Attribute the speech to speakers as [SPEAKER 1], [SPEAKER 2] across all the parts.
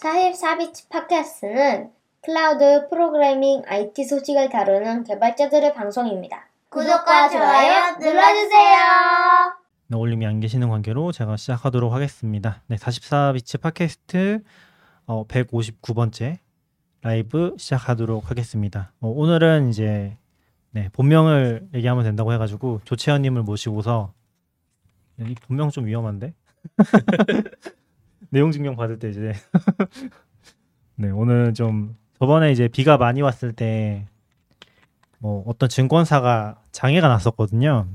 [SPEAKER 1] 44bits 팟캐스트는 클라우드 프로그래밍 IT 소식을 다루는 개발자들의 방송입니다. 구독과 좋아요 눌러주세요.
[SPEAKER 2] 네, 올림이 안 계시는 관계로 제가 시작하도록 하겠습니다. 네, 44bits 팟캐스트 어, 159번째 라이브 시작하도록 하겠습니다. 어, 오늘은 이제 네, 본명을 얘기하면 된다고 해가지고 조채연님을 모시고서 이 본명 좀 위험한데 내용 증명 받을 때 이제. 네 오늘 좀 저번에 이제 비가 많이 왔을 때 뭐 어떤 증권사가 장애가 났었거든요.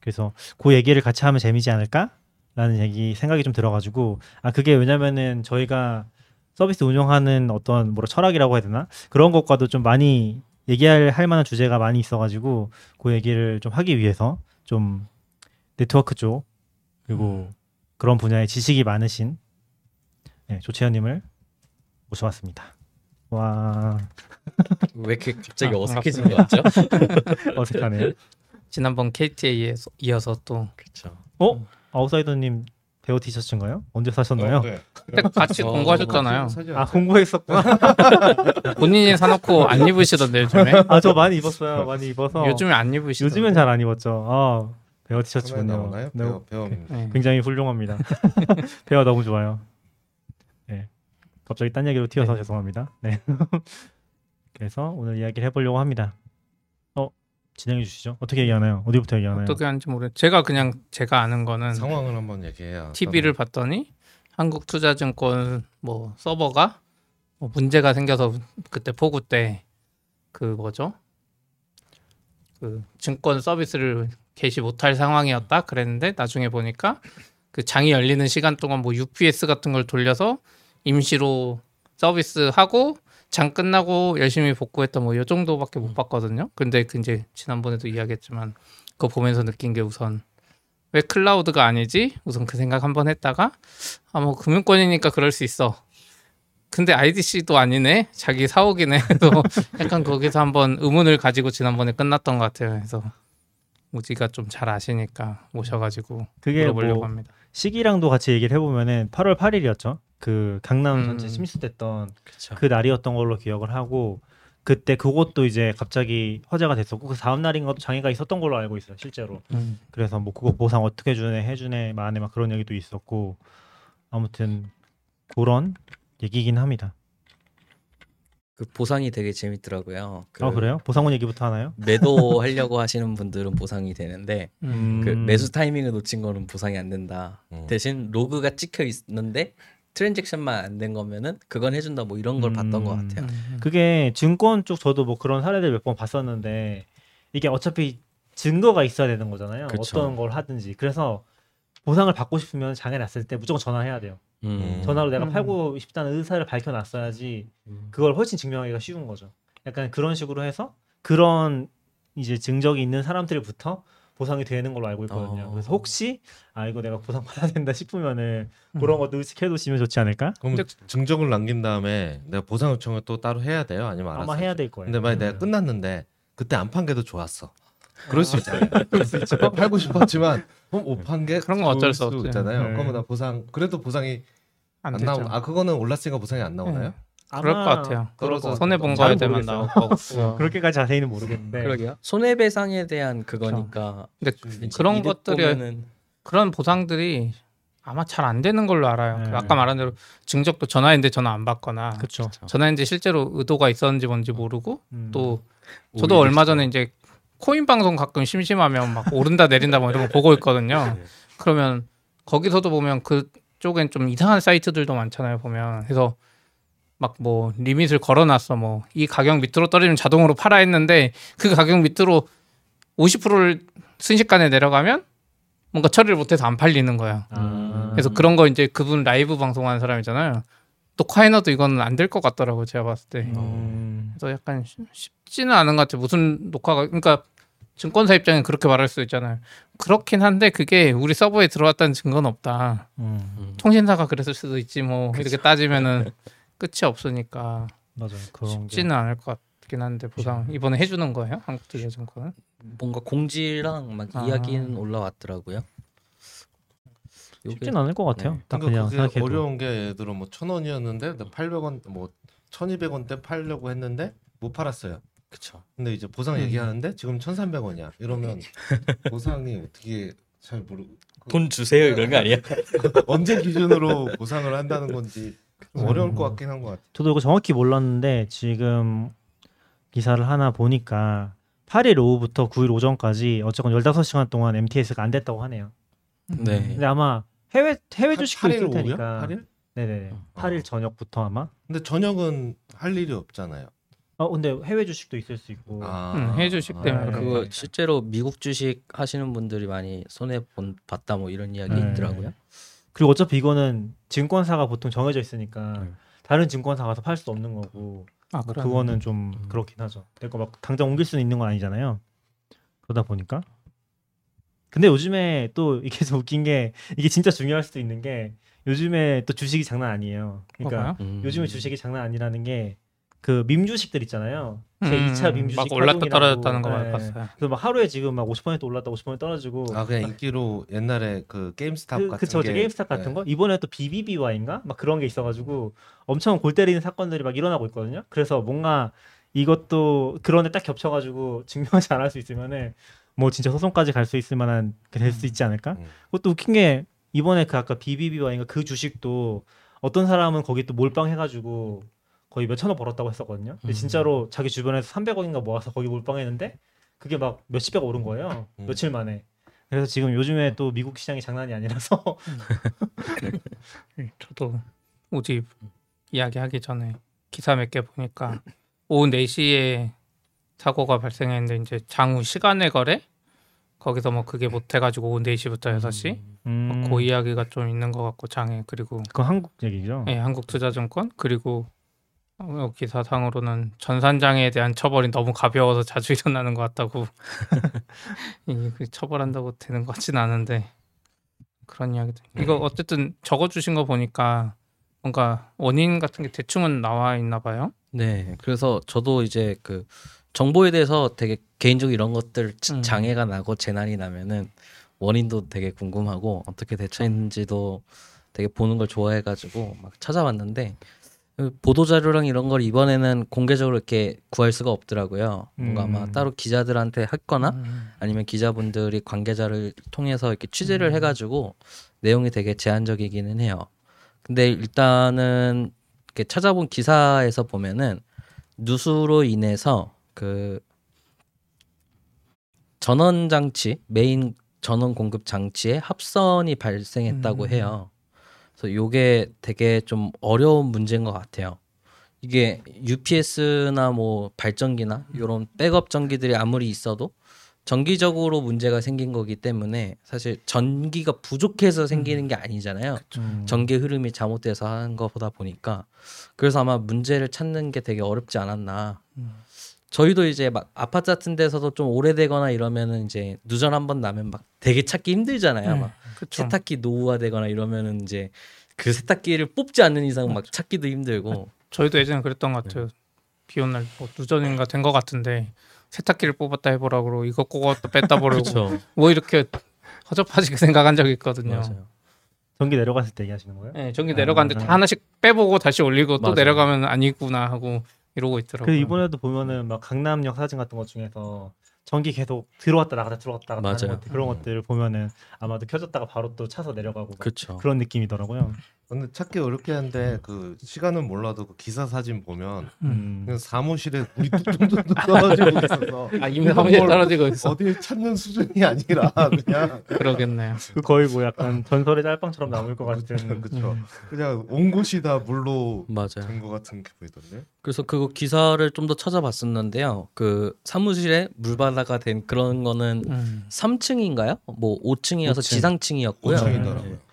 [SPEAKER 2] 그래서 그 얘기를 같이 하면 재미지 않을까라는 얘기 생각이 좀 들어가지고. 아 그게 왜냐면은 저희가 서비스 운영하는 어떤 뭐라 철학이라고 해야 되나? 그런 것과도 좀 많이 얘기할 할 만한 주제가 많이 있어가지고 그 얘기를 좀 하기 위해서 좀 네트워크 쪽 그리고 그런 분야에 지식이 많으신 네, 조채연님을 모셔왔습니다. 와
[SPEAKER 3] 왜 이렇게 갑자기
[SPEAKER 4] 아,
[SPEAKER 3] 어색해진 것 같죠?
[SPEAKER 2] 어색하네요.
[SPEAKER 4] 지난번 KT에 이어서 또
[SPEAKER 3] 그렇죠.
[SPEAKER 2] 어 아웃사이더님 배우 티셔츠인가요? 언제 사셨나요?
[SPEAKER 5] 어, 네.
[SPEAKER 4] 같이
[SPEAKER 3] 어,
[SPEAKER 4] 공부하셨잖아요.
[SPEAKER 2] 아 공부했었구나.
[SPEAKER 4] 본인이 사놓고 안 입으시던데 요즘에.
[SPEAKER 2] 아 저 많이 입었어요. 많이 입어서
[SPEAKER 4] 요즘에 안 입으시던데.
[SPEAKER 2] 요즘엔 잘 안 입었죠. 아 배우 티셔츠군요.
[SPEAKER 5] 나오나요?
[SPEAKER 2] 네,
[SPEAKER 5] 배워 배워.
[SPEAKER 4] 네.
[SPEAKER 2] 굉장히 훌륭합니다. 배우 너무 좋아요. 네. 갑자기 딴 얘기로 튀어서
[SPEAKER 4] 네.
[SPEAKER 2] 죄송합니다. 네. 그래서 오늘 이야기를 해보려고 합니다. 어 진행해 주시죠. 어떻게 얘기하나요? 어디부터 얘기하나요?
[SPEAKER 4] 어떻게 하는지 모르. 제가 그냥 제가 아는 거는
[SPEAKER 5] 상황을 한번 얘기해야.
[SPEAKER 4] TV를 봤더니 한국투자증권 뭐 서버가 뭐 문제가 생겨서 그때 포구 때 그 뭐죠? 그 증권 서비스를 개시 못할 상황이었다 그랬는데 나중에 보니까 그 장이 열리는 시간 동안 뭐 UPS 같은 걸 돌려서 임시로 서비스하고 장 끝나고 열심히 복구했던 뭐요 정도밖에 못 봤거든요. 근데 그 이제 지난번에도 이야기했지만 그거 보면서 느낀 게 우선 왜 클라우드가 아니지? 우선 그 생각 한번 했다가 아 뭐 금융권이니까 그럴 수 있어. 근데 IDC도 아니네. 자기 사옥이네. 또 약간 거기서 한번 의문을 가지고 지난번에 끝났던 것 같아요. 그래서 우지가 좀 잘 아시니까 모셔가지고
[SPEAKER 2] 그게
[SPEAKER 4] 물어보려고
[SPEAKER 2] 뭐
[SPEAKER 4] 합니다.
[SPEAKER 2] 시기랑도 같이 얘기를 해보면은 8월 8일이었죠. 그 강남
[SPEAKER 4] 음.
[SPEAKER 2] 전체 침수됐던
[SPEAKER 3] 그렇죠.
[SPEAKER 2] 그 날이었던 걸로 기억을 하고 그때 그것도 이제 갑자기 화제가 됐었고 그 다음 날인가도 장애가 있었던 걸로 알고 있어요 실제로
[SPEAKER 4] 음.
[SPEAKER 2] 그래서 뭐 그거 보상 어떻게 주네 해주네 만에 막 그런 얘기도 있었고 아무튼 그런 얘기긴 합니다
[SPEAKER 3] 그 보상이 되게 재밌더라고요. 그
[SPEAKER 2] 아 그래요 보상원 얘기부터 하나요
[SPEAKER 3] 매도 하려고 하시는 분들은 보상이 되는데
[SPEAKER 4] 음.
[SPEAKER 3] 그 매수 타이밍을 놓친 거는 보상이 안 된다.
[SPEAKER 5] 음.
[SPEAKER 3] 대신 로그가 찍혀 있는데 트랜잭션만 안 된 거면은 그건 해준다 뭐 이런 걸 봤던 것
[SPEAKER 2] 음.
[SPEAKER 3] 같아요.
[SPEAKER 4] 음.
[SPEAKER 2] 그게 증권 쪽 저도 뭐 그런 사례들 몇 번 봤었는데 이게 어차피 증거가 있어야 되는 거잖아요
[SPEAKER 3] 그쵸.
[SPEAKER 2] 어떤 걸 하든지 그래서 보상을 받고 싶으면 장애 났을 때 무조건 전화해야 돼요
[SPEAKER 3] 음.
[SPEAKER 2] 전화로 내가
[SPEAKER 4] 음.
[SPEAKER 2] 팔고 싶다는 의사를 밝혀놨어야지
[SPEAKER 3] 음.
[SPEAKER 2] 그걸 훨씬 증명하기가 쉬운 거죠. 약간 그런 식으로 해서 그런 이제 증적이 있는 사람들부터 보상이 되는 걸로 알고 있거든요.
[SPEAKER 3] 어.
[SPEAKER 2] 그래서 혹시 아 이거 내가 보상 받아야 된다 싶으면은
[SPEAKER 4] 음.
[SPEAKER 2] 그런 것도 의식해 두시면 좋지 않을까?
[SPEAKER 5] 그럼
[SPEAKER 4] 근데-
[SPEAKER 5] 증적을 남긴 다음에 내가 보상 요청을 또 따로 해야 돼요? 아니면 알아서?
[SPEAKER 2] 아마 해야 될 거예요.
[SPEAKER 5] 근데 만약 내가
[SPEAKER 2] 음.
[SPEAKER 5] 끝났는데 그때 안 판 게도 좋았어. 그럴 수 있잖아요. 그럴 수 있죠. 팔고 싶었지만 못판게
[SPEAKER 4] 그런 건 어쩔 수.
[SPEAKER 5] 있잖아요.
[SPEAKER 2] 네.
[SPEAKER 5] 그러면 나 보상 그래도 보상이
[SPEAKER 4] 안
[SPEAKER 5] 안. 나오. 아 그거는 올랐으니까 보상이 안 나오나요?
[SPEAKER 4] 그럴 것 같아요.
[SPEAKER 2] 그럴 것
[SPEAKER 4] 손해 본. 거에
[SPEAKER 2] 잘
[SPEAKER 4] 대만. 나올 거고.
[SPEAKER 2] 그렇게까지 자세히는 모르겠는데.
[SPEAKER 3] 그러게요. 손해배상에 대한 그거니까
[SPEAKER 4] 근데
[SPEAKER 3] 이제
[SPEAKER 4] 그런 것들이
[SPEAKER 3] 보면은
[SPEAKER 4] 그런 보상들이 아마 잘 안 되는 걸로 알아요.
[SPEAKER 2] 네.
[SPEAKER 4] 아까 말한 대로 증적도 전화했는데 전화 안 받거나
[SPEAKER 2] 그렇죠.
[SPEAKER 4] 전화했는데 실제로 의도가 있었는지 뭔지 모르고
[SPEAKER 2] 음.
[SPEAKER 4] 또 저도 얼마 전에 이제 코인 방송 가끔 심심하면 막 오른다 내린다 뭐 이런 거 보고 있거든요. 그러면 거기서도 보면 그쪽엔 좀 이상한 사이트들도 많잖아요. 보면 그래서 막 뭐 리밋을 걸어놨어 뭐 이 가격 밑으로 떨어지면 자동으로 팔아 했는데 그 가격 밑으로 50%를 순식간에 내려가면 뭔가 처리를 못해서 안 팔리는 거야.
[SPEAKER 2] 아.
[SPEAKER 4] 그래서 그런 거 이제 그분 라이브 방송하는 사람이잖아요. 또 카이너도 이거는 안될 것 같더라고 제가 봤을 때.
[SPEAKER 2] 음.
[SPEAKER 4] 그래서 약간 쉽- 쉽지는 않은 것 같아요. 무슨 녹화가 그러니까 증권사 입장에 그렇게 말할 수 있잖아요. 그렇긴 한데 그게 우리 서버에 들어왔다는 증거는 없다.
[SPEAKER 2] 음.
[SPEAKER 4] 통신사가 그랬을 수도 있지 뭐 이렇게 따지면은 끝이 없으니까
[SPEAKER 2] 맞아요. 그런 게.
[SPEAKER 4] 쉽지는 않을 것 같긴 한데 보상 이번에 해주는 거예요 한국투자증권은?
[SPEAKER 3] 뭔가 공지랑 막
[SPEAKER 4] 아.
[SPEAKER 3] 이야기는 올라왔더라고요. 요게
[SPEAKER 2] 쉽진 않을 것 같아요.
[SPEAKER 3] 네.
[SPEAKER 2] 딱
[SPEAKER 5] 그러니까
[SPEAKER 2] 그냥
[SPEAKER 5] 그게. 어려운 게 예를 들어 뭐천 원이었는데 800원 뭐 1,200원대 팔려고 했는데 못 팔았어요.
[SPEAKER 3] 그쵸.
[SPEAKER 5] 근데 이제 보상
[SPEAKER 4] 음.
[SPEAKER 5] 얘기하는데 지금 1,300원이야. 이러면 보상이 어떻게 잘 모르고
[SPEAKER 3] 돈 주세요 이런 거 아니야?
[SPEAKER 5] 언제 기준으로 보상을 한다는 건지 좀 어려울 것 같긴 한 것 같아.
[SPEAKER 2] 저도 이거 정확히 몰랐는데 지금 기사를 하나 보니까 8일 오후부터 9일 오전까지 어쨌건 15시간 동안 MTS가 안 됐다고 하네요.
[SPEAKER 3] 네.
[SPEAKER 2] 근데 아마 해외 해외
[SPEAKER 5] 팔-
[SPEAKER 2] 주식도 있을? 테니까.
[SPEAKER 5] 팔일?
[SPEAKER 2] 네네.
[SPEAKER 3] 어.
[SPEAKER 2] 8일 저녁부터 아마.
[SPEAKER 5] 근데 저녁은 할 일이 없잖아요.
[SPEAKER 2] 어 근데 해외 주식도 있을 수 있고.
[SPEAKER 5] 아,
[SPEAKER 4] 음, 해주식 때문에
[SPEAKER 2] 네.
[SPEAKER 4] 그런
[SPEAKER 3] 그거
[SPEAKER 4] 거니까.
[SPEAKER 3] 실제로 미국 주식 하시는 분들이 많이 손해 본 봤다 뭐 이런 이야기
[SPEAKER 2] 네.
[SPEAKER 3] 있더라고요.
[SPEAKER 2] 그리고 어차피 이거는 증권사가 보통 정해져 있으니까
[SPEAKER 3] 네.
[SPEAKER 2] 다른 증권사 가서 팔 수 없는 거고
[SPEAKER 4] 아,
[SPEAKER 2] 뭐. 그거는 좀
[SPEAKER 3] 음.
[SPEAKER 2] 그렇긴 하죠. 그러니까 막 당장 옮길 수는 있는 건 아니잖아요. 그러다 보니까. 근데 요즘에 또 이게 좀 웃긴 게 이게 진짜 중요할 수도 있는 게 요즘에 또 주식이 장난 아니에요. 그러니까
[SPEAKER 4] 그거요?
[SPEAKER 3] 음.
[SPEAKER 2] 요즘에 주식이 장난 아니라는 게 그 밈주식들 있잖아요. 제
[SPEAKER 4] 음,
[SPEAKER 2] 2차 밈주식
[SPEAKER 4] 막 올랐다. 떨어졌다는 거
[SPEAKER 2] 네.
[SPEAKER 4] 봤어요.
[SPEAKER 2] 그래서 막 하루에 지금 막 50% 올랐다 50% 떨어지고
[SPEAKER 5] 아 그냥 인기로 옛날에 그 게임스탑
[SPEAKER 2] 그,
[SPEAKER 5] 같은
[SPEAKER 2] 그쵸,
[SPEAKER 5] 게
[SPEAKER 2] 게임스탑 같은
[SPEAKER 5] 네.
[SPEAKER 2] 거 이번에 또 BBBY인가 막 그런 게 있어가지고 엄청 골 때리는 사건들이 막 일어나고 있거든요. 그래서 뭔가 이것도 그런데 딱 겹쳐가지고 증명하지 않을 수 있으면은 뭐 진짜 소송까지 갈 수 있을 만한 될 수 있지 않을까?
[SPEAKER 5] 음.
[SPEAKER 2] 그것도 웃긴 게 이번에 그 아까 BBBY인가 그 주식도 어떤 사람은 거기 또 몰빵해가지고 거의 몇 천억 벌었다고 했었거든요. 근데
[SPEAKER 3] 음.
[SPEAKER 2] 진짜로 자기 주변에서 300억인가 모아서 거기 몰빵했는데 그게 막 몇십배가 오른 거예요.
[SPEAKER 5] 음.
[SPEAKER 2] 며칠 만에. 그래서 지금 요즘에 또 미국 시장이 장난이 아니라서
[SPEAKER 4] 음, 저도 오집 이야기하기 전에 기사 몇 개 보니까 오후 4시에 사고가 발생했는데 이제 장후 시간의 거래 거기서 뭐 그게 못 해가지고 오후 4시부터 6시
[SPEAKER 2] 음,
[SPEAKER 4] 그 이야기가 좀 있는 것 같고 장애 그리고
[SPEAKER 2] 그건 한국 얘기죠.
[SPEAKER 4] 예, 한국 투자증권 그리고 어, 기사상으로는 전산장애에 대한 처벌이 너무 가벼워서 자주 일어나는 것 같다고. 이, 그 처벌한다고 되는 것 같진 않은데. 그런 이야기도 이거 어쨌든 적어주신 거 보니까 뭔가 원인 같은 게 대충은 나와 있나 봐요.
[SPEAKER 3] 네, 그래서 저도 이제 그 정보에 대해서 되게 개인적으로 이런 것들 지-
[SPEAKER 4] 음.
[SPEAKER 3] 장애가 나고 재난이 나면은 원인도 되게 궁금하고 어떻게 대처했는지도 되게 보는 걸 좋아해가지고 막 찾아봤는데 그 보도 자료랑 이런 걸 이번에는 공개적으로 이렇게 구할 수가 없더라고요. 뭔가 아마
[SPEAKER 2] 음.
[SPEAKER 3] 따로 기자들한테 했거나
[SPEAKER 4] 음.
[SPEAKER 3] 아니면 기자분들이 관계자를 통해서 이렇게 취재를 해가지고 내용이 되게 제한적이기는 해요. 근데 일단은 이렇게 찾아본 기사에서 보면은 누수로 인해서 그 전원 장치 메인 전원 공급 장치에 합선이 발생했다고
[SPEAKER 4] 음.
[SPEAKER 3] 해요. 그래서 요게 되게 좀 어려운 문제인 것 같아요. 이게 UPS나 뭐 발전기나 이런 백업 전기들이 아무리 있어도 정기적으로 문제가 생긴 거기 때문에 사실 전기가 부족해서 생기는 게 아니잖아요.
[SPEAKER 2] 음.
[SPEAKER 3] 전기 흐름이 잘못돼서 하는 거보다 보니까 그래서 아마 문제를 찾는 게 되게 어렵지 않았나.
[SPEAKER 4] 음.
[SPEAKER 3] 저희도 이제 막 아파트 같은 데서도 좀 오래되거나 이러면은 이제 누전 한 번 나면 막 되게 찾기 힘들잖아요.
[SPEAKER 4] 네,
[SPEAKER 3] 막
[SPEAKER 4] 그쵸.
[SPEAKER 3] 세탁기 노후화되거나 이러면은 이제 그 세탁기를 뽑지 않는 이상 막 찾기도 힘들고.
[SPEAKER 4] 저희도 예전에 그랬던 것 같아요. 비온 날 뭐 누전인가 된 것 같은데 세탁기를 뽑았다 해보라 그러고 이거 그것도 뺐다 보라고. 뭐 이렇게 허접하게 생각한 적이 있거든요.
[SPEAKER 3] 맞아요.
[SPEAKER 2] 전기 내려갔을 때 얘기하시는 거예요?
[SPEAKER 4] 네, 전기
[SPEAKER 2] 아,
[SPEAKER 4] 내려갔는데
[SPEAKER 2] 아.
[SPEAKER 4] 다 하나씩 빼보고 다시 올리고 또
[SPEAKER 3] 맞아요.
[SPEAKER 4] 내려가면 아니구나 하고 이러고 있더라고요.
[SPEAKER 2] 그 이번에도 보면은 막 강남역 사진 같은 것 중에서 전기 계속 들어왔다 나갔다 들어왔다 나갔다 하는. 것들 그런 것들을 보면은 아마도 켜졌다가 바로 또 차서 내려가고. 그런 느낌이더라고요.
[SPEAKER 5] 근데 찾기 어렵게 한데 그 시간은 몰라도 그 기사 사진 보면
[SPEAKER 2] 음.
[SPEAKER 5] 그냥 사무실에 물이 뚝뚝뚝 떨어지고 있어서
[SPEAKER 4] 아 이미 사무실
[SPEAKER 5] 뭘
[SPEAKER 4] 떨어지고 있어.
[SPEAKER 5] 어딜 찾는 수준이 아니라 그냥
[SPEAKER 4] 그러겠네요.
[SPEAKER 2] 그 거의 뭐 약간 전설의 짤방처럼 남을 것 같은.
[SPEAKER 5] 그쵸
[SPEAKER 4] 음.
[SPEAKER 5] 그냥 온 곳이 다 물로. 된 것 같은 게 보이던데
[SPEAKER 3] 그래서 그거 기사를 좀 더 찾아봤었는데요. 그 사무실에 물바다가 된 그런 거는
[SPEAKER 4] 음.
[SPEAKER 3] 3층인가요? 뭐 5층이어서
[SPEAKER 2] 5층.
[SPEAKER 3] 지상층이었고요.
[SPEAKER 5] 5층이더라고요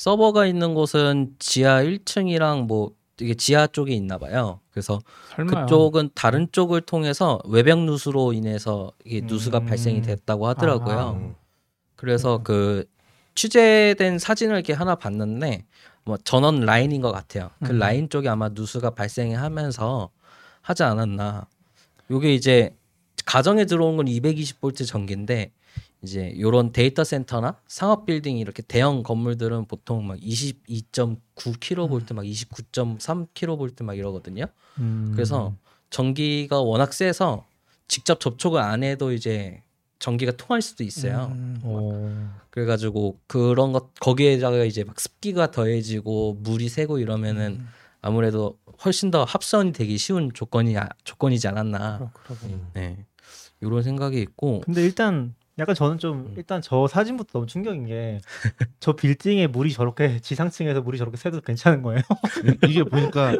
[SPEAKER 3] 서버가 있는 곳은 지하 1층이랑 뭐 이게 지하 쪽에 있나 봐요. 그래서
[SPEAKER 4] 설마요.
[SPEAKER 3] 그쪽은 다른 쪽을 통해서 외벽 누수로 인해서 이게 누수가
[SPEAKER 2] 음.
[SPEAKER 3] 발생이 됐다고 하더라고요.
[SPEAKER 4] 아.
[SPEAKER 5] 음.
[SPEAKER 3] 그래서 그 취재된 사진을 이렇게 하나 봤는데 뭐 전원 라인인 것 같아요. 그
[SPEAKER 4] 음.
[SPEAKER 3] 라인 쪽에 아마 누수가 발생하면서 하지 않았나. 요게 이제 가정에 들어온 건 220볼트 전기인데 이제 요런 데이터 센터나 상업 빌딩 이렇게 대형 건물들은 보통 막 22.9kV 막 29.3kV 막 이러거든요.
[SPEAKER 2] 음.
[SPEAKER 3] 그래서 전기가 워낙 세서 직접 접촉을 안 해도 이제 전기가 통할 수도 있어요.
[SPEAKER 4] 음.
[SPEAKER 2] 오.
[SPEAKER 3] 그래가지고 그런 것 거기에다가 이제 막 습기가 더해지고 물이 새고 이러면은
[SPEAKER 4] 음.
[SPEAKER 3] 아무래도 훨씬 더 합선이 되기 쉬운 조건이 아- 조건이지 않았나.
[SPEAKER 4] 그렇- 그러고.
[SPEAKER 3] 네, 이런 생각이 있고
[SPEAKER 2] 근데 일단 약간 저는 좀 일단 저 사진부터 너무 충격인 게 저 빌딩에 물이 저렇게 지상층에서 물이 저렇게 새도 괜찮은 거예요?
[SPEAKER 5] 이게 보니까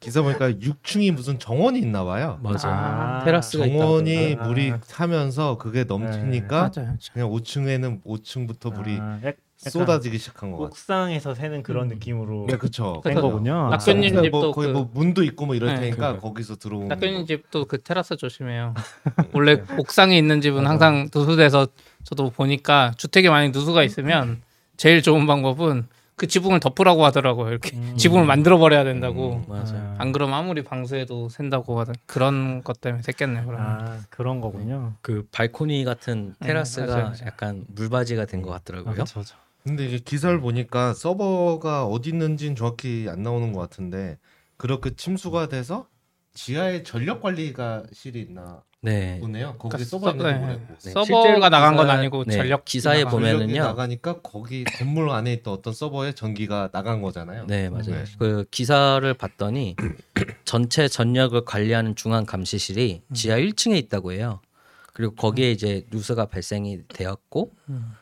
[SPEAKER 5] 기사 보니까 6층이 무슨 정원이 있나 봐요.
[SPEAKER 3] 맞아
[SPEAKER 2] 아,
[SPEAKER 3] 테라스가.
[SPEAKER 5] 정원이
[SPEAKER 2] 아.
[SPEAKER 5] 물이 차면서 그게 넘치니까
[SPEAKER 4] 맞아요. 맞아요.
[SPEAKER 5] 그냥 5층에는 5층부터 물이
[SPEAKER 2] 아, 약-
[SPEAKER 5] 쏟아지기 시작한 것 같아요.
[SPEAKER 2] 옥상에서 새는 그런 느낌으로
[SPEAKER 5] 네, 그렇죠.
[SPEAKER 2] 된 거군요.
[SPEAKER 4] 낙교님
[SPEAKER 2] 아,
[SPEAKER 4] 집도
[SPEAKER 5] 뭐 거의
[SPEAKER 4] 그-
[SPEAKER 5] 뭐 문도 있고 뭐 이럴
[SPEAKER 4] 네.
[SPEAKER 5] 테니까
[SPEAKER 2] 그러니까.
[SPEAKER 5] 거기서 들어오는
[SPEAKER 4] 학교님 집도 그 테라스 조심해요. 원래 옥상에 있는 집은 항상 누수돼서 저도 보니까 주택에 만약 누수가 있으면 제일 좋은 방법은 그 지붕을 덮으라고 하더라고요. 이렇게
[SPEAKER 2] 음.
[SPEAKER 4] 지붕을 만들어 버려야 된다고.
[SPEAKER 5] 음,
[SPEAKER 3] 맞아요.
[SPEAKER 4] 안 그러면 아무리 방수해도 샌다고 하던 그런 것 때문에 샜겠네요. 그러면.
[SPEAKER 2] 아 그런 거군요.
[SPEAKER 3] 그 발코니 같은
[SPEAKER 4] 네,
[SPEAKER 3] 테라스가
[SPEAKER 4] 맞아요, 맞아요.
[SPEAKER 3] 약간 물바지가 된것
[SPEAKER 2] 아,
[SPEAKER 3] 같더라고요.
[SPEAKER 2] 그렇죠.
[SPEAKER 5] 근데 이게 기사를 보니까 서버가 어디 있는지는 정확히 안 나오는 것 같은데 그렇게 침수가 돼서 지하에 전력 관리가 실이 있나
[SPEAKER 3] 네.
[SPEAKER 5] 보네요. 거기
[SPEAKER 4] 그러니까
[SPEAKER 5] 서버 있는지
[SPEAKER 4] 서- 네.
[SPEAKER 5] 모르겠고.
[SPEAKER 3] 네,
[SPEAKER 4] 서버가 나간 건
[SPEAKER 3] 기사-
[SPEAKER 4] 아니고
[SPEAKER 3] 네,
[SPEAKER 4] 전력
[SPEAKER 3] 기사에
[SPEAKER 4] 나간-
[SPEAKER 3] 보면은요.
[SPEAKER 5] 나가니까 거기 건물 안에 있던 어떤 서버에 전기가 나간 거잖아요.
[SPEAKER 3] 네, 맞아요.
[SPEAKER 5] 네.
[SPEAKER 3] 그 기사를 봤더니 전체 전력을 관리하는 중앙 감시실이
[SPEAKER 4] 음.
[SPEAKER 3] 지하 1층에 있다고 해요. 그리고 거기에 이제 누수가 발생이 되었고
[SPEAKER 4] 음.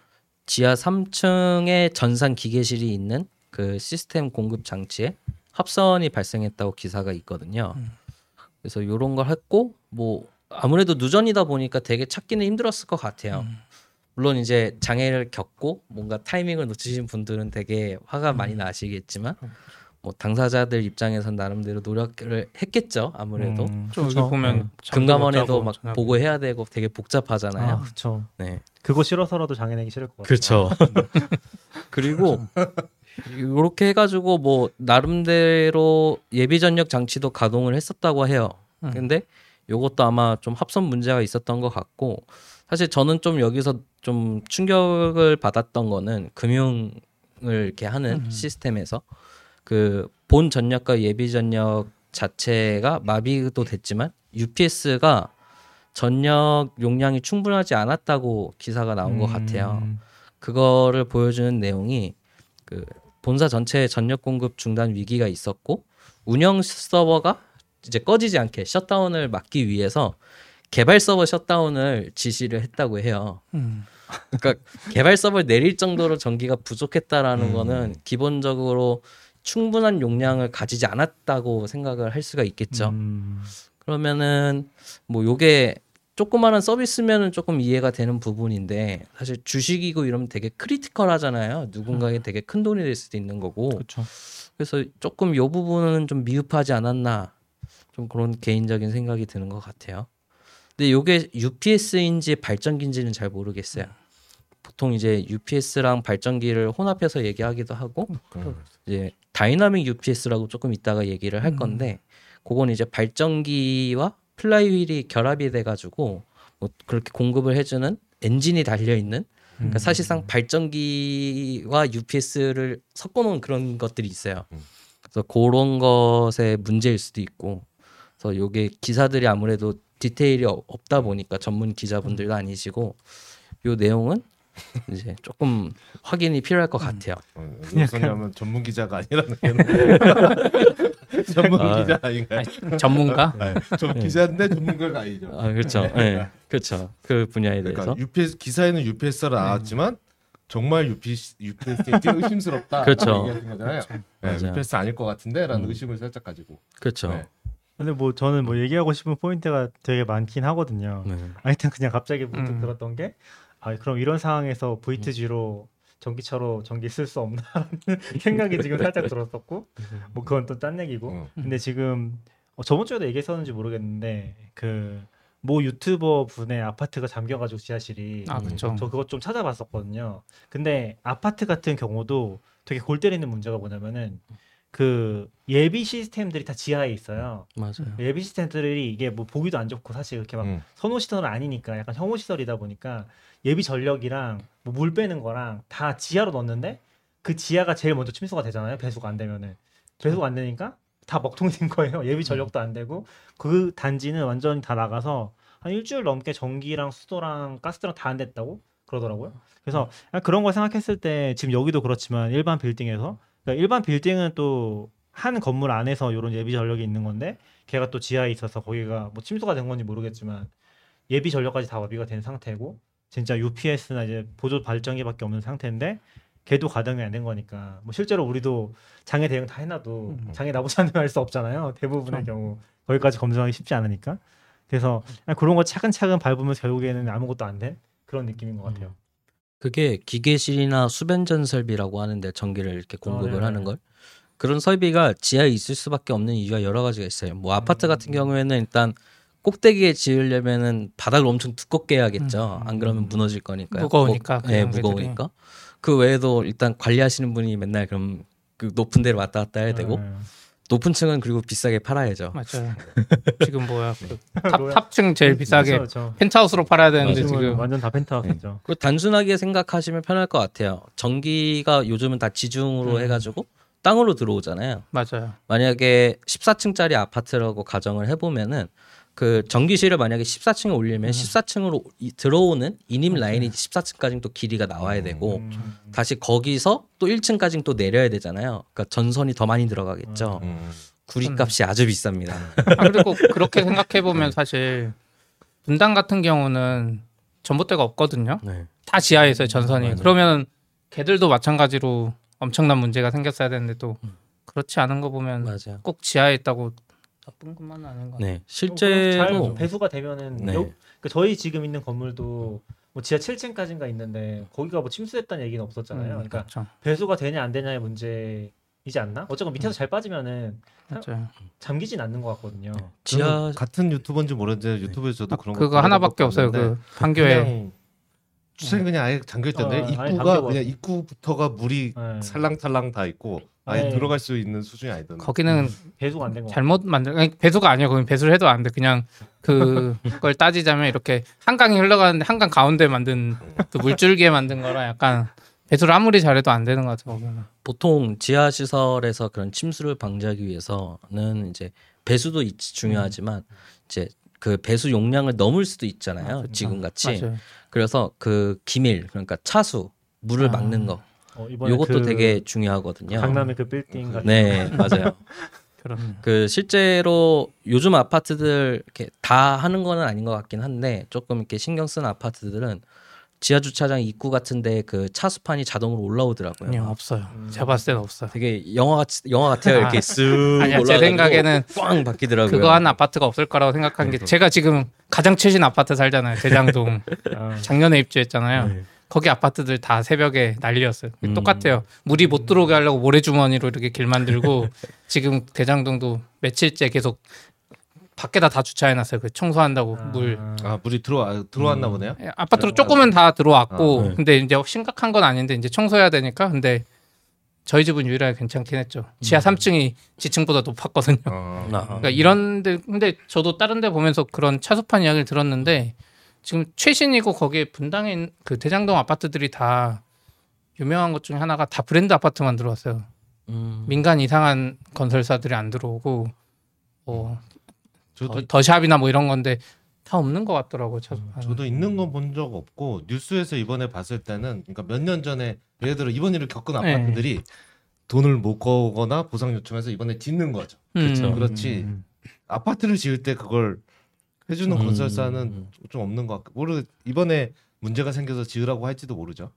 [SPEAKER 3] 지하 3층에 전산 기계실이 있는 그 시스템 공급 장치에 합선이 발생했다고 기사가 있거든요.
[SPEAKER 4] 음.
[SPEAKER 3] 그래서 요런 걸 했고 뭐 아무래도 누전이다 보니까 되게 찾기는 힘들었을 것 같아요.
[SPEAKER 4] 음.
[SPEAKER 3] 물론 이제 장애를 겪고 뭔가 타이밍을 놓치신 분들은 되게 화가 많이 나시겠지만 뭐 당사자들 입장에선 나름대로 노력을 했겠죠 아무래도
[SPEAKER 2] 음,
[SPEAKER 4] 좀 여기
[SPEAKER 2] 그쵸.
[SPEAKER 4] 보면
[SPEAKER 2] 네.
[SPEAKER 3] 금감원에도 막
[SPEAKER 4] 전화기.
[SPEAKER 3] 보고 해야 되고 되게 복잡하잖아요.
[SPEAKER 2] 아, 그렇죠.
[SPEAKER 3] 네.
[SPEAKER 2] 그거 싫어서라도 장애 내기 싫을 것 같아요.
[SPEAKER 3] 그렇죠. 그리고 이렇게 해가지고 뭐 나름대로 예비 전력 장치도 가동을 했었다고 해요.
[SPEAKER 4] 음.
[SPEAKER 3] 근데 요것도 아마 좀 합선 문제가 있었던 것 같고 사실 저는 좀 여기서 좀 충격을 받았던 거는 금융을 이렇게 하는
[SPEAKER 4] 음.
[SPEAKER 3] 시스템에서 그 본 전력과 예비 전력 자체가 마비도 됐지만 UPS가 전력 용량이 충분하지 않았다고 기사가 나온 것 같아요.
[SPEAKER 2] 음,
[SPEAKER 3] 그거를 보여주는 내용이 그 본사 전체에 전력 공급 중단 위기가 있었고 운영 서버가 이제 꺼지지 않게 셧다운을 막기 위해서 개발 서버 셧다운을 지시를 했다고 해요.
[SPEAKER 4] 음.
[SPEAKER 3] 그러니까 개발 서버를 내릴 정도로 전기가 부족했다라는
[SPEAKER 5] 음.
[SPEAKER 3] 거는 기본적으로 충분한 용량을 가지지 않았다고 생각을 할 수가 있겠죠.
[SPEAKER 2] 음,
[SPEAKER 3] 그러면은 뭐 요게 조그마한 서비스면은 조금 이해가 되는 부분인데 사실 주식이고 이러면 되게 critical하잖아요. 누군가에게 되게 큰 돈이 될 수도 있는 거고.
[SPEAKER 2] 그렇죠.
[SPEAKER 3] 그래서 조금 요 부분은 좀 미흡하지 않았나 좀 그런 개인적인 생각이 드는 것 같아요. 근데 요게 UPS인지 발전기인지는 잘 모르겠어요. 보통 이제 UPS랑 발전기를 혼합해서 얘기하기도 하고
[SPEAKER 5] 음.
[SPEAKER 3] 이제 dynamic UPS라고 조금 이따가 얘기를 할 건데 그건 이제 발전기와 플라이휠이 결합이 돼 가지고 뭐 그렇게 공급을 해주는 엔진이 달려 있는 그러니까 사실상 발전기와 UPS를 섞어놓은 그런 것들이 있어요.
[SPEAKER 5] 음.
[SPEAKER 3] 그래서 그런 것의 문제일 수도 있고, 그래서 요게 기사들이 아무래도 디테일이 없- 없다 보니까 전문 기자분들도 아니시고, 요 내용은 이제 조금 확인이 필요할 것 같아요.
[SPEAKER 5] 어, 왜냐면 전문 기자가 아니라는 게 전문
[SPEAKER 3] 아.
[SPEAKER 5] 기자 아닌가요?
[SPEAKER 4] 전문가?
[SPEAKER 5] 네. 전 기자인데 전문가가 아니죠.
[SPEAKER 3] 아 그렇죠, 네, 그렇죠. 그 분야에 대해서.
[SPEAKER 5] 그러니까 UPS 기사에는 UPS가 나왔지만 정말 UPS UPS에 의심스럽다.
[SPEAKER 3] 그렇죠.
[SPEAKER 5] 얘기하는 거잖아요. 네,
[SPEAKER 3] 맞아요.
[SPEAKER 5] UPS 아닐 것 같은데라는
[SPEAKER 3] 음.
[SPEAKER 5] 의심을 살짝 가지고.
[SPEAKER 3] 그렇죠.
[SPEAKER 5] 네.
[SPEAKER 2] 근데 뭐 저는 뭐 얘기하고 싶은 포인트가 되게 많긴 하거든요.
[SPEAKER 3] 네.
[SPEAKER 2] 아, 일단 그냥 갑자기 문득
[SPEAKER 4] 음.
[SPEAKER 2] 들었던 게, 아 그럼 이런 상황에서 V2G로 전기차로 전기 쓸 수 없나라는 생각이 지금 살짝 들었었고, 뭐 그건 또 딴 얘기고.
[SPEAKER 5] 음.
[SPEAKER 2] 근데 지금 어, 저번 주에도 얘기했었는지 모르겠는데 그 모 유튜버 분의 아파트가 잠겨가지고 지하실이
[SPEAKER 4] 아 그렇죠.
[SPEAKER 2] 저 그것 좀 찾아봤었거든요. 근데 아파트 같은 경우도 되게 골 때리는 문제가 뭐냐면은 그 예비 시스템들이 다 지하에 있어요.
[SPEAKER 3] 맞아요.
[SPEAKER 2] 예비 시스템들이 이게 뭐 보기도 안 좋고 사실 그렇게 막
[SPEAKER 5] 음.
[SPEAKER 2] 선호 시설은 아니니까 약간 혐오 시설이다 보니까 예비 전력이랑 뭐 물 빼는 거랑 다 지하로 넣었는데 그 지하가 제일 먼저 침수가 되잖아요. 배수가 안 되면은 배수가 안 되니까 다 먹통이 된 거예요. 예비 전력도 안 되고 그 단지는 완전히 다 나가서 한 일주일 넘게 전기랑 수도랑 가스랑 다 안 됐다고 그러더라고요. 그래서 약간 그런 걸 생각했을 때 지금 여기도 그렇지만 일반 빌딩에서 그러니까 일반 빌딩은 또 한 건물 안에서 이런 예비 전력이 있는 건데 걔가 또 지하에 있어서 거기가 뭐 침수가 된 건지 모르겠지만 예비 전력까지 다 완비가 된 상태고 진짜 UPS나 이제 보조 발전기밖에 없는 상태인데 걔도 가동이 안 된 거니까 뭐 실제로 우리도 장애 대응 다 해놔도 장애 나보지 않으면 할 수 없잖아요. 대부분의 경우 거기까지 검증하기 쉽지 않으니까. 그래서 그런 거 차근차근 밟으면 결국에는 아무것도 안 된 그런 느낌인 것 같아요.
[SPEAKER 3] 그게 기계실이나 수변전 설비라고 하는데 전기를 이렇게 공급을
[SPEAKER 2] 네네.
[SPEAKER 3] 하는 걸 그런 설비가 지하에 있을 수밖에 없는 이유가 여러 가지가 있어요. 뭐 아파트 같은
[SPEAKER 2] 음.
[SPEAKER 3] 경우에는 일단 꼭대기에 지으려면은 바닥을 엄청 두껍게 해야겠죠.
[SPEAKER 2] 음.
[SPEAKER 3] 안 그러면 무너질 거니까요.
[SPEAKER 4] 무거우니까,
[SPEAKER 3] 뭐, 네. 무거우니까. 그 외에도 일단 관리하시는 분이 맨날 그럼 그 높은 데로 왔다 갔다 해야 되고
[SPEAKER 2] 네.
[SPEAKER 3] 높은 층은 그리고 비싸게 팔아야죠.
[SPEAKER 4] 맞아요. 지금 뭐야 그 탑,
[SPEAKER 2] 뭐야?
[SPEAKER 4] 탑층 제일 비싸게
[SPEAKER 2] 그렇죠.
[SPEAKER 4] 펜트하우스로 팔아야 되는데
[SPEAKER 2] 지금 완전 다 펜트하우스죠.
[SPEAKER 3] 그 단순하게 생각하시면 편할 것 같아요. 전기가 요즘은 다 지중으로
[SPEAKER 4] 음.
[SPEAKER 3] 해가지고 땅으로 들어오잖아요.
[SPEAKER 4] 맞아요.
[SPEAKER 3] 만약에 14층짜리 아파트라고 가정을 해보면은 그 전기실을 만약에 14층에 올리면 14층으로 이- 들어오는 인입 라인이 14층까지 또 길이가 나와야 되고
[SPEAKER 2] 음.
[SPEAKER 3] 다시 거기서 또 1층까지 또 내려야 되잖아요. 그러니까 전선이 더 많이 들어가겠죠.
[SPEAKER 5] 음.
[SPEAKER 3] 구리값이 아주 비쌉니다.
[SPEAKER 4] 아, 그리고 그렇게 생각해 보면 사실 분당 같은 경우는 전봇대가 없거든요.
[SPEAKER 3] 네.
[SPEAKER 4] 다 지하에 있어요 전선이.
[SPEAKER 3] 맞아요.
[SPEAKER 4] 그러면 걔들도 마찬가지로 엄청난 문제가 생겼어야 되는데 또 그렇지 않은 거 보면
[SPEAKER 3] 맞아요.
[SPEAKER 4] 꼭 지하에 있다고 나쁜 것만 아닌 거 같아요.
[SPEAKER 3] 네,
[SPEAKER 2] 잘
[SPEAKER 3] 실제로
[SPEAKER 2] 배수가 되면은
[SPEAKER 3] 네.
[SPEAKER 2] 요- 그러니까 저희 지금 있는 건물도 뭐 지하 7층까지인가 있는데 거기가 뭐 침수됐다는 얘기는 없었잖아요.
[SPEAKER 4] 음,
[SPEAKER 2] 그러니까
[SPEAKER 4] 그렇죠.
[SPEAKER 2] 배수가 되냐 안 되냐의 문제이지 않나? 어쨌건
[SPEAKER 3] 음.
[SPEAKER 2] 밑에서 잘 빠지면은
[SPEAKER 4] 맞아요.
[SPEAKER 2] 잠기진 않는 것 같거든요.
[SPEAKER 3] 지하
[SPEAKER 5] 저는 같은 유튜버인지 모르는데 유튜브에서 저도 그런 거
[SPEAKER 4] 그거 하나밖에 없어요. 그 판교에
[SPEAKER 5] 주차장 그냥 아예 잠겨 있던데
[SPEAKER 2] 어,
[SPEAKER 5] 입구가. 그냥 입구부터가 물이
[SPEAKER 2] 네.
[SPEAKER 5] 살랑살랑 다 있고 아예
[SPEAKER 2] 네.
[SPEAKER 5] 들어갈 수 있는 수준이 아니던데.
[SPEAKER 4] 거기는
[SPEAKER 2] 배수가 안 된 거.
[SPEAKER 4] 잘못 만든 아니, 배수가 아니에요. 거기 배수를 해도 안 돼. 그냥 그걸 따지자면 이렇게 한강이 흘러가는데 한강 가운데 만든 그 물줄기에 만든 거라 약간 배수를 아무리 잘해도 안 되는 것 같아요. 거기는.
[SPEAKER 3] 보통 지하 시설에서 그런 침수를 방지하기 위해서는 이제 배수도 있- 중요하지만 이제 그 배수 용량을 넘을 수도 있잖아요. 지금 같이.
[SPEAKER 4] 맞아요.
[SPEAKER 3] 그래서 그 기밀 그러니까 차수 물을
[SPEAKER 4] 아.
[SPEAKER 3] 막는 거
[SPEAKER 2] 어, 이번에
[SPEAKER 3] 요것도
[SPEAKER 2] 그
[SPEAKER 3] 되게 중요하거든요.
[SPEAKER 2] 강남의 그 빌딩 같은
[SPEAKER 3] 네, 맞아요.
[SPEAKER 4] 그럼
[SPEAKER 3] 그 실제로 요즘 아파트들 이렇게 다 하는 거는 아닌 것 같긴 한데 조금 이렇게 신경 쓰는 아파트들은 지하 주차장 입구 같은데 그 차수판이 자동으로 올라오더라고요.
[SPEAKER 4] 아니요 없어요.
[SPEAKER 2] 음.
[SPEAKER 4] 제가 봤을 때는 없어요.
[SPEAKER 3] 되게 영화 같 영화 같아요. 이렇게 쓱
[SPEAKER 4] 아니야 제 생각에는
[SPEAKER 3] 꽝 바뀌더라고요.
[SPEAKER 4] 그거 한 아파트가 없을 거라고 생각한 게 제가 지금 가장 최신 아파트 살잖아요. 대장동
[SPEAKER 2] 아,
[SPEAKER 4] 작년에 입주했잖아요.
[SPEAKER 3] 네.
[SPEAKER 4] 거기 아파트들 다 새벽에 난리였어요.
[SPEAKER 3] 음.
[SPEAKER 4] 똑같아요. 물이 못 들어오게 하려고 모래주머니로 이렇게 길 만들고 지금 대장동도 며칠째 계속 밖에다 다 주차해놨어요. 그 청소한다고 물.
[SPEAKER 5] 아 물이 들어와 들어왔나 보네요.
[SPEAKER 4] 예, 아파트로 조금은 다 들어왔고
[SPEAKER 3] 아, 네.
[SPEAKER 4] 근데 이제 심각한 건 아닌데 이제 청소해야 되니까 근데 저희 집은 유일하게 괜찮긴 했죠. 지하 3층이 지층보다 높았거든요.
[SPEAKER 5] 어.
[SPEAKER 3] 아,
[SPEAKER 4] 그러니까 이런데 근데 저도 다른 데 보면서 그런 차수판 이야기를 들었는데 지금 최신이고 거기에 분당에 있는 그 대장동 아파트들이 다 유명한 것 중에 하나가 다 브랜드 아파트만 들어왔어요.
[SPEAKER 3] 음.
[SPEAKER 4] 민간 이상한 건설사들이 안 들어오고 뭐
[SPEAKER 5] 저도
[SPEAKER 4] 더, 더샵이나 뭐 이런 건데 다 없는 것 같더라고요. 차수판.
[SPEAKER 5] 저도 있는 건 본 적 없고 뉴스에서 이번에 봤을 때는 그러니까 몇 년 전에 예를 들어 이번 일을 겪은
[SPEAKER 4] 네.
[SPEAKER 5] 아파트들이 돈을 못 거거나 보상 요청해서 이번에 짓는 거죠.
[SPEAKER 4] 음.
[SPEAKER 5] 그렇지.
[SPEAKER 2] 음.
[SPEAKER 5] 아파트를 지을 때 그걸 해주는
[SPEAKER 3] 음.
[SPEAKER 5] 건설사는 좀 없는 것 같고 모르 이번에 문제가 생겨서 지으라고 할지도 모르죠.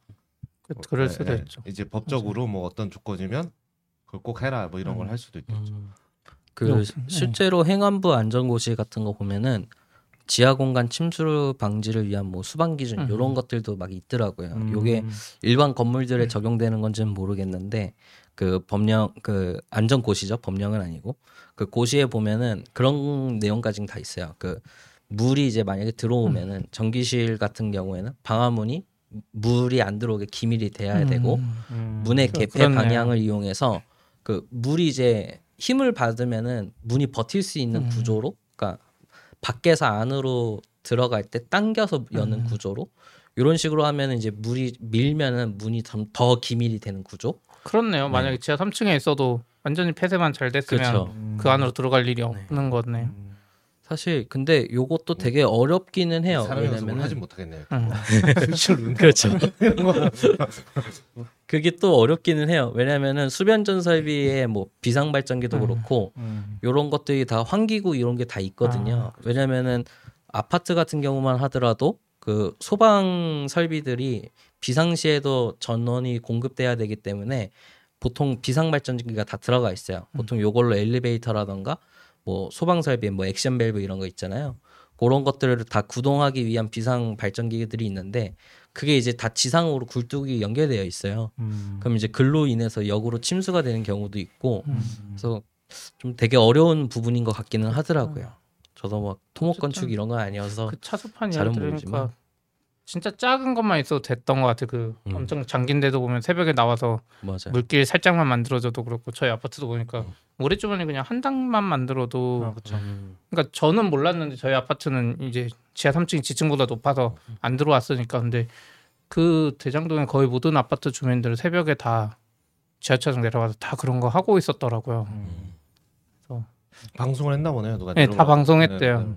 [SPEAKER 4] 그, 그럴
[SPEAKER 5] 네,
[SPEAKER 4] 수도
[SPEAKER 5] 네.
[SPEAKER 4] 있죠.
[SPEAKER 5] 이제 법적으로 뭐 어떤 조건이면 그걸 꼭 해라 뭐 이런 걸
[SPEAKER 4] 음.
[SPEAKER 5] 할 수도 있겠죠.
[SPEAKER 3] 음. 그 실제로 행안부 안전고시 같은 거 보면은 지하 공간 침수 방지를 위한 뭐 수방 기준
[SPEAKER 4] 음.
[SPEAKER 3] 이런 것들도 막 있더라고요.
[SPEAKER 2] 음.
[SPEAKER 3] 요게 일반 건물들에 적용되는 건지는 모르겠는데 그 법령 그 안전 고시죠 법령은 아니고 그 고시에 보면은 그런 내용까지는 다 있어요. 그 물이 이제 만약에 들어오면은 전기실 같은 경우에는 방화문이 물이 안 들어오게 기밀이 돼야 되고
[SPEAKER 2] 음.
[SPEAKER 3] 문의
[SPEAKER 4] 그-
[SPEAKER 3] 개폐
[SPEAKER 4] 그렇네요.
[SPEAKER 3] 방향을 이용해서 그 물이 이제 힘을 받으면은 문이 버틸 수 있는
[SPEAKER 4] 음.
[SPEAKER 3] 구조로, 그러니까 밖에서 안으로 들어갈 때 당겨서 여는
[SPEAKER 4] 음.
[SPEAKER 3] 구조로 이런 식으로 하면은 이제 물이 밀면은 문이 좀더 기밀이 되는 구조.
[SPEAKER 4] 그렇네요. 만약에 지하 3층에 있어도 완전히 폐쇄만 잘 됐으면
[SPEAKER 3] 그렇죠.
[SPEAKER 4] 그 안으로 들어갈 일이 없는 거네요.
[SPEAKER 3] 사실 근데 요것도 되게 어렵기는 해요. 왜냐면은
[SPEAKER 5] 하진 못하겠네요.
[SPEAKER 4] 음.
[SPEAKER 5] 실제로
[SPEAKER 3] 그렇죠. 그게 또 어렵기는 해요. 왜냐면은 수변 전 설비에 뭐 비상 발전기도
[SPEAKER 4] 음.
[SPEAKER 3] 그렇고
[SPEAKER 2] 음.
[SPEAKER 3] 요런 것들이 다 환기구 이런 게 다 있거든요. 왜냐면은 아파트 같은 경우만 하더라도 그 소방 설비들이 비상시에도 전원이 공급돼야 되기 때문에 보통 비상 발전기가 다 들어가 있어요. 보통 요걸로 엘리베이터라던가 뭐 소방 설비 뭐 액션 밸브 이런 거 있잖아요. 그런 것들을 다 구동하기 위한 비상 발전기들이 있는데 그게 이제 다 지상으로 굴뚝이 연결되어 있어요.
[SPEAKER 2] 음.
[SPEAKER 3] 그럼 이제 글로 인해서 역으로 침수가 되는 경우도 있고
[SPEAKER 4] 음.
[SPEAKER 3] 그래서 좀 되게 어려운 부분인 것 같기는 하더라고요. 저도 막 토목 건축 이런 건 아니어서
[SPEAKER 4] 그 차수판
[SPEAKER 3] 잘은 모르지만.
[SPEAKER 4] 진짜 작은 것만 있어도 됐던 것 같아. 그
[SPEAKER 3] 음.
[SPEAKER 4] 엄청 잠긴 데도 보면 새벽에 나와서
[SPEAKER 3] 맞아요.
[SPEAKER 4] 물길 살짝만 만들어줘도 그렇고 저희 아파트도 보니까
[SPEAKER 3] 음.
[SPEAKER 4] 모래주머니 그냥 한 당만 만들어도
[SPEAKER 2] 아, 그렇죠.
[SPEAKER 3] 음,
[SPEAKER 4] 그러니까 저는 몰랐는데 저희 아파트는 이제 지하 3층이 지층보다 높아서 안 들어왔으니까 근데 그 대장동의 거의 모든 아파트 주민들 새벽에 다 지하철에서 내려가서 다 그런 거 하고 있었더라고요.
[SPEAKER 2] 음.
[SPEAKER 5] 방송을 했나 보네요. 누가
[SPEAKER 4] 네, 다 방송했대요.
[SPEAKER 5] 네, 네.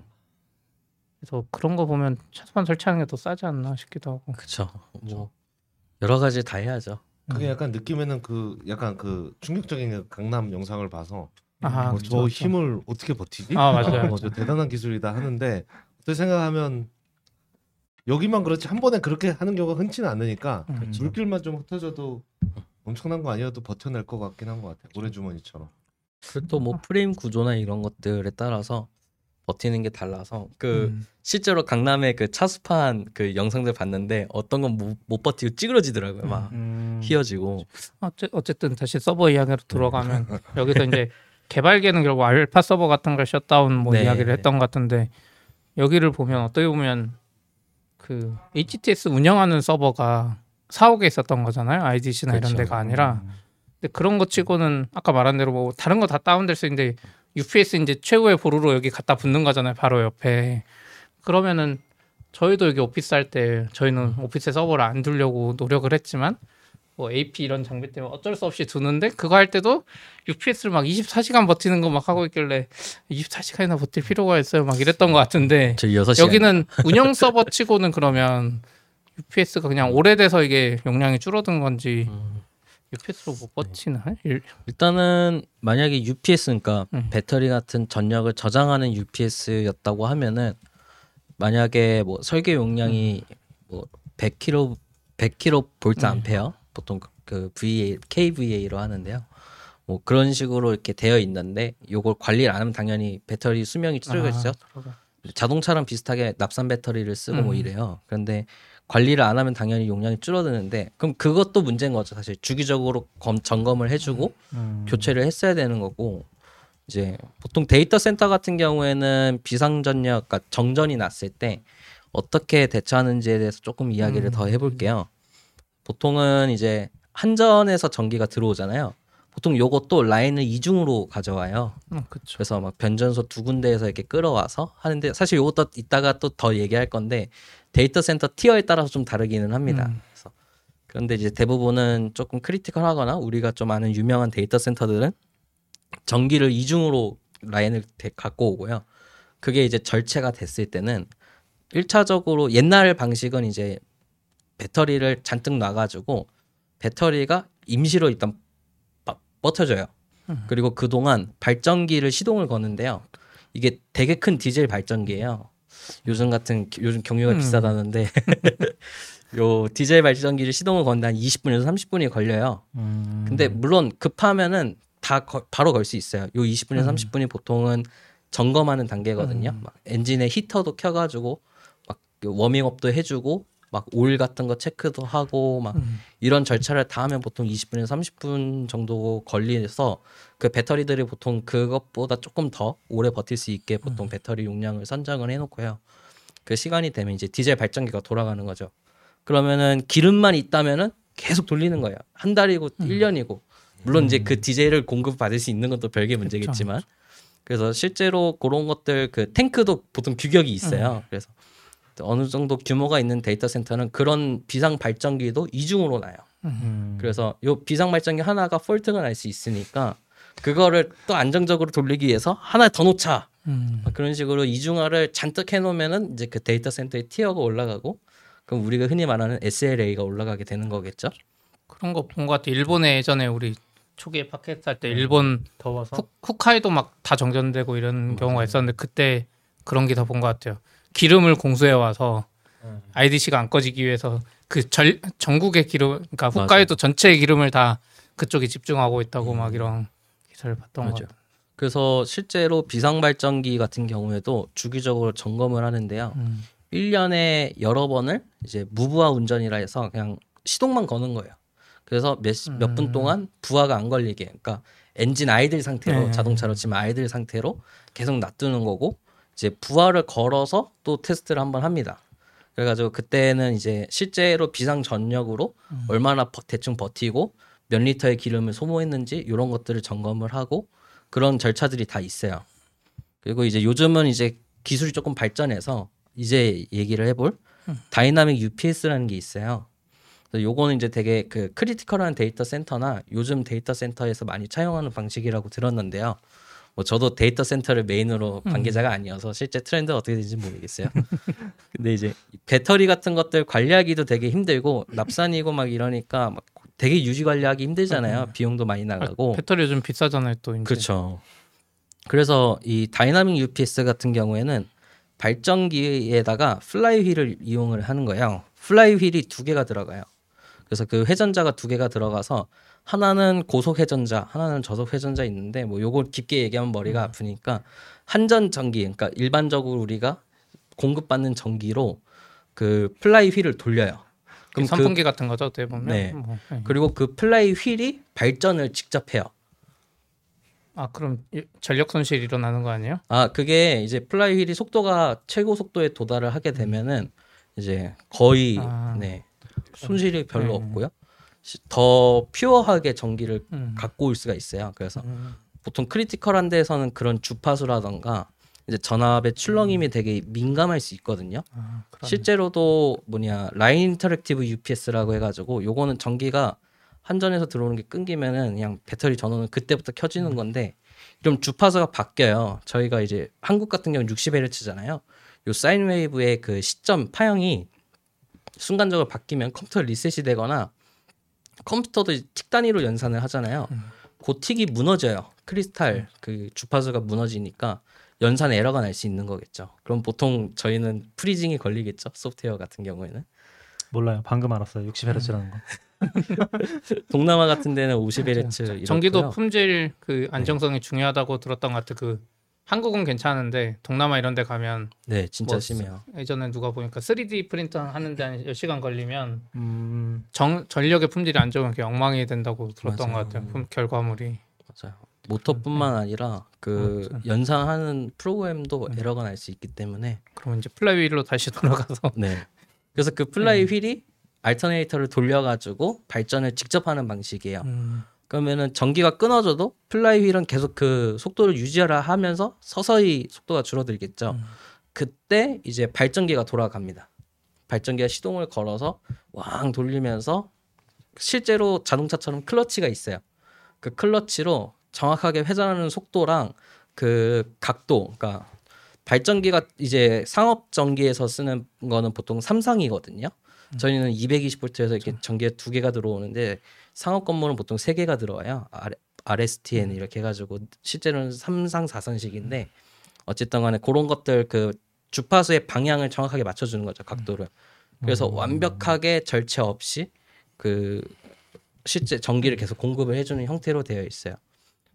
[SPEAKER 4] 그래서 그런 거 보면 차수판 설치하는 게 더 싸지 않나 싶기도 하고.
[SPEAKER 3] 그쵸. 뭐 여러 가지 다 해야죠.
[SPEAKER 5] 그게
[SPEAKER 4] 음.
[SPEAKER 5] 약간 느낌에는 그 약간 그 충격적인 강남 영상을 봐서
[SPEAKER 4] 아,
[SPEAKER 5] 어,
[SPEAKER 4] 그쵸,
[SPEAKER 5] 저
[SPEAKER 4] 그쵸.
[SPEAKER 5] 힘을 어떻게 버티지?
[SPEAKER 4] 아, 맞아요.
[SPEAKER 5] 어, 저 대단한 기술이다 하는데 어떻게 생각하면 여기만 그렇지 한 번에 그렇게 하는 경우가 흔치는 않으니까
[SPEAKER 4] 음.
[SPEAKER 5] 물길만 좀 흩어져도 엄청난 거 아니어도 버텨낼 것 같긴 한 것 같아요. 모래주머니처럼.
[SPEAKER 3] 그리고 또뭐 프레임 구조나 이런 것들에 따라서 버티는 게 달라서 그
[SPEAKER 4] 음.
[SPEAKER 3] 실제로 강남의 그 차수판 그 영상들 봤는데 어떤 건못 버티고 찌그러지더라고요. 막
[SPEAKER 2] 음.
[SPEAKER 3] 휘어지고.
[SPEAKER 4] 어째, 어쨌든 다시 서버 이야기로 들어가면 여기서 이제 개발계는 결국 알파 서버 같은 걸 셧다운 뭐
[SPEAKER 3] 네.
[SPEAKER 4] 이야기를 했던 것 같은데 여기를 보면 어떻게 보면 그 HTS 운영하는 서버가 사옥에 있었던 거잖아요. IDC나 이런
[SPEAKER 3] 그렇죠.
[SPEAKER 4] 데가 아니라
[SPEAKER 2] 음.
[SPEAKER 4] 근데 그런 거 치고는 아까 말한 대로 뭐 다른 거 다 다운될 수 있는데 UPS 이제 최고의 보루로 여기 갖다 붙는 거잖아요. 바로 옆에. 그러면은 저희도 여기 오피스 할 때 저희는 오피스에 서버를 안 두려고 노력을 했지만 뭐 AP 이런 장비 때문에 어쩔 수 없이 두는데 그거 할 때도 UPS를 막 24시간 버티는 거 막 하고 있길래 24시간이나 버틸 필요가 있어요. 막 이랬던 것 같은데
[SPEAKER 3] 저 6시간
[SPEAKER 4] 여기는 운영 서버 치고는 그러면 UPS가 그냥 오래돼서 이게 용량이 줄어든 건지
[SPEAKER 3] 음.
[SPEAKER 4] UPS로 못 버티나? 일-
[SPEAKER 3] 일단은 만약에 UPS 그러니까
[SPEAKER 4] 음.
[SPEAKER 3] 배터리 같은 전력을 저장하는 UPS였다고 하면은 만약에 뭐 설계 용량이 뭐 100kg 100kg 볼트
[SPEAKER 4] 음.
[SPEAKER 3] 암페어 보통 그- 그 VA KVA로 하는데요. 뭐 그런 식으로 이렇게 되어 있는데 요걸 관리를 안 하면 당연히 배터리 수명이 줄어들죠.
[SPEAKER 4] 아,
[SPEAKER 3] 자동차랑 비슷하게 납산 배터리를 쓰고 뭐
[SPEAKER 4] 음.
[SPEAKER 3] 이래요. 그런데 관리를 안 하면 당연히 용량이 줄어드는데 그럼 그것도 문제인 거죠. 사실 주기적으로 검, 점검을 해주고
[SPEAKER 2] 음.
[SPEAKER 3] 교체를 했어야 되는 거고 이제 보통 데이터 센터 같은 경우에는 비상전력, 그러니까 정전이 났을 때 어떻게 대처하는지에 대해서 조금 이야기를
[SPEAKER 4] 음.
[SPEAKER 3] 더 해볼게요. 보통은 이제 한전에서 전기가 들어오잖아요. 보통 요것도 라인을 이중으로 가져와요.
[SPEAKER 4] 음, 그쵸.
[SPEAKER 3] 그래서 막 변전소 두 군데에서 이렇게 끌어와서 하는데 사실 요것도 이따가 또 더 얘기할 건데 데이터 센터 티어에 따라서 좀 다르기는 합니다.
[SPEAKER 4] 음.
[SPEAKER 3] 그래서 그런데 이제 대부분은 조금 critical하거나 우리가 좀 아는 유명한 데이터 센터들은 전기를 이중으로 라인을 대- 갖고 오고요. 그게 이제 절체가 됐을 때는 1차적으로 옛날 방식은 이제 배터리를 잔뜩 놔가지고 배터리가 임시로 일단 버- 버텨줘요.
[SPEAKER 4] 음.
[SPEAKER 3] 그리고 그동안 발전기를 시동을 거는데요. 이게 되게 큰 디젤 발전기예요. 요즘 같은 요즘 경유가
[SPEAKER 4] 음.
[SPEAKER 3] 비싸다는데 요 디젤 발전기를 시동을 거는데 한 20분에서 30분이 걸려요.
[SPEAKER 2] 음.
[SPEAKER 3] 근데 물론 급하면은 다 거- 바로 걸 수 있어요. 요 20분에서
[SPEAKER 4] 음.
[SPEAKER 3] 30분이 보통은 점검하는 단계거든요.
[SPEAKER 4] 음.
[SPEAKER 3] 막 엔진에 히터도 켜가지고 막그 워밍업도 해주고 막 오일 같은 거 체크도 하고 막
[SPEAKER 4] 음.
[SPEAKER 3] 이런 절차를 다 하면 보통 20분에서 30분 정도 걸려서 그 배터리들이 보통 그것보다 조금 더 오래 버틸 수 있게 보통
[SPEAKER 4] 음.
[SPEAKER 3] 배터리 용량을 선정을 해놓고요. 그 시간이 되면 이제 디젤 발전기가 돌아가는 거죠. 그러면은 기름만 있다면은 계속 돌리는 거예요. 한 달이고
[SPEAKER 4] 음.
[SPEAKER 3] 1년이고 물론 이제 그 디젤을 공급 받을 수 있는 건 또 별개 문제겠지만 그래서 실제로 그런 것들 그 탱크도 보통 규격이 있어요. 그래서 어느 정도 규모가 있는 데이터 센터는 그런 비상 발전기도 이중으로 놔요.
[SPEAKER 2] 음.
[SPEAKER 3] 그래서 요 비상 발전기 하나가 fault가 날 수 있으니까 그거를 또 안정적으로 돌리기 위해서 하나 더 놓자
[SPEAKER 4] 음.
[SPEAKER 3] 그런 식으로 이중화를 잔뜩 해놓으면은 이제 그 데이터 센터의 tier가 올라가고 그럼 우리가 흔히 말하는 SLA가 올라가게 되는 거겠죠.
[SPEAKER 4] 그런 거 본 것 같아. 일본에 예전에 우리 초기에 팟캐스트 할 때 일본
[SPEAKER 2] 더워서
[SPEAKER 4] 후, 후카이도 막 다 정전되고 이런 경우가 있었는데 그때 그런 게 더 본 것 같아요. 기름을 공수해 와서
[SPEAKER 2] 음.
[SPEAKER 4] IDC가 안 꺼지기 위해서 그 절, 전국의 기름, 그러니까
[SPEAKER 3] 맞아.
[SPEAKER 4] 후카이도 전체의 기름을 다 그쪽에 집중하고 있다고 막 이런 기사를 봤던. 같아요.
[SPEAKER 3] 그래서 실제로 비상 발전기 같은 경우에도 주기적으로 점검을 하는데요.
[SPEAKER 4] 음.
[SPEAKER 3] 1년에 여러 번을 이제 무부하 운전이라 해서 그냥 시동만 거는 거예요. 그래서 몇분
[SPEAKER 4] 음.
[SPEAKER 3] 동안 부하가 안 걸리게, 그러니까 엔진 아이들 상태로
[SPEAKER 4] 네.
[SPEAKER 3] 자동차로 치면 아이들 상태로 계속 놔두는 거고 이제 부하를 걸어서 또 테스트를 한번 합니다. 그래가지고 그때는 이제 실제로 비상 전력으로
[SPEAKER 4] 음.
[SPEAKER 3] 얼마나 버- 대충 버티고 몇 리터의 기름을 소모했는지 이런 것들을 점검을 하고 그런 절차들이 다 있어요. 그리고 이제 요즘은 이제 기술이 조금 발전해서 이제 얘기를 해볼 dynamic UPS라는 게 있어요. 그래서 요거는 이제 되게 그 critical한 데이터 센터나 요즘 데이터 센터에서 많이 차용하는 방식이라고 들었는데요. 뭐 저도 데이터 센터를 메인으로 관계자가 아니어서 실제 트렌드가 어떻게 되는지 모르겠어요. 근데 이제 배터리 같은 것들 관리하기도 되게 힘들고 납산이고 막 이러니까 막 되게 유지 관리하기 힘들잖아요. 비용도 많이 나가고.
[SPEAKER 4] 아, 배터리 요즘 비싸잖아요, 또 이제.
[SPEAKER 3] 그렇죠. 그래서 이 dynamic UPS 같은 경우에는 발전기에다가 플라이 휠을 이용을 하는 거예요. 플라이 휠이 두 개가 들어가요. 그래서 그 회전자가 두 개가 들어가서 하나는 고속 회전자, 하나는 저속 회전자 있는데 뭐 요거 깊게 얘기하면 머리가 아프니까 한전 전기, 그러니까 일반적으로 우리가 공급받는 전기로 그 플라이 휠을 돌려요.
[SPEAKER 4] 그
[SPEAKER 3] 그럼 그
[SPEAKER 4] 선풍기 같은 거죠, 어떻게 보면.
[SPEAKER 3] 네.
[SPEAKER 4] 뭐, 네.
[SPEAKER 3] 그리고 그 플라이 휠이 발전을 직접 해요.
[SPEAKER 4] 아 그럼 이- 전력 손실 일어나는 거 아니에요?
[SPEAKER 3] 아 그게 이제 플라이 휠이 속도가 최고 속도에 도달을 하게 되면은 이제 거의
[SPEAKER 4] 아.
[SPEAKER 3] 네 손실이 별로
[SPEAKER 4] 네.
[SPEAKER 3] 없고요. 시- 더 pure하게 전기를
[SPEAKER 4] 음.
[SPEAKER 3] 갖고 올 수가 있어요. 그래서
[SPEAKER 4] 음.
[SPEAKER 3] 보통 critical한 데에서는 그런 주파수라던가 이제 전압의 출렁임이 되게 민감할 수 있거든요.
[SPEAKER 4] 아.
[SPEAKER 3] 실제로도 뭐냐 line interactive UPS라고 해가지고 요거는 전기가 한전에서 들어오는 게 끊기면은 그냥 배터리 전원은 그때부터 켜지는 건데 이런 주파수가 바뀌어요. 저희가 이제 한국 같은 경우는 60Hz잖아요. 요 sine wave의 그 시점 파형이 순간적으로 바뀌면 컴퓨터 리셋이 되거나 컴퓨터도 tick 단위로 연산을 하잖아요. 그 tick이 무너져요. 크리스탈 그 주파수가 무너지니까 연산 에러가 날 수 있는 거겠죠. 그럼 보통 저희는 freezing이 걸리겠죠. 소프트웨어 같은 경우에는
[SPEAKER 2] 몰라요. 방금 알았어요. 60Hz라는 거.
[SPEAKER 3] 동남아 같은 데는 50Hz 이렇고요.
[SPEAKER 4] 전기도 품질 그 안정성이 중요하다고 들었던 것 같아. 그 한국은 괜찮은데 동남아 이런 데 가면
[SPEAKER 3] 네, 진짜
[SPEAKER 4] 뭐
[SPEAKER 3] 심해요.
[SPEAKER 4] 예전에 누가 보니까 3D 프린터 하는데 한 10시간 걸리면
[SPEAKER 2] 음,
[SPEAKER 4] 정, 전력의 품질이 안 좋으면 엉망이 된다고 들었던
[SPEAKER 3] 맞아요.
[SPEAKER 4] 것 같아요. 품, 결과물이.
[SPEAKER 3] 맞아요. 모터뿐만 아니라 그
[SPEAKER 4] 어,
[SPEAKER 3] 연산하는 프로그램도 에러가 날 수 있기 때문에
[SPEAKER 4] 그럼 이제 플라이휠로 다시 돌아가서
[SPEAKER 3] 네. 그래서 그 플라이 휠이 alternator를 돌려가지고 발전을 직접 하는 방식이에요.
[SPEAKER 4] 음,
[SPEAKER 3] 그러면은 전기가 끊어져도 플라이 휠은 계속 그 속도를 유지하려 하면서 서서히 속도가 줄어들겠죠.
[SPEAKER 4] 음.
[SPEAKER 3] 그때 이제 발전기가 돌아갑니다. 발전기가 시동을 걸어서 왕 돌리면서 실제로 자동차처럼 클러치가 있어요. 그 클러치로 정확하게 회전하는 속도랑 그 각도, 그러니까 발전기가 이제 상업 전기에서 쓰는 거는 보통 삼상이거든요. 저희는 220볼트에서 이렇게 전기가 두 개가 들어오는데 상업 건물은 보통 세 개가 들어와요. RSTN 이렇게 해가지고 실제로는 삼상 사선식인데 어쨌든 간에 그런 것들 그 주파수의 방향을 정확하게 맞춰주는 거죠 각도를. 그래서 완벽하게 절체 없이 그 실제 전기를 계속 공급을 해주는 형태로 되어 있어요.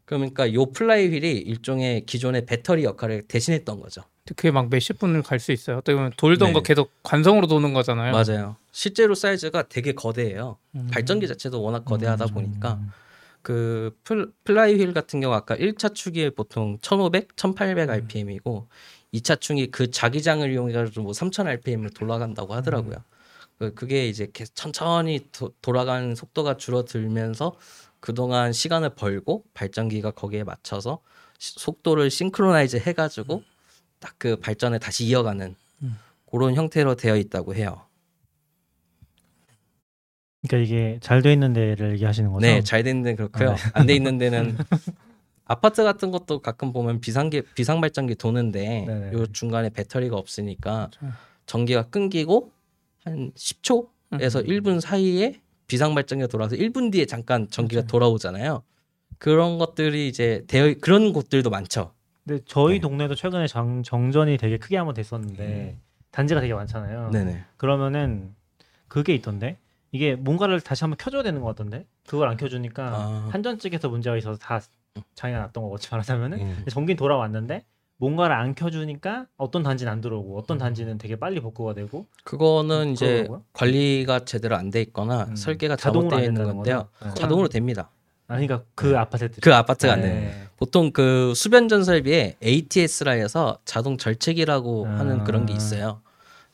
[SPEAKER 3] 그러니까 요 플라이 휠이 일종의 기존의 배터리 역할을 대신했던 거죠.
[SPEAKER 4] 그게 막 몇십 분을 갈 수 있어요. 어떻게 보면 돌던
[SPEAKER 3] 네.
[SPEAKER 4] 거 계속 관성으로 도는 거잖아요.
[SPEAKER 3] 맞아요. 실제로 사이즈가 되게 거대해요.
[SPEAKER 4] 음.
[SPEAKER 3] 발전기 자체도 워낙 거대하다 보니까 그 플, 플라이 휠 같은 경우 아까 1차 축이 보통 1500, 1800 RPM이고 2차 축이 그 자기장을 이용해 가지고 뭐 3000 RPM을 돌아간다고 하더라고요. 그- 그게 이제 천천히 도, 돌아가는 속도가 줄어들면서 그동안 시간을 벌고 발전기가 거기에 맞춰서 시- 속도를 싱크로나이즈 해가지고 딱그 발전을 다시 이어가는 그런 형태로 되어 있다고 해요.
[SPEAKER 2] 그러니까 이게 잘 돼 있는 데를 얘기하시는 거죠?
[SPEAKER 3] 네, 잘 되는 데는 그렇고요.
[SPEAKER 2] 아,
[SPEAKER 3] 안돼 있는 데는 아파트 같은 것도 가끔 보면 비상기 비상 발전기 도는데
[SPEAKER 2] 네네.
[SPEAKER 3] 요 중간에 배터리가 없으니까
[SPEAKER 4] 맞아요.
[SPEAKER 3] 전기가 끊기고 한 10초에서 1분 사이에 비상 발전기가 돌아서 1분 뒤에 잠깐 전기가
[SPEAKER 2] 맞아요.
[SPEAKER 3] 돌아오잖아요. 그런 것들이 이제 되어 그런 곳들도 많죠.
[SPEAKER 2] 근데 저희
[SPEAKER 3] 네.
[SPEAKER 2] 동네도 최근에 정, 정전이 되게 크게 한번 됐었는데 단지가 되게 많잖아요.
[SPEAKER 3] 네네.
[SPEAKER 2] 그러면은 그게 있던데 이게 뭔가를 다시 한번 켜줘야 되는 것 같던데 그걸 안 켜주니까
[SPEAKER 3] 아.
[SPEAKER 2] 한전 측에서 문제가 있어서 다 장애가 났던 거같이 말하자면은
[SPEAKER 5] 음.
[SPEAKER 2] 근데 전기는 돌아왔는데 뭔가를 안 켜주니까 어떤 단지는 안 들어오고 어떤 단지는 되게 빨리 복구가 되고
[SPEAKER 3] 그거는 이제
[SPEAKER 2] 그러더라고요.
[SPEAKER 3] 관리가 제대로 안 돼 있거나
[SPEAKER 2] 음.
[SPEAKER 3] 설계가
[SPEAKER 2] 자동으로 안
[SPEAKER 3] 있는 건데요.
[SPEAKER 2] 네.
[SPEAKER 3] 자동으로 됩니다.
[SPEAKER 2] 아 그러니까 그
[SPEAKER 3] 네.
[SPEAKER 2] 아파트들
[SPEAKER 3] 그 아파트가 안
[SPEAKER 2] 네.
[SPEAKER 3] 돼요. 보통 그 수변 전설비에 ATS라 해서 자동 절책이라고
[SPEAKER 2] 아.
[SPEAKER 3] 하는 그런 게 있어요.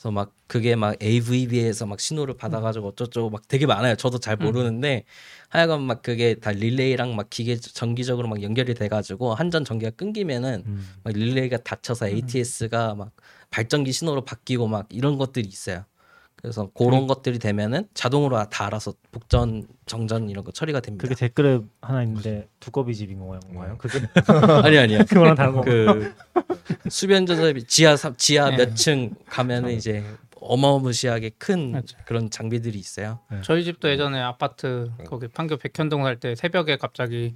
[SPEAKER 3] 그래서 막 그게 막 AVB에서 막 신호를 받아가지고 어쩌고 막 되게 많아요. 저도 잘 모르는데 하여간 막 그게 다 릴레이랑 막 기계 전기적으로 막 연결이 돼가지고 한전 전기가 끊기면은
[SPEAKER 2] 음.
[SPEAKER 3] 막 릴레이가 닫혀서 ATS가 막 발전기 신호로 바뀌고 막 이런 것들이 있어요. 그래서 그런 것들이 되면은 자동으로 다 알아서 복전, 정전 이런 거 처리가 됩니다.
[SPEAKER 2] 그게 댓글에 하나 있는데 두꺼비 집인 건가요? 그게
[SPEAKER 3] 아니 아니요.
[SPEAKER 2] 그거랑 다른 거
[SPEAKER 3] 그 수변 전설비 지하 삼- 지하
[SPEAKER 4] 네.
[SPEAKER 3] 몇층 가면은 이제 어마무시하게 큰
[SPEAKER 4] 맞죠.
[SPEAKER 3] 그런 장비들이 있어요.
[SPEAKER 4] 저희 집도 예전에 아파트 거기 판교 백현동 살 때 새벽에 갑자기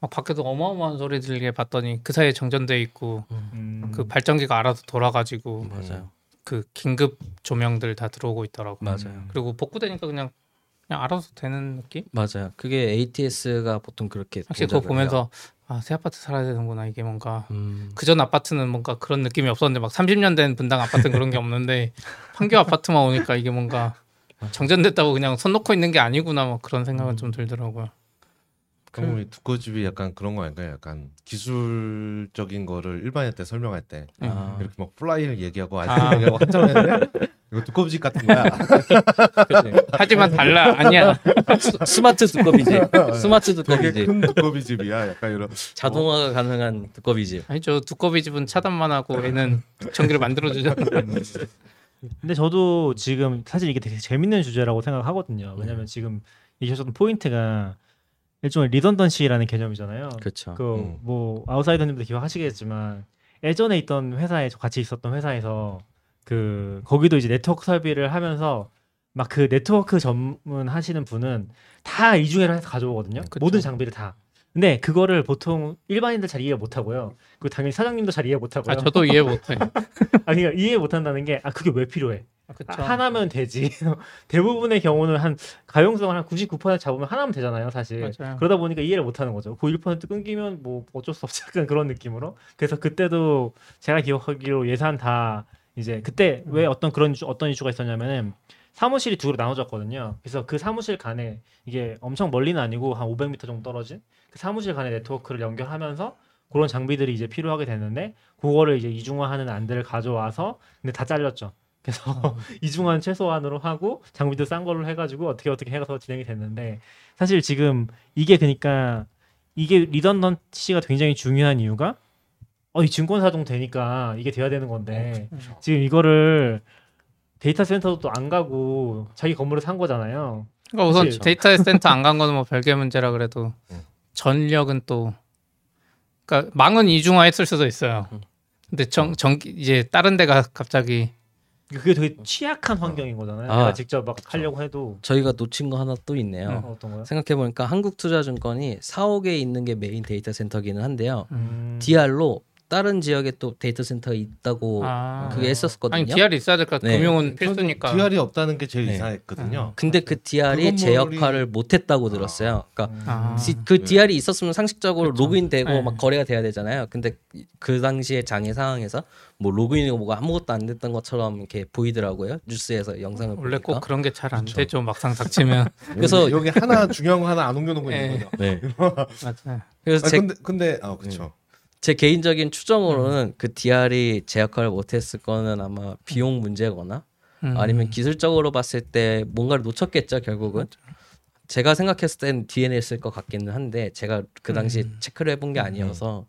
[SPEAKER 4] 막 밖에서 어마어마한 소리 들리게 봤더니 그 사이에 정전돼 있고
[SPEAKER 2] 음.
[SPEAKER 4] 그 발전기가 알아서 돌아가지고
[SPEAKER 3] 맞아요.
[SPEAKER 4] 그 긴급 조명들 다 들어오고 있더라고.
[SPEAKER 3] 맞아요.
[SPEAKER 4] 그리고 복구되니까 그냥 그냥 알아서 되는 느낌?
[SPEAKER 3] 맞아요. 그게 ATS가 보통 그렇게
[SPEAKER 4] 확실히 그거 보면서 아 새 아파트 살아야 되는구나 이게 뭔가.
[SPEAKER 3] 음,
[SPEAKER 4] 그전 아파트는 뭔가 그런 느낌이 없었는데 막 30년 된 분당 아파트는 그런 게 없는데 판교 아파트만 오니까 이게 뭔가 정전됐다고 그냥 손 놓고 있는 게 아니구나 막 그런 생각은 좀 들더라고요.
[SPEAKER 5] 그럼 우리 두꺼비집이 약간 그런 거 아닌가요? 약간 기술적인 거를 일반인한테 설명할 때
[SPEAKER 3] 아,
[SPEAKER 5] 이렇게 막 플라이를 얘기하고 아. 얘기하고 한참 했는데 이거 두꺼비집 같은 거야.
[SPEAKER 4] 하지만 달라 아니야.
[SPEAKER 3] 스- 스마트 두꺼비지. 스마트
[SPEAKER 5] 되게
[SPEAKER 3] 두꺼비지.
[SPEAKER 5] 큰 두꺼비집이야. 약간 이런.
[SPEAKER 3] 자동화가 가능한 두꺼비지.
[SPEAKER 4] 아니죠 두꺼비 집은 차단만 하고 얘는 전기를 만들어 주잖아.
[SPEAKER 2] 근데 저도 지금 사실 이게 되게 재밌는 주제라고 생각하거든요. 왜냐면 지금 얘기하셨던 포인트가 일종의 redundancy라는 개념이잖아요.
[SPEAKER 3] 그렇죠.
[SPEAKER 5] 음.
[SPEAKER 2] 그뭐 아웃사이더님도 기억하시겠지만 예전에 있던 회사에 저 같이 있었던 회사에서 그 거기도 이제 네트워크 설비를 하면서 막 그 네트워크 전문 하시는 분은 다 이중회로 해서 가져오거든요.
[SPEAKER 4] 그쵸.
[SPEAKER 2] 모든 장비를 다. 근데 그거를 보통 일반인들 잘 이해 못 하고요. 그리고 당연히 사장님도 잘 이해 못 하고요.
[SPEAKER 4] 아 저도 이해 못해.
[SPEAKER 2] 아 그러니까 이해 못 한다는 게 아 그게 왜 필요해?
[SPEAKER 4] 아,
[SPEAKER 2] 아. 하나면 되지. 대부분의 경우는 한 가용성을 한 99% 잡으면 하나면 되잖아요, 사실.
[SPEAKER 4] 맞아요.
[SPEAKER 2] 그러다 보니까 이해를 못 하는 거죠. 그1% 끊기면 뭐 어쩔 수 없지 약간 그런 느낌으로. 그래서 그때도 제가 기억하기로 예산 다 이제 그때 왜 어떤 그런 이슈, 어떤 이슈가 있었냐면은 사무실이 두 개로 나눠졌거든요. 그래서 그 사무실 간에 이게 엄청 멀리는 아니고 한 500m 정도 떨어진 그 사무실 간의 네트워크를 연결하면서 그런 장비들이 이제 필요하게 됐는데 그거를 이제 이중화하는 안들을 가져와서 근데 다 잘렸죠. 그래서 이중화는 최소한으로 하고 장비도 싼 걸로 해가지고 어떻게 어떻게 해서 진행이 됐는데 사실 지금 이게 그러니까 이게 redundancy가 굉장히 중요한 이유가 어 이 증권사 정도 되니까 이게 돼야 되는 건데 지금 이거를 데이터 센터도 안 가고 자기 건물을 산 거잖아요.
[SPEAKER 4] 그러니까 우선
[SPEAKER 2] 그치?
[SPEAKER 4] 데이터 센터 안 간 거는 뭐 별개 문제라 그래도
[SPEAKER 5] 음.
[SPEAKER 4] 전력은 또 그러니까 망은 이중화했을 수도 있어요.
[SPEAKER 3] 음.
[SPEAKER 4] 근데 정, 전 이제 다른 데가 갑자기
[SPEAKER 2] 그게 되게 취약한 환경인 거잖아요.
[SPEAKER 3] 아,
[SPEAKER 2] 내가 직접 막 하려고 해도
[SPEAKER 3] 저희가 놓친 거 하나 또 있네요.
[SPEAKER 2] 어, 어떤 거요?
[SPEAKER 3] 생각해 보니까 한국투자증권이 사옥에 있는 게 메인 데이터 센터기는 한데요.
[SPEAKER 2] 음.
[SPEAKER 3] DR로 다른 지역에 또 데이터 센터가 있다고
[SPEAKER 4] 아.
[SPEAKER 3] 그게 했었거든요.
[SPEAKER 4] 아니 DR이 있어야 될까?
[SPEAKER 3] 네.
[SPEAKER 4] 금융은 필수니까.
[SPEAKER 5] DR이 없다는 게 제일
[SPEAKER 3] 네.
[SPEAKER 5] 이상했거든요.
[SPEAKER 3] 근데 그 DR이 그제 역할을 못했다고 들었어요. 그러니까
[SPEAKER 2] 음.
[SPEAKER 4] 아.
[SPEAKER 3] 디- 그 DR이 있었으면 상식적으로
[SPEAKER 4] 그쵸.
[SPEAKER 3] 로그인되고
[SPEAKER 4] 네.
[SPEAKER 3] 막 거래가 돼야 되잖아요. 근데 그 당시에 장애 상황에서 뭐 로그인이고 뭐가 아무것도 안 됐던 것처럼 이렇게 보이더라고요. 뉴스에서 영상을
[SPEAKER 4] 원래
[SPEAKER 3] 보니까.
[SPEAKER 4] 꼭 그런 게 잘안
[SPEAKER 5] 그쵸.
[SPEAKER 4] 되죠. 막상 닥치면.
[SPEAKER 3] 그래서-
[SPEAKER 5] 여기, 여기 하나 중요한 거 하나 안 옮겨놓은 거 있는
[SPEAKER 4] 네.
[SPEAKER 5] 거죠.
[SPEAKER 3] 네.
[SPEAKER 4] 맞아요.
[SPEAKER 3] 그래서
[SPEAKER 5] 아,
[SPEAKER 3] 제,
[SPEAKER 5] 근데 근데 아 그렇죠.
[SPEAKER 3] 제 개인적인 추정으로는 그 DR이 제 역할을 못했을 거는 아마 비용 문제거나
[SPEAKER 4] 음.
[SPEAKER 3] 아니면 기술적으로 봤을 때 뭔가를 놓쳤겠죠 결국은 제가 생각했을 땐 DNS일 것 같기는 한데 제가 그 당시
[SPEAKER 4] 음.
[SPEAKER 3] 체크를 해본 게 아니어서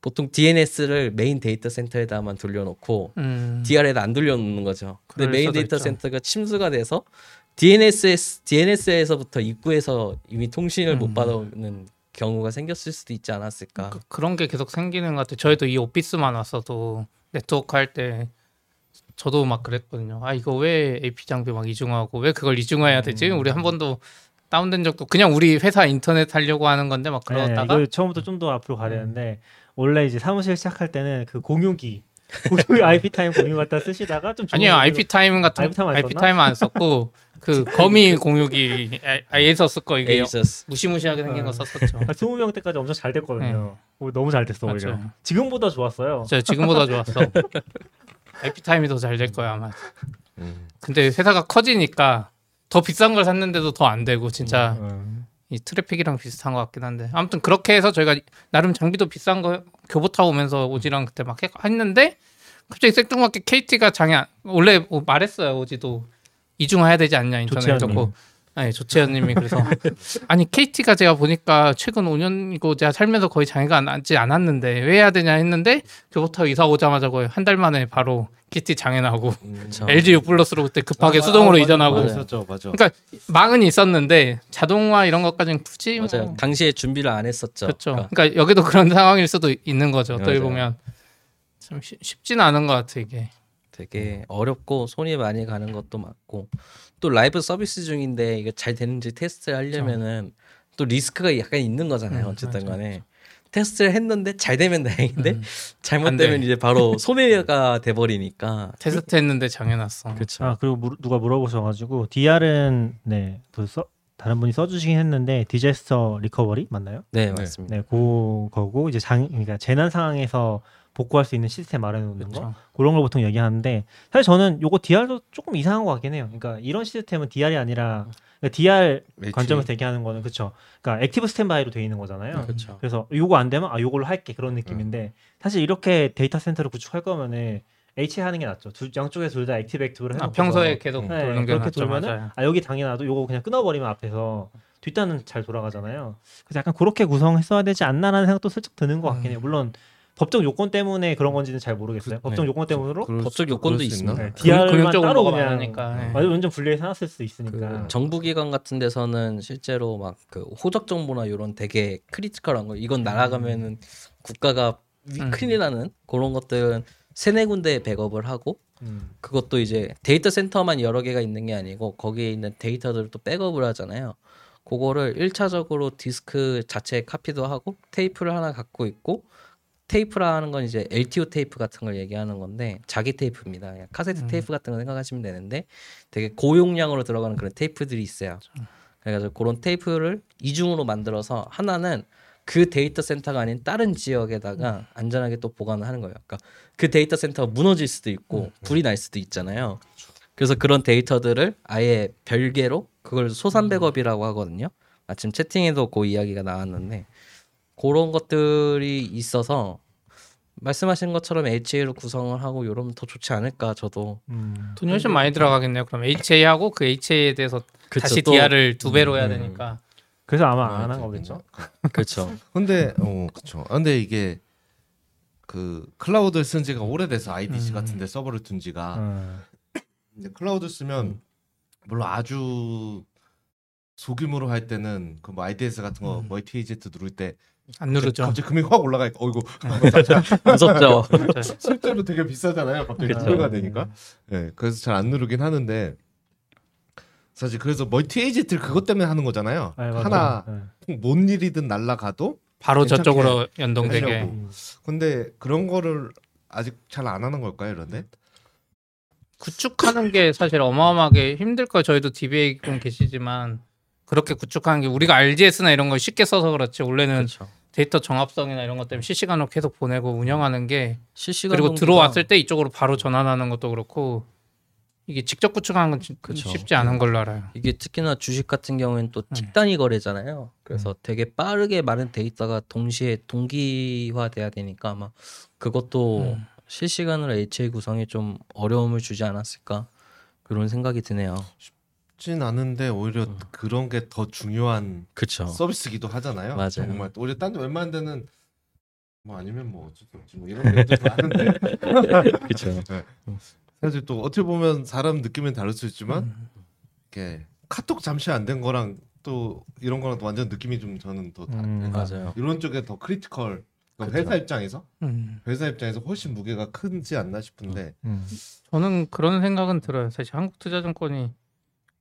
[SPEAKER 3] 보통 DNS를 메인 데이터 센터에다만 돌려놓고
[SPEAKER 4] 음.
[SPEAKER 3] DR에다 안 돌려놓는 거죠. 근데 메인 데이터
[SPEAKER 4] 있죠.
[SPEAKER 3] 센터가 침수가 돼서 DNS DNS에서부터 입구에서 이미 통신을 못
[SPEAKER 4] 음.
[SPEAKER 3] 받아오는 경우가 생겼을 수도 있지 않았을까.
[SPEAKER 4] 그, 그런 게 계속 생기는 것 같아요. 저희도 이 오피스만 왔어도 네트워크 할 때 저도 막 그랬거든요. 아 이거 왜 AP 장비 막 이중화하고 왜 그걸 이중화해야 되지?
[SPEAKER 2] 음.
[SPEAKER 4] 우리 한 번도 다운된 적도 그냥 우리 회사 인터넷 하려고 하는 건데 막
[SPEAKER 2] 네,
[SPEAKER 4] 그러다가
[SPEAKER 2] 이거 처음부터 좀 더 앞으로 가야 되는데 원래 이제 사무실 시작할 때는 그 공유기 공유 IP 타임 공유 갖다 쓰시다가 좀
[SPEAKER 4] 아니요 IP 타임 같은
[SPEAKER 2] IP 타임 안
[SPEAKER 4] IP
[SPEAKER 2] 썼나?
[SPEAKER 4] 타임 안 썼고 그 거미 공유기 아예 썼을 거 이게
[SPEAKER 3] 에이서스.
[SPEAKER 4] 무시무시하게 생긴
[SPEAKER 2] 어.
[SPEAKER 4] 거 썼었죠.
[SPEAKER 2] 한 20명 때까지 엄청 잘 됐거든요. 오, 너무 잘 됐어 오히려.
[SPEAKER 4] 네. 맞죠.
[SPEAKER 2] 지금보다 좋았어요.
[SPEAKER 4] 진짜 지금보다 좋았어. IP 타임이 더 잘 될 거야 아마.
[SPEAKER 5] 음.
[SPEAKER 4] 근데 회사가 커지니까 더 비싼 걸 샀는데도 더 안 되고 진짜
[SPEAKER 2] 음.
[SPEAKER 4] 이 트래픽이랑 비슷한 것 같긴 한데 아무튼 그렇게 해서 저희가 나름 장비도 비싼 거 교보 타고 오면서 오지랑 그때 막 해- 했는데 갑자기 생뚱맞게 KT가 장애 안- 원래 뭐 말했어요 오지도 이중화해야 되지 않냐 인터넷. 듣고 아니 조채연님이 그래서 아니 KT가 제가 보니까 최근 5년이고 제가 살면서 거의 장애가 나지 않았는데 왜 해야 되냐 했는데 교보 타고 이사 오자마자 거의 한 달 만에 바로 KT 장애 나고
[SPEAKER 3] 그쵸.
[SPEAKER 4] LG U 플러스로 그때 급하게
[SPEAKER 5] 아,
[SPEAKER 4] 수동으로
[SPEAKER 5] 아,
[SPEAKER 4] 이전하고
[SPEAKER 5] 맞아, 맞아.
[SPEAKER 4] 그러니까 망은 있었는데 자동화 이런 것까지는 굳이 뭐
[SPEAKER 3] 맞아요. 당시에 준비를 안 했었죠.
[SPEAKER 4] 그렇죠.
[SPEAKER 3] 그러니까
[SPEAKER 4] 그러니까 여기도 그런 상황일 수도 있는 거죠. 어떻게
[SPEAKER 3] 맞아요.
[SPEAKER 4] 보면 참 쉽- 쉽지는 않은 것 같아 이게.
[SPEAKER 3] 되게 어렵고 손이 많이 가는 것도 맞고 또 라이브 서비스 중인데 이게 잘 되는지 테스트를 하려면은 또 리스크가 약간 있는 거잖아요.
[SPEAKER 4] 음,
[SPEAKER 3] 어쨌든 간에 테스트를 했는데 잘 되면 다행인데
[SPEAKER 4] 음. 안
[SPEAKER 3] 잘못되면
[SPEAKER 4] 돼.
[SPEAKER 3] 이제 바로 손해가 돼 버리니까
[SPEAKER 4] 테스트했는데 장애났어.
[SPEAKER 3] 그렇죠.
[SPEAKER 2] 아 그리고 물- 누가 물어보셔가지고 DR은 네그 써, 다른 분이 써주시긴 했는데 disaster recovery 맞나요?
[SPEAKER 3] 네,
[SPEAKER 5] 네.
[SPEAKER 3] 맞습니다.
[SPEAKER 2] 네, 그거고 이제 장 그러니까 재난 상황에서 복구할 수 있는 시스템 마련해 놓는 거. 그런 걸 보통 얘기하는데 사실 저는 요거 DR도 조금 이상한 것 같긴 해요. 그러니까 이런 시스템은 DR이 아니라 그러니까 DR
[SPEAKER 5] match.
[SPEAKER 2] 관점에서 얘기하는 거는 그렇죠. 그러니까 active standby로 돼 있는 거잖아요.
[SPEAKER 3] 그렇죠.
[SPEAKER 2] 그래서 요거 안 되면 아 요걸로 할게 그런 느낌인데 사실 이렇게 데이터 센터를 구축할 거면은 HA 하는 게 낫죠. 둘, 양쪽에 둘 다 액티브 액티브를
[SPEAKER 4] 아,
[SPEAKER 2] 해놓고
[SPEAKER 4] 평소에 계속
[SPEAKER 5] 네,
[SPEAKER 4] 돌는 게
[SPEAKER 2] 그렇게
[SPEAKER 4] 낫죠.
[SPEAKER 2] 돌면은
[SPEAKER 4] 맞아요.
[SPEAKER 2] 아 여기 당연하도 요거 그냥 끊어버리면 앞에서 뒷단은 잘 돌아가잖아요. 그래서 약간 그렇게 구성했어야 되지 않나라는 생각도 슬쩍 드는 것 같긴 해요. 물론 법적 요건 때문에 그런 건지는 잘 모르겠어요.
[SPEAKER 5] 그-
[SPEAKER 2] 법적
[SPEAKER 5] 네.
[SPEAKER 2] 요건 때문으로
[SPEAKER 3] 법적
[SPEAKER 5] 수-
[SPEAKER 3] 요건도
[SPEAKER 5] 수?
[SPEAKER 3] 있습니다.
[SPEAKER 2] 네, DR만
[SPEAKER 4] 금융적으로
[SPEAKER 2] 따로 그냥
[SPEAKER 4] 많으니까. 네.
[SPEAKER 2] 완전 분리해서 해놨을 수도 있으니까.
[SPEAKER 3] 그 정부기관 같은 데서는 실제로 막 그 호적 정보나 이런 되게 critical한 거 이건 날아가면은 국가가 위-
[SPEAKER 4] 음.
[SPEAKER 3] 큰일 나는 그런 것들은 세네 군데 백업을 하고
[SPEAKER 2] 음.
[SPEAKER 3] 그것도 이제 데이터 센터만 여러 개가 있는 게 아니고 거기에 있는 데이터들을 또 백업을 하잖아요. 그거를 1차적으로 디스크 자체 카피도 하고 테이프를 하나 갖고 있고 테이프라 하는 건 이제 LTO 테이프 같은 걸 얘기하는 건데 자기 테이프입니다. 그냥 카세트
[SPEAKER 4] 음.
[SPEAKER 3] 테이프 같은 거 생각하시면 되는데 되게 고용량으로 들어가는 그런 테이프들이 있어요. 그래가지고 그런 테이프를 이중으로 만들어서 하나는 그 데이터 센터가 아닌 다른 지역에다가 안전하게 또 보관을 하는 거예요. 그러니까 그 데이터 센터가 무너질 수도 있고 불이 날 수도 있잖아요. 그래서 그런 데이터들을 아예 별개로 그걸 소산 백업이라고 하거든요. 마침 채팅에도 그 이야기가 나왔는데 그런 것들이 있어서 말씀하신 것처럼 HA로 구성을 하고 이러면 더 좋지 않을까 저도
[SPEAKER 2] 음.
[SPEAKER 4] 돈이 훨씬 많이 들어가겠네요. 그럼 HA하고 그 HA에 대해서
[SPEAKER 3] 그쵸,
[SPEAKER 4] 다시
[SPEAKER 3] 또-
[SPEAKER 4] DR을 두 배로 해야
[SPEAKER 5] 음.
[SPEAKER 4] 되니까.
[SPEAKER 2] 그래서 아마
[SPEAKER 5] 아, 안한또
[SPEAKER 2] 거겠죠.
[SPEAKER 3] 그렇죠.
[SPEAKER 5] 근데 어. 아, 근데 이게 그 클라우드를 쓴 지가 오래돼서 IDC
[SPEAKER 4] 음.
[SPEAKER 5] 같은데 서버를 둔 지가
[SPEAKER 2] 음.
[SPEAKER 5] 이제 클라우드 쓰면 물론 아주 소규모로 할 때는 그뭐 RDS 같은 거
[SPEAKER 4] 음.
[SPEAKER 5] multi AZ 누를 때
[SPEAKER 4] 안 누르죠.
[SPEAKER 5] 갑자기 금액이 확 올라가니까 어이구
[SPEAKER 3] 무섭죠.
[SPEAKER 5] 실제로 되게 비싸잖아요. 갑자기 배가 되니까. 네, 그래서 잘 안 누르긴 하는데 사실 그래서 멀티 에이전트를 그것 때문에 하는 거잖아요.
[SPEAKER 2] 네.
[SPEAKER 5] 하나
[SPEAKER 2] 네.
[SPEAKER 5] 뭔 일이든 날라가도
[SPEAKER 4] 바로 저쪽으로 연동되게.
[SPEAKER 5] 하려고.
[SPEAKER 2] 음.
[SPEAKER 5] 근데 그런 거를 아직 잘 안 하는 걸까요, 이런데?
[SPEAKER 4] 구축하는 게 사실 어마어마하게 힘들 거예요. 저희도 DBA 좀 계시지만 그렇게 구축하는 게 우리가 RGS나 이런 걸 쉽게 써서 그렇지 원래는
[SPEAKER 3] 그렇죠.
[SPEAKER 4] 데이터 정합성이나 이런 것 때문에 실시간으로 계속 보내고 운영하는 게
[SPEAKER 3] 실시간
[SPEAKER 4] 그리고 들어왔을 때 이쪽으로 바로 전환하는 것도 그렇고 이게 직접 구축하는 건 진-
[SPEAKER 3] 그쵸.
[SPEAKER 4] 쉽지 않은 걸로 알아요.
[SPEAKER 3] 이게 특히나 주식 같은 경우에는 또
[SPEAKER 4] 네.
[SPEAKER 3] 직단위 거래잖아요. 그래서 되게 빠르게 많은 데이터가 동시에 동기화돼야 되니까 아마 그것도
[SPEAKER 4] 음.
[SPEAKER 3] 실시간으로 HA 구성에 좀 어려움을 주지 않았을까 그런 생각이 드네요.
[SPEAKER 5] 쉽진 않은데 오히려 그런 게 더 중요한
[SPEAKER 3] 그쵸.
[SPEAKER 5] 서비스기도 하잖아요.
[SPEAKER 3] 맞아요.
[SPEAKER 5] 정말 오히려 딴데 웬만한 데는 뭐 아니면 뭐 어쩔 수 없지 뭐 이런 데도 많은데
[SPEAKER 3] 그쵸.
[SPEAKER 5] 사실 또 어떻게 보면 사람 느낌은 다를 수 있지만
[SPEAKER 4] 음.
[SPEAKER 5] 이게 카톡 잠시 안 된 거랑 또 이런 거랑 또 완전 느낌이 좀 저는 더 다-
[SPEAKER 2] 음,
[SPEAKER 3] 맞아요.
[SPEAKER 5] 이런 쪽에 더 critical 그러니까
[SPEAKER 3] 그쵸.
[SPEAKER 5] 회사 입장에서
[SPEAKER 4] 음.
[SPEAKER 5] 회사 입장에서 훨씬 무게가 크지 않나 싶은데
[SPEAKER 2] 음.
[SPEAKER 4] 저는 그런 생각은 들어요. 사실 한국투자증권이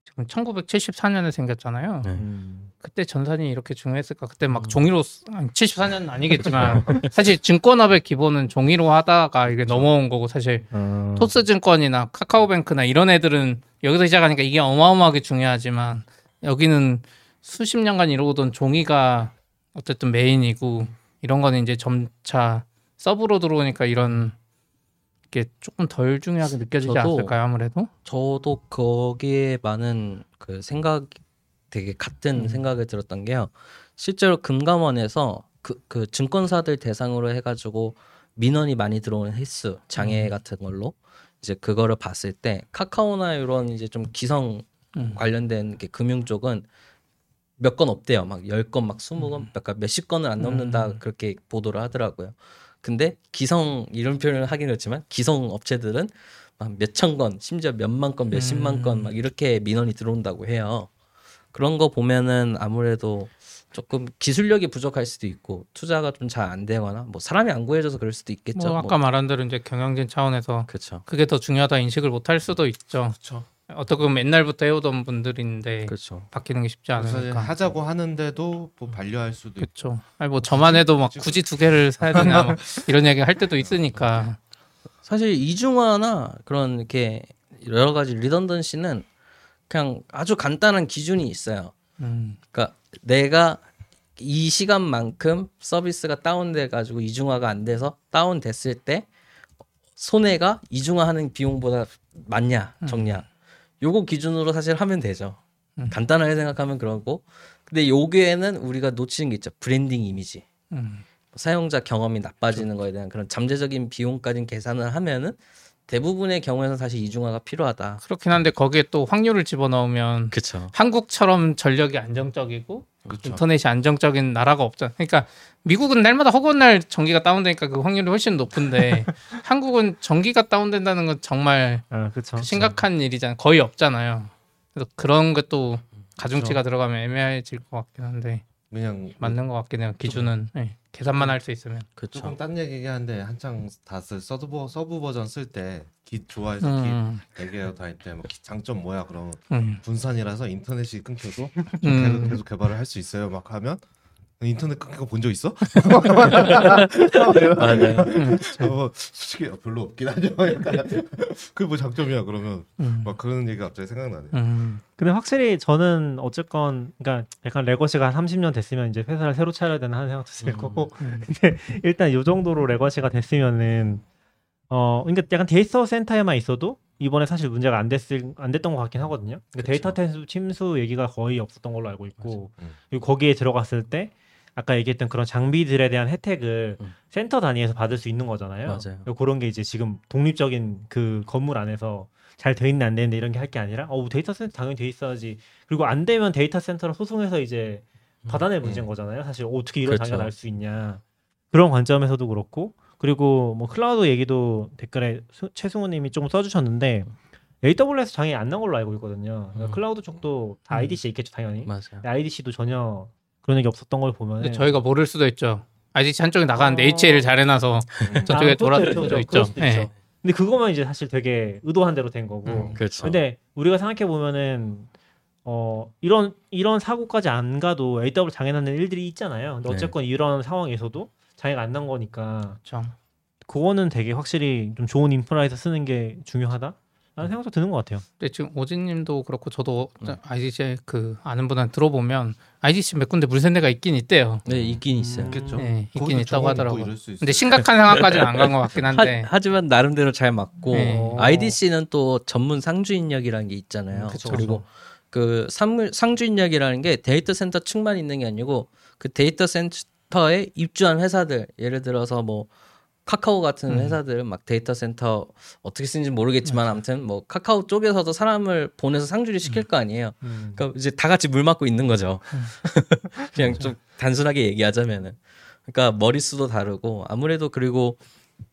[SPEAKER 4] 지금 1974년에 생겼잖아요.
[SPEAKER 3] 네.
[SPEAKER 2] 음.
[SPEAKER 4] 그때 전산이 이렇게 중요했을까? 그때 막
[SPEAKER 3] 음.
[SPEAKER 4] 종이로 쓰- 아니, 74년은 아니겠지만 사실 증권업의 기본은 종이로 하다가 이게 넘어온 거고 사실
[SPEAKER 2] 어.
[SPEAKER 4] 토스증권이나 카카오뱅크나 이런 애들은 여기서 시작하니까 이게 어마어마하게 중요하지만 여기는 수십 년간 이루어오던 종이가 어쨌든 메인이고 이런 거는 이제 점차 서브로 들어오니까 이런 게 조금 덜 중요하게 느껴지지
[SPEAKER 3] 저도
[SPEAKER 4] 않을까요 아무래도?
[SPEAKER 3] 저도 거기에 많은 그 생각 되게 같은
[SPEAKER 4] 음.
[SPEAKER 3] 생각을 들었던 게요. 실제로 금감원에서 그, 그 증권사들 대상으로 해가지고 민원이 많이 들어오는 횟수 장애
[SPEAKER 4] 음.
[SPEAKER 3] 같은 걸로 이제 그거를 봤을 때 카카오나 이런 이제 좀 기성
[SPEAKER 4] 음.
[SPEAKER 3] 관련된 게 금융 쪽은 몇 건 없대요. 막 열 건, 막 스무 건, 그러니까 몇십 건을 안 넘는다
[SPEAKER 4] 음.
[SPEAKER 3] 그렇게 보도를 하더라고요. 근데 기성 이런 표현을 하긴 그렇지만 기성 업체들은 막 몇천 건, 심지어 몇만 건, 몇십만
[SPEAKER 4] 음.
[SPEAKER 3] 건막 이렇게 민원이 들어온다고 해요. 그런 거 보면은 아무래도 조금 기술력이 부족할 수도 있고 투자가 좀 잘 안 되거나 뭐 사람이 안 구해져서 그럴 수도 있겠죠.
[SPEAKER 4] 뭐 아까 말한 대로 이제 경영진 차원에서
[SPEAKER 3] 그렇죠.
[SPEAKER 4] 그게 더 중요하다 인식을 못 할 수도 있죠.
[SPEAKER 5] 그렇죠.
[SPEAKER 4] 어떻게 보면 옛날부터 해오던 분들인데
[SPEAKER 3] 그렇죠.
[SPEAKER 4] 바뀌는 게 쉽지 않으니까.
[SPEAKER 5] 하자고 하는데도 뭐 반려할 수도 있고
[SPEAKER 4] 그렇죠. 아니 뭐 저만 해도 막 굳이 두 개를 사야 되냐 막 이런 얘기 할 때도 있으니까.
[SPEAKER 3] 사실 이중화나 그런 이렇게 여러 가지 redundancy는 그냥 아주 간단한 기준이 있어요.
[SPEAKER 4] 음.
[SPEAKER 3] 그러니까 내가 이 시간만큼 서비스가 다운돼 가지고 이중화가 안 돼서 다운됐을 때 손해가 이중화하는 비용보다 많냐 적냐 요거 기준으로 사실 하면 되죠.
[SPEAKER 4] 음.
[SPEAKER 3] 간단하게 생각하면 그러고 근데 요게에는 우리가 놓치는 게 있죠. 브랜딩 이미지.
[SPEAKER 4] 음.
[SPEAKER 3] 사용자 경험이 나빠지는 거에 대한 그런 잠재적인 비용까지 계산을 하면은 대부분의 경우에는 사실 이중화가 필요하다.
[SPEAKER 4] 그렇긴 한데 거기에 또 확률을 집어넣으면
[SPEAKER 3] 그렇죠.
[SPEAKER 4] 한국처럼 전력이 안정적이고
[SPEAKER 5] 그렇죠.
[SPEAKER 4] 인터넷이 안정적인 나라가 없잖아. 그러니까 미국은 날마다 허구한 날 전기가 다운되니까 그 확률이 훨씬 높은데 한국은 전기가 다운된다는 건 정말
[SPEAKER 2] 아, 그렇죠.
[SPEAKER 4] 심각한 일이잖아요. 거의 없잖아요. 그래서 그런 것도 가중치가 들어가면 애매해질 것 같긴 한데
[SPEAKER 5] 그냥
[SPEAKER 4] 맞는 것 같긴 해요. 기준은 네. 계산만 할 수 있으면.
[SPEAKER 3] 그렇죠.
[SPEAKER 5] 조금 딴 얘기긴 한데 한창 다들 sub Subversion 쓸 때 Git 좋아해서
[SPEAKER 4] 음,
[SPEAKER 5] Git 얘기해요 다닐 때뭐 장점 뭐야 그럼
[SPEAKER 4] 음,
[SPEAKER 5] 분산이라서 인터넷이 끊겨도
[SPEAKER 4] 음.
[SPEAKER 5] 계속, 계속 개발을 할 수 있어요 막 하면 인터넷 끊겨본 적 있어?
[SPEAKER 3] 맞아요.
[SPEAKER 5] 어, 솔직히 별로 없긴 하죠. 그게 뭐 장점이야 그러면
[SPEAKER 4] 음,
[SPEAKER 5] 막 그런 얘기가 갑자기 생각나네.
[SPEAKER 4] 음,
[SPEAKER 2] 근데 확실히 저는 어쨌건 그러니까 약간 레거시가 한 30년 됐으면 이제 회사를 새로 차려야 되나 하는 생각도 들
[SPEAKER 5] 음.
[SPEAKER 2] 거고
[SPEAKER 4] 음.
[SPEAKER 2] 근데 일단 요 정도로 레거시가 됐으면은 어 그러니까 약간 데이터 센터에만 있어도 이번에 사실 문제가 안 됐을 안 됐던 것 같긴 하거든요. 그러니까 데이터 침수, 침수 얘기가 거의 없었던 걸로 알고 있고.
[SPEAKER 5] 음.
[SPEAKER 2] 그리고 거기에 들어갔을 때 아까 얘기했던 그런 장비들에 대한 혜택을
[SPEAKER 3] 음.
[SPEAKER 2] 센터 단위에서 받을 수 있는 거잖아요.
[SPEAKER 3] 맞아요.
[SPEAKER 2] 그런 게 이제 지금 독립적인 그 건물 안에서 잘 돼 있는 안 되는데 이런 게 할 게 아니라 어 데이터 센터 당연히 돼 있어야지. 그리고 안 되면 데이터 센터로 소송해서 이제 받아낼 문제인 거잖아요. 사실 어떻게 이런
[SPEAKER 3] 그렇죠.
[SPEAKER 2] 장애가 날 수 있냐. 그런 관점에서도 그렇고 그리고 뭐 클라우드 얘기도 댓글에 수- 최승우 님이 조금 써 주셨는데 AWS 장애 안난 걸로 알고 있거든요. 그러니까
[SPEAKER 3] 음.
[SPEAKER 2] 클라우드 쪽도 다
[SPEAKER 4] 음.
[SPEAKER 2] IDC 있겠죠 당연히.
[SPEAKER 3] 맞아요.
[SPEAKER 2] IDC도 전혀 그런 얘기 없었던 걸 보면
[SPEAKER 4] 근데 저희가 모를 수도 있죠. IDC 한쪽이 나가는데
[SPEAKER 2] 어.
[SPEAKER 4] HA를 잘 해놔서 저쪽에
[SPEAKER 2] 아,
[SPEAKER 4] 돌아들
[SPEAKER 2] 있죠.
[SPEAKER 4] 수도
[SPEAKER 2] 그럴
[SPEAKER 4] 있죠.
[SPEAKER 2] 수도
[SPEAKER 4] 네.
[SPEAKER 2] 근데 그거면 이제 사실 되게 의도한 대로 된 거고.
[SPEAKER 4] 음.
[SPEAKER 3] 그렇죠.
[SPEAKER 2] 근데 우리가 생각해 보면은 어 이런 이런 사고까지 안 가도 AW 장애 나는 일들이 있잖아요. 근데
[SPEAKER 3] 네.
[SPEAKER 2] 어쨌건 이런 상황에서도 장애가 안 난 거니까
[SPEAKER 4] 그렇죠.
[SPEAKER 2] 그거는 되게 확실히 좀 좋은 인프라에서 쓰는 게 중요하다 라는 생각도 드는 것 같아요.
[SPEAKER 4] 근데 지금 오진님도 그렇고 저도 IDC 그 아는 분한테 들어보면 IDC 몇 군데 물샌데가 있긴 있대요.
[SPEAKER 3] 네, 있긴 있어요.
[SPEAKER 5] 있겠죠.
[SPEAKER 4] 네, 있긴 있다고 하더라고요. 근데 심각한 상황까지는 안 간 것 같긴 한데.
[SPEAKER 3] 하, 지만 나름대로 잘 맞고
[SPEAKER 4] 네.
[SPEAKER 3] IDC는 또 전문 상주인력이라는 게 있잖아요.
[SPEAKER 4] 그쵸,
[SPEAKER 3] 그리고 그 상, 상주인력이라는 게 데이터 센터 측만 있는 게 아니고 그 데이터 센터에 입주한 회사들 예를 들어서 뭐 카카오 같은
[SPEAKER 2] 음.
[SPEAKER 3] 회사들은 막 데이터 센터 어떻게 쓰는지 모르겠지만 아무튼 뭐 카카오 쪽에서도 사람을 보내서 상주를 시킬 거 아니에요.
[SPEAKER 2] 음.
[SPEAKER 3] 그러니까 이제 다 같이 물 맞고 있는 거죠. 그냥 좀 단순하게 얘기하자면은. 그러니까 머릿수도 다르고 아무래도 그리고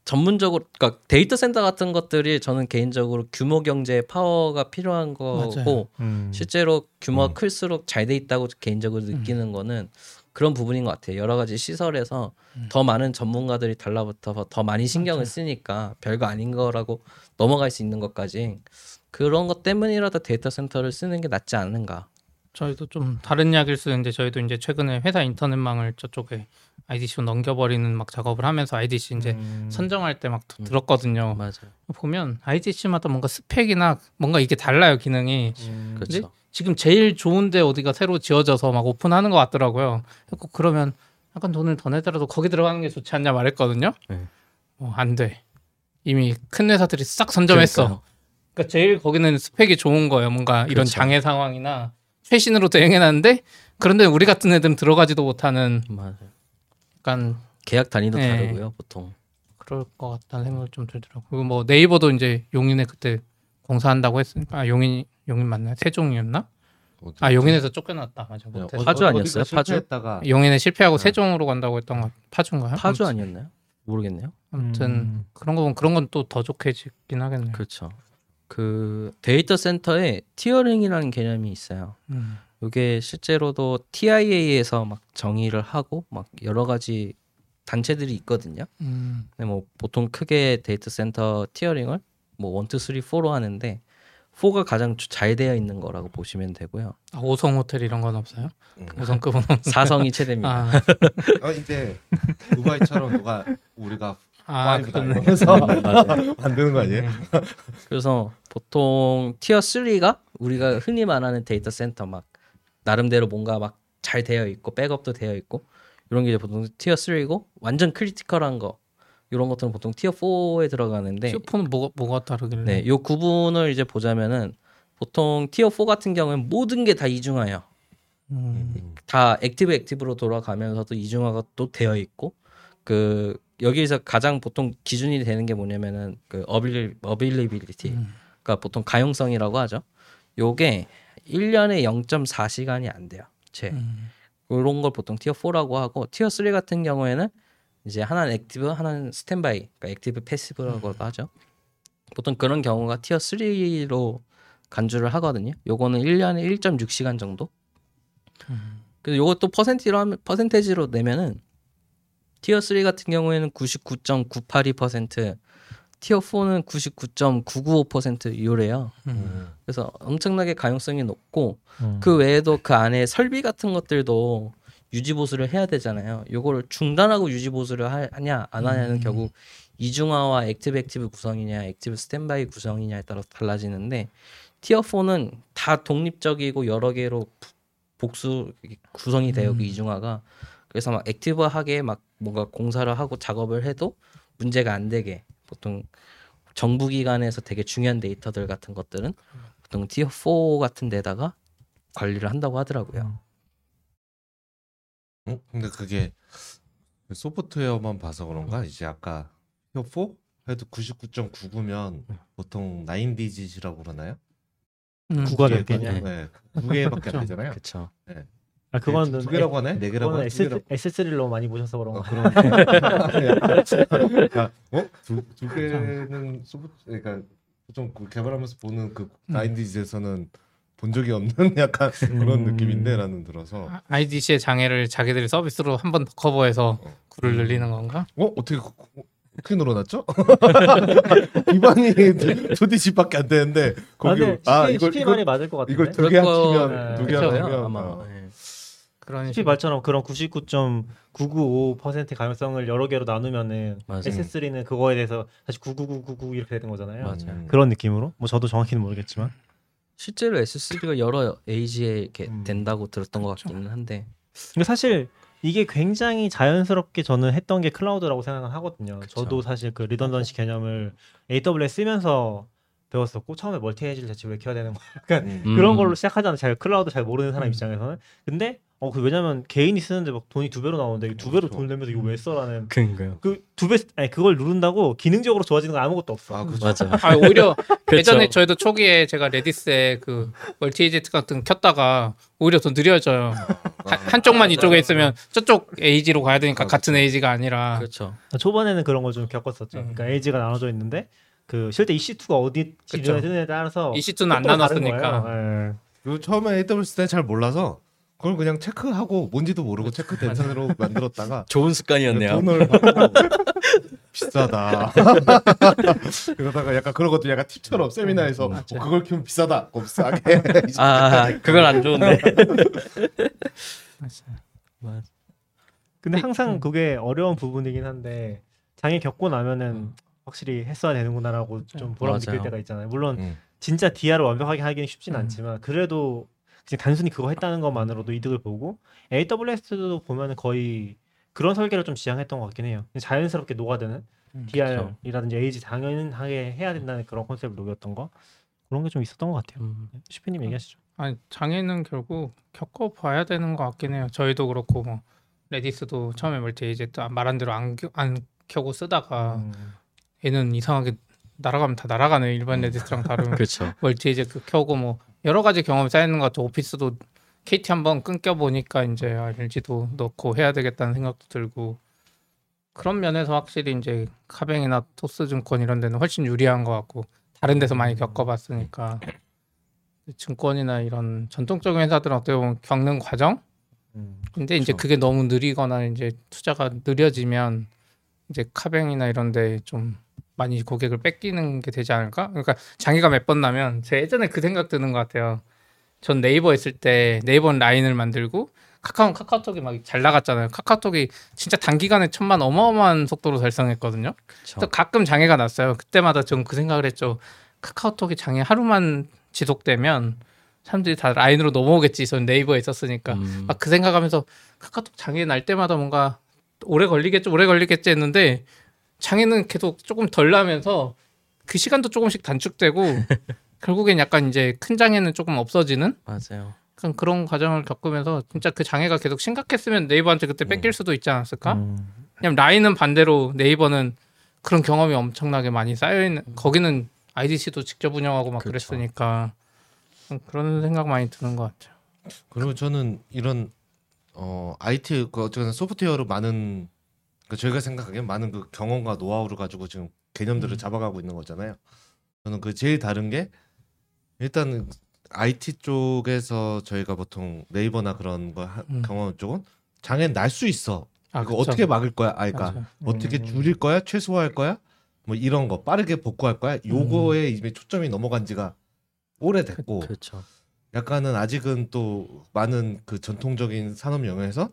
[SPEAKER 3] 전문적으로 그러니까 데이터 센터 같은 것들이 저는 개인적으로 규모 경제의 파워가 필요한 거고.
[SPEAKER 2] 음.
[SPEAKER 3] 실제로 규모가
[SPEAKER 5] 음.
[SPEAKER 3] 클수록 잘 돼 있다고 개인적으로 느끼는 거는 그런 부분인 것 같아요. 여러 가지 시설에서
[SPEAKER 4] 음.
[SPEAKER 3] 더 많은 전문가들이 달라붙어서 더 많이 신경을 쓰니까 별거 아닌 거라고 넘어갈 수 있는 것까지 그런 것 때문이라도 데이터 센터를 쓰는 게 낫지 않는가.
[SPEAKER 4] 저희도 좀 다른 이야기를 쓰는데 저희도 이제 최근에 회사 인터넷망을 저쪽에 IDC로 넘겨버리는 막 작업을 하면서 IDC 이제
[SPEAKER 2] 음.
[SPEAKER 4] 선정할 때 막 들었거든요.
[SPEAKER 3] 맞아요.
[SPEAKER 4] 보면 IDC마다 뭔가 스펙이나 뭔가 이게 달라요 기능이.
[SPEAKER 2] 음.
[SPEAKER 3] 그렇죠.
[SPEAKER 4] 지금 제일 좋은데 어디가 새로 지어져서 막 오픈하는 것 같더라고요. 그래서 그러면 약간 돈을 더 내더라도 거기 들어가는 게 좋지 않냐 말했거든요.
[SPEAKER 3] 네.
[SPEAKER 4] 어, 안 돼. 이미 큰 회사들이 싹 선점했어.
[SPEAKER 3] 그러니까요.
[SPEAKER 4] 그러니까 제일 거기는 스펙이 좋은 거예요. 뭔가 이런
[SPEAKER 3] 그렇죠.
[SPEAKER 4] 장애 상황이나 최신으로 대응해놨는데 그런데 우리 같은 애들은 들어가지도 못하는
[SPEAKER 3] 맞아요.
[SPEAKER 4] 약간
[SPEAKER 3] 계약 단위도
[SPEAKER 4] 네.
[SPEAKER 3] 다르고요, 보통.
[SPEAKER 4] 그럴 것 같다는 생각이 좀 들더라고요. 그리고 뭐 네이버도 이제 용인에 그때 공사한다고 했으니까 아, 용인 용인 맞나요? 세종이었나?
[SPEAKER 5] 어디-
[SPEAKER 4] 아 용인에서 쫓겨났다 맞아.
[SPEAKER 5] 네,
[SPEAKER 4] 못해서.
[SPEAKER 5] 어디-
[SPEAKER 3] 파주 아니었어요? 파주?
[SPEAKER 5] 실패했다가
[SPEAKER 4] 용인에 실패하고
[SPEAKER 5] 네.
[SPEAKER 4] 세종으로 간다고 했던 거 파주인가요?
[SPEAKER 3] 파주
[SPEAKER 4] 아무튼-
[SPEAKER 3] 아니었나요? 모르겠네요.
[SPEAKER 4] 아무튼
[SPEAKER 2] 음.
[SPEAKER 4] 그런 거 보면 그런 건 또 더 좋게지긴 하겠네요.
[SPEAKER 3] 그렇죠. 그 데이터 센터에 tiering이라는 개념이 있어요.
[SPEAKER 4] 음.
[SPEAKER 3] 이게 실제로도 TIA에서 막 정의를 하고 막 여러 가지 단체들이 있거든요.
[SPEAKER 4] 음.
[SPEAKER 3] 근데 뭐 보통 크게 데이터 센터 tiering을 뭐 1, 2, 3, 4로 하는데 4가 가장 주- 잘 되어 있는 거라고 보시면 되고요.
[SPEAKER 4] 아, 5성 호텔 이런 건 없어요?
[SPEAKER 5] 음.
[SPEAKER 4] 5성급은 없
[SPEAKER 3] 4성이 최대입니다.
[SPEAKER 4] 아,
[SPEAKER 5] 아 이제 두바이처럼 누가 우리가
[SPEAKER 4] 아
[SPEAKER 3] 맞아요.
[SPEAKER 5] 만드는 거 아니에요?
[SPEAKER 3] 그래서 보통 tier 3가 우리가 흔히 말하는 데이터 센터 막 나름대로 뭔가 막 잘 되어 있고 백업도 되어 있고 이런 게 이제 보통 tier 3고 완전 critical한 거 이런 것들은 보통 tier 4에 들어가는데
[SPEAKER 4] 슈퍼는 뭐가 뭐가 다르길래?
[SPEAKER 3] 네, 요 구분을 이제 보자면은 보통 tier 4 같은 경우는 모든 게 다 이중화예요.
[SPEAKER 4] 음.
[SPEAKER 3] 다 active active로 돌아가면서도 이중화가 또 되어 있고 그 여기에서 가장 보통 기준이 되는 게 뭐냐면은 그 availa- availability
[SPEAKER 4] 음.
[SPEAKER 3] 그러니까 보통 가용성이라고 하죠. 요게 1년에 0.4시간이 안 돼요. 제
[SPEAKER 4] 음.
[SPEAKER 3] 이런 걸 보통 tier 4라고 하고 tier 3 같은 경우에는 이제 하나는 active, 하나는 스탠바이, 그러니까 active passive라고도 하죠. 보통 그런 경우가 tier 3로 간주를 하거든요. 요거는 1년에 1.6시간 정도.
[SPEAKER 4] 음.
[SPEAKER 3] 그래서 요것도 퍼센티로 하면 퍼센테지로 내면은 티어 3 같은 경우에는 99.982%, 티어 4는 99.995% 이래요.
[SPEAKER 4] 음.
[SPEAKER 3] 그래서 엄청나게 가용성이 높고
[SPEAKER 2] 음.
[SPEAKER 3] 그 외에도 그 안에 설비 같은 것들도 유지 보수를 해야 되잖아요. 요거를 중단하고 유지 보수를 하- 하냐 안 하냐는
[SPEAKER 4] 음.
[SPEAKER 3] 결국 이중화와 active active 구성이냐 active standby 구성이냐에 따라서 달라지는데 tier 4는 다 독립적이고 여러 개로 부- 복수 구성이 되어 그
[SPEAKER 4] 음.
[SPEAKER 3] 이중화가 그래서 막 active하게 막 뭔가 공사를 하고 작업을 해도 문제가 안 되게 보통 정부 기관에서 되게 중요한 데이터들 같은 것들은 보통 tier 4 같은 데다가 관리를 한다고 하더라고요.
[SPEAKER 5] 어? 근데 그게 소프트웨어만 봐서 그런가? 이제 아까 티어 4 해도 99.99면 보통 9 디짓이라고 그러나요?
[SPEAKER 4] 음.
[SPEAKER 2] 구가 두몇
[SPEAKER 5] 개,
[SPEAKER 2] 개냐?
[SPEAKER 5] 네. 두 개밖에 안 되잖아요.
[SPEAKER 3] 그렇죠.
[SPEAKER 2] 아 그거는
[SPEAKER 5] 두 개라고 하네? 네 개라고 하네?
[SPEAKER 2] S3를 너무 많이 보셔서 그런
[SPEAKER 5] 어,
[SPEAKER 2] 거.
[SPEAKER 5] 그런 그러니까 어? 두, 두 개는 소프트 그러니까 좀그 개발하면서 보는 그
[SPEAKER 4] 음.
[SPEAKER 5] 9디짓에서는 본 적이 없는 약간 그런
[SPEAKER 2] 음.
[SPEAKER 5] 느낌인데라는 들어서
[SPEAKER 4] 아, IDC의 장애를 자기들이 서비스로 한 번 더 커버해서
[SPEAKER 5] 어.
[SPEAKER 4] 굴을 늘리는 건가?
[SPEAKER 5] 어 어떻게 그- 어떻게 늘어났죠? 기반이 두 디짓밖에 안 되는데 거기
[SPEAKER 2] 아,
[SPEAKER 5] 아 이걸 이걸
[SPEAKER 2] 말이 맞을 것 같은데.
[SPEAKER 5] 이걸 두개
[SPEAKER 3] 그럴 거-
[SPEAKER 5] 합치면 두개
[SPEAKER 4] 그쵸.
[SPEAKER 5] 합치면
[SPEAKER 3] 아마.
[SPEAKER 5] 어.
[SPEAKER 3] 네.
[SPEAKER 4] 그런 식으로.
[SPEAKER 2] 말처럼 그런 99.995% 가능성을 여러 개로 나누면은
[SPEAKER 3] 맞아요.
[SPEAKER 2] S3는 그거에 대해서 다시 99999 이렇게 되는 거잖아요.
[SPEAKER 3] 맞아요.
[SPEAKER 5] 음.
[SPEAKER 2] 그런 느낌으로. 뭐 저도 정확히는 모르겠지만.
[SPEAKER 3] 실제로 S3가 여러 AZ에 이렇게
[SPEAKER 2] 음.
[SPEAKER 3] 된다고 들었던 것 같기는 한데
[SPEAKER 2] 근데 사실 이게 굉장히 자연스럽게 저는 했던 게 클라우드라고 생각을 하거든요.
[SPEAKER 3] 그쵸.
[SPEAKER 2] 저도 사실 그 redundancy 개념을 AWS 쓰면서 배웠었고 처음에 multi AZ를 대체 왜 켜야 되는 거야? 약간
[SPEAKER 5] 음.
[SPEAKER 3] 음.
[SPEAKER 2] 그런 걸로 시작하잖아요. 잘 클라우드 잘 모르는 사람
[SPEAKER 4] 음.
[SPEAKER 2] 입장에서는. 근데 어, 그 왜냐면 개인이 쓰는데 막 돈이 두 배로 나오는데 이거 두 배로
[SPEAKER 5] 그렇죠.
[SPEAKER 2] 돈 내면서 이거 왜 써라는
[SPEAKER 3] 그런가요?
[SPEAKER 2] 그 두 배 아니 그걸 누른다고 기능적으로 좋아지는 건 아무것도 없어.
[SPEAKER 5] 아, 그렇죠.
[SPEAKER 3] 맞아요.
[SPEAKER 4] 아 오히려
[SPEAKER 3] 그렇죠.
[SPEAKER 4] 예전에 저희도 초기에 제가 Redis에 그 multi AZ 같은 거 켰다가 오히려 더 느려져요. 한, 한쪽만 이쪽에 있으면 저쪽 AZ로 가야 되니까
[SPEAKER 5] 아,
[SPEAKER 4] 같은 AZ가 아니라
[SPEAKER 3] 그렇죠.
[SPEAKER 2] 초반에는 그런 걸 좀 겪었었죠.
[SPEAKER 4] 음.
[SPEAKER 2] 그러니까 AZ가 나눠져 있는데 그 실제 EC2가 어디
[SPEAKER 4] 그쵸.
[SPEAKER 2] 지정에 뜨느냐에 따라서
[SPEAKER 4] EC2는 안 나눴으니까.
[SPEAKER 5] 그리고 처음에 AWS 때는 잘 몰라서 그걸 그냥 체크하고 뭔지도 모르고 체크된 상태로 만들었다가
[SPEAKER 3] 좋은 습관이었네요.
[SPEAKER 5] 돈을 받고 비싸다. 그러다가 약간 그런 것도 약간 팁처럼 세미나에서 어, 그걸 키우면 비싸다. 그럼 싸게.
[SPEAKER 3] 아, 그건 안 좋은데. 맞아요.
[SPEAKER 2] 근데
[SPEAKER 4] 네.
[SPEAKER 2] 항상
[SPEAKER 4] 음.
[SPEAKER 2] 그게 어려운 부분이긴 한데 장애 겪고 나면은
[SPEAKER 3] 음.
[SPEAKER 2] 확실히 했어야 되는구나라고 좀 보람 느낄
[SPEAKER 3] 맞아요.
[SPEAKER 2] 때가 있잖아요. 물론
[SPEAKER 5] 음.
[SPEAKER 2] 진짜 디아를 완벽하게 하기는 쉽진
[SPEAKER 4] 음.
[SPEAKER 2] 않지만 그래도 그냥 단순히 그거 했다는 것만으로도 이득을 보고 AWS도 보면은 거의 그런 설계를 좀 지향했던 것 같긴 해요. 자연스럽게 녹아드는
[SPEAKER 4] 음,
[SPEAKER 2] DR이라든지 AZ 당연하게 해야 된다는 그런 컨셉을 녹였던 거 그런 게 좀 있었던 것 같아요.
[SPEAKER 3] 음,
[SPEAKER 2] 슈피님 얘기하시죠.
[SPEAKER 4] 아니 장애는 결국 겪어봐야 되는 것 같긴 해요. 저희도 그렇고 뭐 Redis도 처음에 multi AZ 말한 대로 안, 켜- 안 켜고 쓰다가
[SPEAKER 2] 음.
[SPEAKER 4] 얘는 이상하게 날아가면 다 날아가네 일반 Redis랑 다르면
[SPEAKER 3] 그렇죠.
[SPEAKER 4] multi 이제 그 켜고 뭐 여러 가지 경험이 쌓이는 것 같아. 오피스도 KT 한번 끊겨 보니까 이제 아, LG도 넣고 해야 되겠다는 생각도 들고 그런 면에서 확실히 이제 카뱅이나 토스증권 이런 데는 훨씬 유리한 것 같고 다른 데서 많이 겪어봤으니까 증권이나 이런 전통적인 회사들은 어떻게 보면 겪는 과정
[SPEAKER 2] 음.
[SPEAKER 4] 근데 이제
[SPEAKER 5] 그렇죠.
[SPEAKER 4] 그게 너무 느리거나 이제 투자가 느려지면 이제 카뱅이나 이런 데 좀 많이 고객을 뺏기는 게 되지 않을까? 그러니까 장애가 몇 번 나면 제 예전에 그 생각 드는 것 같아요. 전 네이버 했을 때 네이버 라인을 만들고 카카오 카카오톡이 막 잘 나갔잖아요. 카카오톡이 진짜 단기간에 천만 어마어마한 속도로 달성했거든요. 또 가끔 장애가 났어요. 그때마다 전 그 생각을 했죠. 카카오톡이 장애 하루만 지속되면 사람들이 다 라인으로 넘어오겠지. 전 네이버에 있었으니까.
[SPEAKER 3] 음,
[SPEAKER 4] 막그 생각하면서 카카오톡 장애 날 때마다 뭔가 오래 걸리겠지 오래 걸리겠지 했는데 장애는 계속 조금 덜 나면서 그 시간도 조금씩 단축되고 결국엔 약간 이제 큰 장애는 조금 없어지는
[SPEAKER 3] 맞아요.
[SPEAKER 4] 약간 그런 과정을 겪으면서 진짜 그 장애가 계속 심각했으면 네이버한테 그때 뺏길 수도 있지 않았을까?
[SPEAKER 2] 음.
[SPEAKER 4] 왜냐면 라인은 반대로 네이버는 그런 경험이 엄청나게 많이 쌓여 있는 거기는 IDC도 직접 운영하고 막
[SPEAKER 3] 그쵸.
[SPEAKER 4] 그랬으니까 그런 생각 많이 드는 것 같아요.
[SPEAKER 5] 그리고 저는 이런 어 IT 그 어쨌든 소프트웨어로 많은 그 저희가 생각하기엔 많은 그 경험과 노하우를 가지고 지금 개념들을
[SPEAKER 4] 음.
[SPEAKER 5] 잡아가고 있는 거잖아요. 저는 그 제일 다른 게 일단 IT 쪽에서 저희가 보통 네이버나 그런 거 하-
[SPEAKER 4] 음.
[SPEAKER 5] 경험 쪽은 장애 날 수 있어.
[SPEAKER 4] 아,
[SPEAKER 5] 이거
[SPEAKER 4] 그쵸.
[SPEAKER 5] 어떻게 막을 거야? 아, 그러니까
[SPEAKER 4] 맞아요.
[SPEAKER 5] 어떻게
[SPEAKER 2] 음.
[SPEAKER 5] 줄일 거야? 최소화할 거야? 뭐 이런 거 빠르게 복구할 거야? 요거에 이미 초점이 넘어간 지가 오래됐고
[SPEAKER 3] 그렇죠.
[SPEAKER 5] 약간은 아직은 또 많은 그 전통적인 산업 영역에서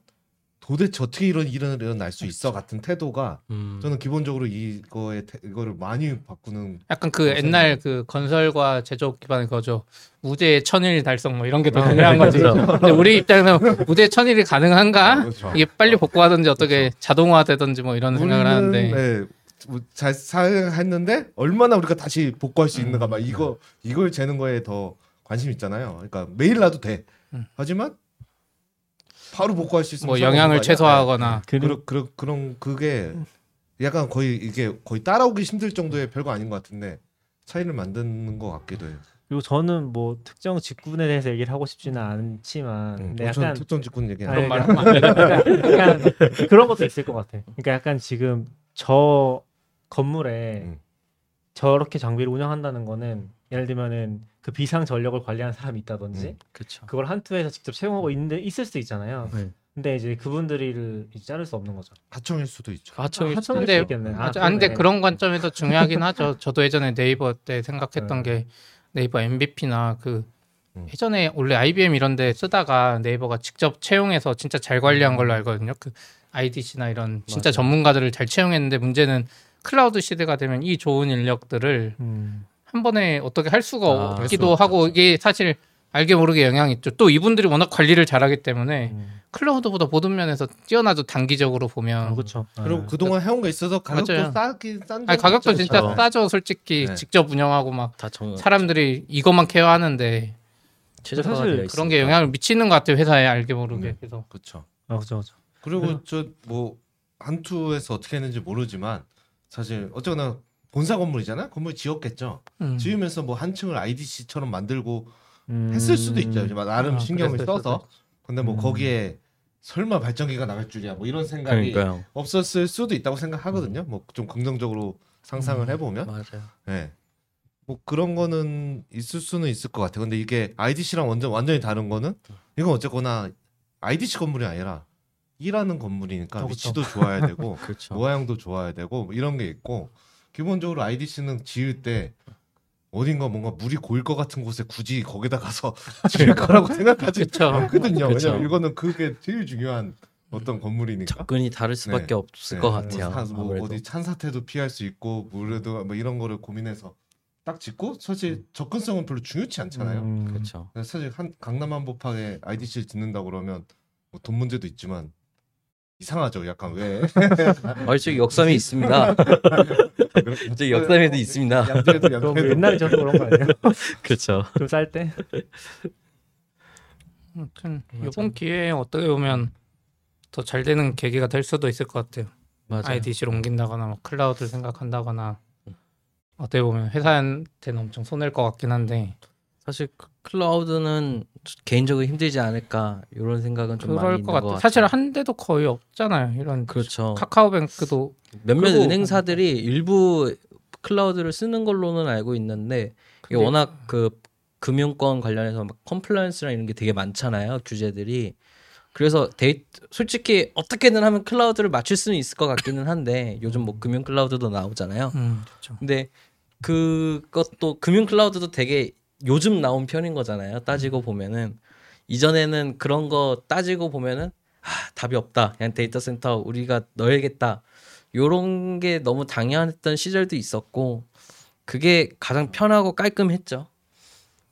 [SPEAKER 5] 도대체 어떻게 이런 일은 일어날 수 있어 같은 태도가
[SPEAKER 3] 음,
[SPEAKER 5] 저는 기본적으로 이거에 태- 이거를 많이 바꾸는
[SPEAKER 4] 약간 그
[SPEAKER 5] 어,
[SPEAKER 4] 옛날 그 건설과 제조업 기반의 거죠. 우주의 천일 달성 뭐 이런 게더
[SPEAKER 5] 아,
[SPEAKER 4] 중요한 거지.
[SPEAKER 3] 그렇죠.
[SPEAKER 4] 근데 우리 입장에서 우주의 천일이 가능한가?
[SPEAKER 5] 그렇죠.
[SPEAKER 4] 이게 빨리 복구하든지 어떻게 자동화되든지 뭐 이런 생각을
[SPEAKER 5] 우리는,
[SPEAKER 4] 하는데
[SPEAKER 5] 네, 뭐잘 사용했는데 얼마나 우리가 다시 복구할 수 있는가
[SPEAKER 4] 음.
[SPEAKER 5] 막 이거 이걸 재는 거에 더 관심 있잖아요. 그러니까 매일 놔도 돼.
[SPEAKER 4] 음.
[SPEAKER 5] 하지만 바로 복구할 수 있으면
[SPEAKER 4] 뭐 영향을? 최소화하거나
[SPEAKER 5] 네. 그런 그런 그런 그게 약간 거의 이게 거의 따라오기 힘들 정도의 별거 아닌 것 같은데 차이를 만드는 것 같기도 해요.
[SPEAKER 2] 그리고 저는 뭐 특정 직군에 대해서 얘기를 하고 싶지는 않지만
[SPEAKER 5] 음, 저는
[SPEAKER 2] 약간
[SPEAKER 5] 특정 직군 얘기
[SPEAKER 4] 그런
[SPEAKER 5] 해요.
[SPEAKER 4] 말.
[SPEAKER 2] 약간 그런 것도 있을 것 같아. 그러니까 약간 지금 저 건물에
[SPEAKER 5] 음.
[SPEAKER 2] 저렇게 장비를 운영한다는 거는 예를 들면은 그 비상 전력을 관리하는 사람이 있다든지
[SPEAKER 5] 음.
[SPEAKER 3] 그렇죠.
[SPEAKER 2] 그걸 한투에서 직접 채용하고 있는데 있을 수도 있잖아요.
[SPEAKER 3] 네.
[SPEAKER 2] 근데 이제 그분들을 이제 자를 수 없는 거죠.
[SPEAKER 5] 하청일 수도 있죠.
[SPEAKER 3] 하청일
[SPEAKER 2] 아, 하청일
[SPEAKER 4] 근데
[SPEAKER 2] 수 있겠네. 아,
[SPEAKER 4] 아, 근데
[SPEAKER 2] 그러네.
[SPEAKER 4] 그런 관점에서 중요하긴 하죠. 저도 예전에 네이버 때 생각했던
[SPEAKER 2] 네.
[SPEAKER 4] 게 네이버 MVP나 그
[SPEAKER 5] 음.
[SPEAKER 4] 예전에 원래 IBM 이런 데 쓰다가 네이버가 직접 채용해서 진짜 잘 관리한 걸로 알거든요. 그 IDC나 이런 진짜
[SPEAKER 2] 맞아요.
[SPEAKER 4] 전문가들을 잘 채용했는데 문제는 클라우드 시대가 되면 이 좋은 인력들을
[SPEAKER 2] 음.
[SPEAKER 4] 한 번에 어떻게 할 수가
[SPEAKER 3] 아,
[SPEAKER 5] 할
[SPEAKER 4] 없기도
[SPEAKER 5] 수가
[SPEAKER 4] 하고
[SPEAKER 5] 없죠.
[SPEAKER 4] 이게 사실 알게 모르게 영향이 있죠. 또 이분들이 워낙 관리를 잘하기 때문에
[SPEAKER 2] 음.
[SPEAKER 4] 클라우드보다 모든 면에서 뛰어나도 단기적으로 보면
[SPEAKER 2] 아, 그렇죠.
[SPEAKER 5] 그리고 그동안 해온 게 있어서 가격도
[SPEAKER 4] 맞아요.
[SPEAKER 5] 싸긴 싼
[SPEAKER 4] 아니 가격도
[SPEAKER 5] 있죠.
[SPEAKER 4] 진짜
[SPEAKER 3] 그렇죠.
[SPEAKER 4] 싸죠 솔직히
[SPEAKER 5] 네.
[SPEAKER 4] 직접 운영하고
[SPEAKER 3] 막다 정.
[SPEAKER 4] 사람들이 이것만 케어하는데
[SPEAKER 2] 사실
[SPEAKER 3] 되어 있습니다.
[SPEAKER 4] 그런 게 영향을 미치는 것 같아요 회사에 알게 모르게
[SPEAKER 5] 음.
[SPEAKER 4] 그래서
[SPEAKER 5] 그렇죠.
[SPEAKER 2] 아 그렇죠 그렇죠.
[SPEAKER 5] 그리고 저 뭐 한투에서 어떻게 했는지 모르지만 사실 어쨌거나 본사 건물이잖아요. 건물 지었겠죠.
[SPEAKER 4] 음.
[SPEAKER 5] 지으면서 뭐 한 층을 IDC처럼 만들고
[SPEAKER 2] 음.
[SPEAKER 5] 했을 수도 있죠. 나름
[SPEAKER 4] 아,
[SPEAKER 5] 신경을 써서. 근데 뭐
[SPEAKER 2] 음.
[SPEAKER 5] 거기에 설마 발전기가 나갈 줄이야. 뭐 이런 생각이
[SPEAKER 3] 그러니까요.
[SPEAKER 5] 없었을 수도 있다고 생각하거든요. 뭐 좀 긍정적으로 상상을
[SPEAKER 4] 음.
[SPEAKER 5] 해보면.
[SPEAKER 3] 맞아요.
[SPEAKER 5] 네. 뭐 그런 거는 있을 수는 있을 것 같아요. 근데 이게 IDC랑 완전 완전히 다른 거는 이건 어쨌거나 IDC 건물이 아니라 일하는 건물이니까. 위치도 좋아야 되고
[SPEAKER 3] 그렇죠.
[SPEAKER 5] 모양도 좋아야 되고 뭐 이런 게 있고 기본적으로 IDC는 지을 때 어딘가 뭔가 물이 고일 것 같은 곳에 굳이 거기다 가서 지을 거라고 생각하지
[SPEAKER 4] 그쵸.
[SPEAKER 5] 않거든요.
[SPEAKER 3] 그쵸.
[SPEAKER 5] 왜냐면 이거는 그게 제일 중요한 어떤 건물이니까.
[SPEAKER 3] 접근이 다를 수밖에
[SPEAKER 5] 네.
[SPEAKER 3] 없을
[SPEAKER 5] 네. 것뭐
[SPEAKER 3] 같아요.
[SPEAKER 5] 사- 뭐
[SPEAKER 3] 아무래도.
[SPEAKER 5] 어디 찬 사태도 피할 수 있고 물에도 뭐 이런 거를 고민해서 딱 짓고 사실 접근성은 별로 중요치 않잖아요.
[SPEAKER 2] 음.
[SPEAKER 3] 그렇죠.
[SPEAKER 5] 그래서 사실 한 강남 한복판에 IDC를 짓는다 그러면 뭐 돈 문제도 있지만 이상하죠. 약간 왜?
[SPEAKER 3] 아, 저기 역삼이 있습니다. 저기 역삼에도 있습니다.
[SPEAKER 2] 뭐
[SPEAKER 5] 양재에도
[SPEAKER 2] 옛날에 져서 그런 거 아니에요?
[SPEAKER 3] 그렇죠.
[SPEAKER 2] 좀 쌀 때?
[SPEAKER 4] 아무튼
[SPEAKER 3] 맞아.
[SPEAKER 4] 이번 기회에 어떻게 보면 더 잘 되는 계기가 될 수도 있을 것 같아요.
[SPEAKER 3] 맞아요.
[SPEAKER 4] IDC를 옮긴다거나 뭐 클라우드를 생각한다거나 어떻게 보면 회사한테는 엄청 손해일 것 같긴 한데
[SPEAKER 3] 사실 그 클라우드는 개인적으로 힘들지 않을까 이런 생각은 좀 많이 있는 것것
[SPEAKER 4] 같아요. 사실 한 대도 거의 없잖아요. 이런
[SPEAKER 3] 그렇죠.
[SPEAKER 4] 카카오뱅크도
[SPEAKER 3] 몇몇 은행사들이 일부 클라우드를 쓰는 걸로는 알고 있는데 이게 워낙 그 금융권 관련해서 막 compliance랑 이런 게 되게 많잖아요 규제들이 그래서 데이 솔직히 어떻게든 하면 클라우드를 맞출 수는 있을 것 같기는 한데 요즘 뭐 금융 클라우드도 나오잖아요
[SPEAKER 4] 음, 그렇죠.
[SPEAKER 3] 근데 그것도 금융 클라우드도 되게 요즘 나온 편인 거잖아요. 따지고 보면은. 이전에는 그런 거 따지고 보면은 아 답이 없다. 그냥 데이터 센터 우리가 넣어야겠다. 요런 게 너무 당연했던 시절도 있었고 그게 가장 편하고 깔끔했죠.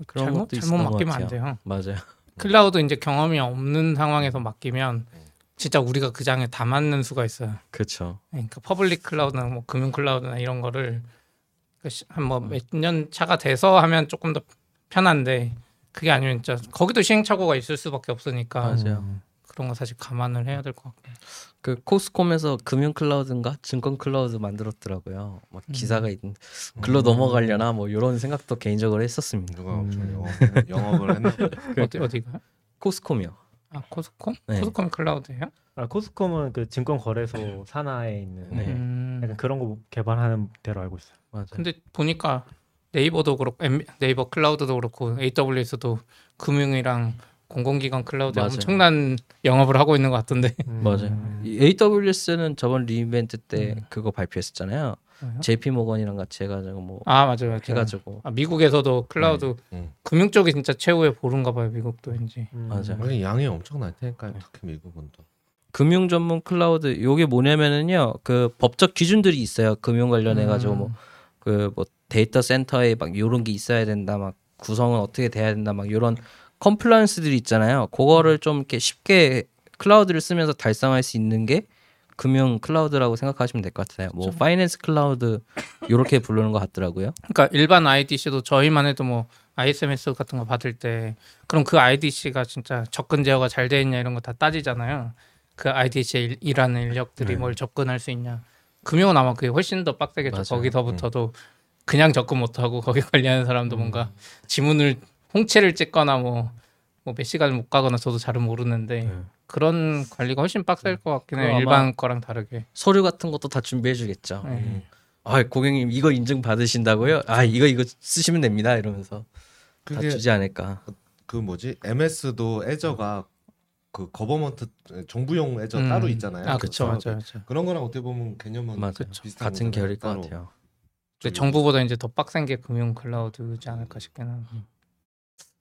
[SPEAKER 3] 그런
[SPEAKER 4] 잘못
[SPEAKER 3] 것도
[SPEAKER 4] 잘못 맡기면 안. 돼요.
[SPEAKER 3] 맞아요.
[SPEAKER 4] 클라우드 이제 경험이 없는 상황에서 맡기면 진짜 우리가 그 장애 다 맞는 수가 있어요.
[SPEAKER 3] 그렇죠
[SPEAKER 4] 그러니까 public 클라우드나 뭐 금융 클라우드나 이런 거를 한뭐 몇 년 차가 돼서 하면 조금 더 편한데 그게 아니면 진짜 거기도 시행착오가 있을 수밖에 없으니까
[SPEAKER 3] 맞아요
[SPEAKER 4] 그런 거 사실 감안을 해야 될 것 같고.
[SPEAKER 3] 그 코스콤에서 금융 클라우드인가 증권 클라우드 만들었더라고요 막 기사가 있는 글로 넘어가려나 뭐 이런 생각도 개인적으로 했었습니다
[SPEAKER 5] 누가
[SPEAKER 2] 음.
[SPEAKER 5] 좀 영업, 영업 을 했나?
[SPEAKER 4] 어디 어디가?
[SPEAKER 3] 코스콤이요
[SPEAKER 4] 아 코스콤?
[SPEAKER 3] 네.
[SPEAKER 4] 코스콤 클라우드예요?
[SPEAKER 2] 아, 코스콤은 그 증권 거래소 산하에 있는
[SPEAKER 3] 네.
[SPEAKER 4] 음,
[SPEAKER 2] 약간 그런 거 개발하는 데로 알고 있어요.
[SPEAKER 3] 맞아요
[SPEAKER 4] 근데 보니까 네이버도 그렇고 엠- 네이버 클라우드도 그렇고 AWS도 금융이랑 공공기관 클라우드 에
[SPEAKER 3] 맞아요.
[SPEAKER 4] 엄청난 영업을 하고 있는 것 같던데.
[SPEAKER 3] 맞아요.
[SPEAKER 2] 음.
[SPEAKER 3] 이 AWS는 저번 re:Invent 때
[SPEAKER 4] 음.
[SPEAKER 3] 그거 발표했었잖아요. JP모건이랑 같이 해가지고 뭐
[SPEAKER 4] 아 맞아요, 맞아요.
[SPEAKER 3] 해가지고
[SPEAKER 4] 아, 미국에서도 클라우드
[SPEAKER 5] 음.
[SPEAKER 4] 금융 쪽이 진짜 최후의 보루인가 봐요. 미국도 왠지.
[SPEAKER 2] 음.
[SPEAKER 3] 맞아요.
[SPEAKER 5] 양이 엄청날 테니까 특히 미국은 또.
[SPEAKER 3] 금융 전문 클라우드 요게 뭐냐면은요 그 법적 기준들이 있어요. 금융 관련해 가지고
[SPEAKER 4] 음.
[SPEAKER 3] 뭐 그 뭐 데이터 센터에 막 요런 게 있어야 된다 막 구성은 어떻게 돼야 된다 막 요런 compliance들이 있잖아요. 그거를 좀 이렇게 쉽게 클라우드를 쓰면서 달성할 수 있는 게 금융 클라우드라고 생각하시면 될 것 같아요. 뭐 finance cloud 요렇게 부르는 것 같더라고요.
[SPEAKER 4] 그러니까 일반 IDC도 저희만 해도 뭐 ISMS 같은 거 받을 때 그럼 그 IDC가 진짜 접근 제어가 잘 돼 있냐 이런 거 다 따지잖아요. 그 IDC에 일하는 인력들이
[SPEAKER 5] 네.
[SPEAKER 4] 뭘 접근할 수 있냐. 금융은 아마 그게 훨씬 더 빡세겠죠.
[SPEAKER 3] 맞아요.
[SPEAKER 4] 거기서부터도 그냥 접근 못 하고 거기 관리하는 사람도 뭔가 지문을 홍채를 찍거나 뭐 뭐 몇 시간을 못 가거나 저도 잘은 모르는데
[SPEAKER 3] 네.
[SPEAKER 4] 그런 관리가 훨씬 빡셀 것 같긴 해요. 일반 거랑 다르게.
[SPEAKER 3] 서류 같은 것도 다 준비해 주겠죠.
[SPEAKER 4] 네.
[SPEAKER 3] 아 고객님 이거 인증 받으신다고요? 아 이거 이거 쓰시면 됩니다 이러면서 다
[SPEAKER 5] 그게
[SPEAKER 3] 주지 않을까.
[SPEAKER 5] 그 뭐지? MS도 애저가 그 Government 정부용 Azure
[SPEAKER 4] 음.
[SPEAKER 5] 따로 있잖아요. 아그 사업에.
[SPEAKER 4] 맞아요. 맞아요.
[SPEAKER 5] 그런 거랑 어떻게 보면 개념은
[SPEAKER 3] 맞아요.
[SPEAKER 5] 비슷한
[SPEAKER 3] 같은. 결일 것. 같아요.
[SPEAKER 4] 근데 정부보다 이제 더 빡센 게 금융 클라우드지 않을까 싶긴 한데.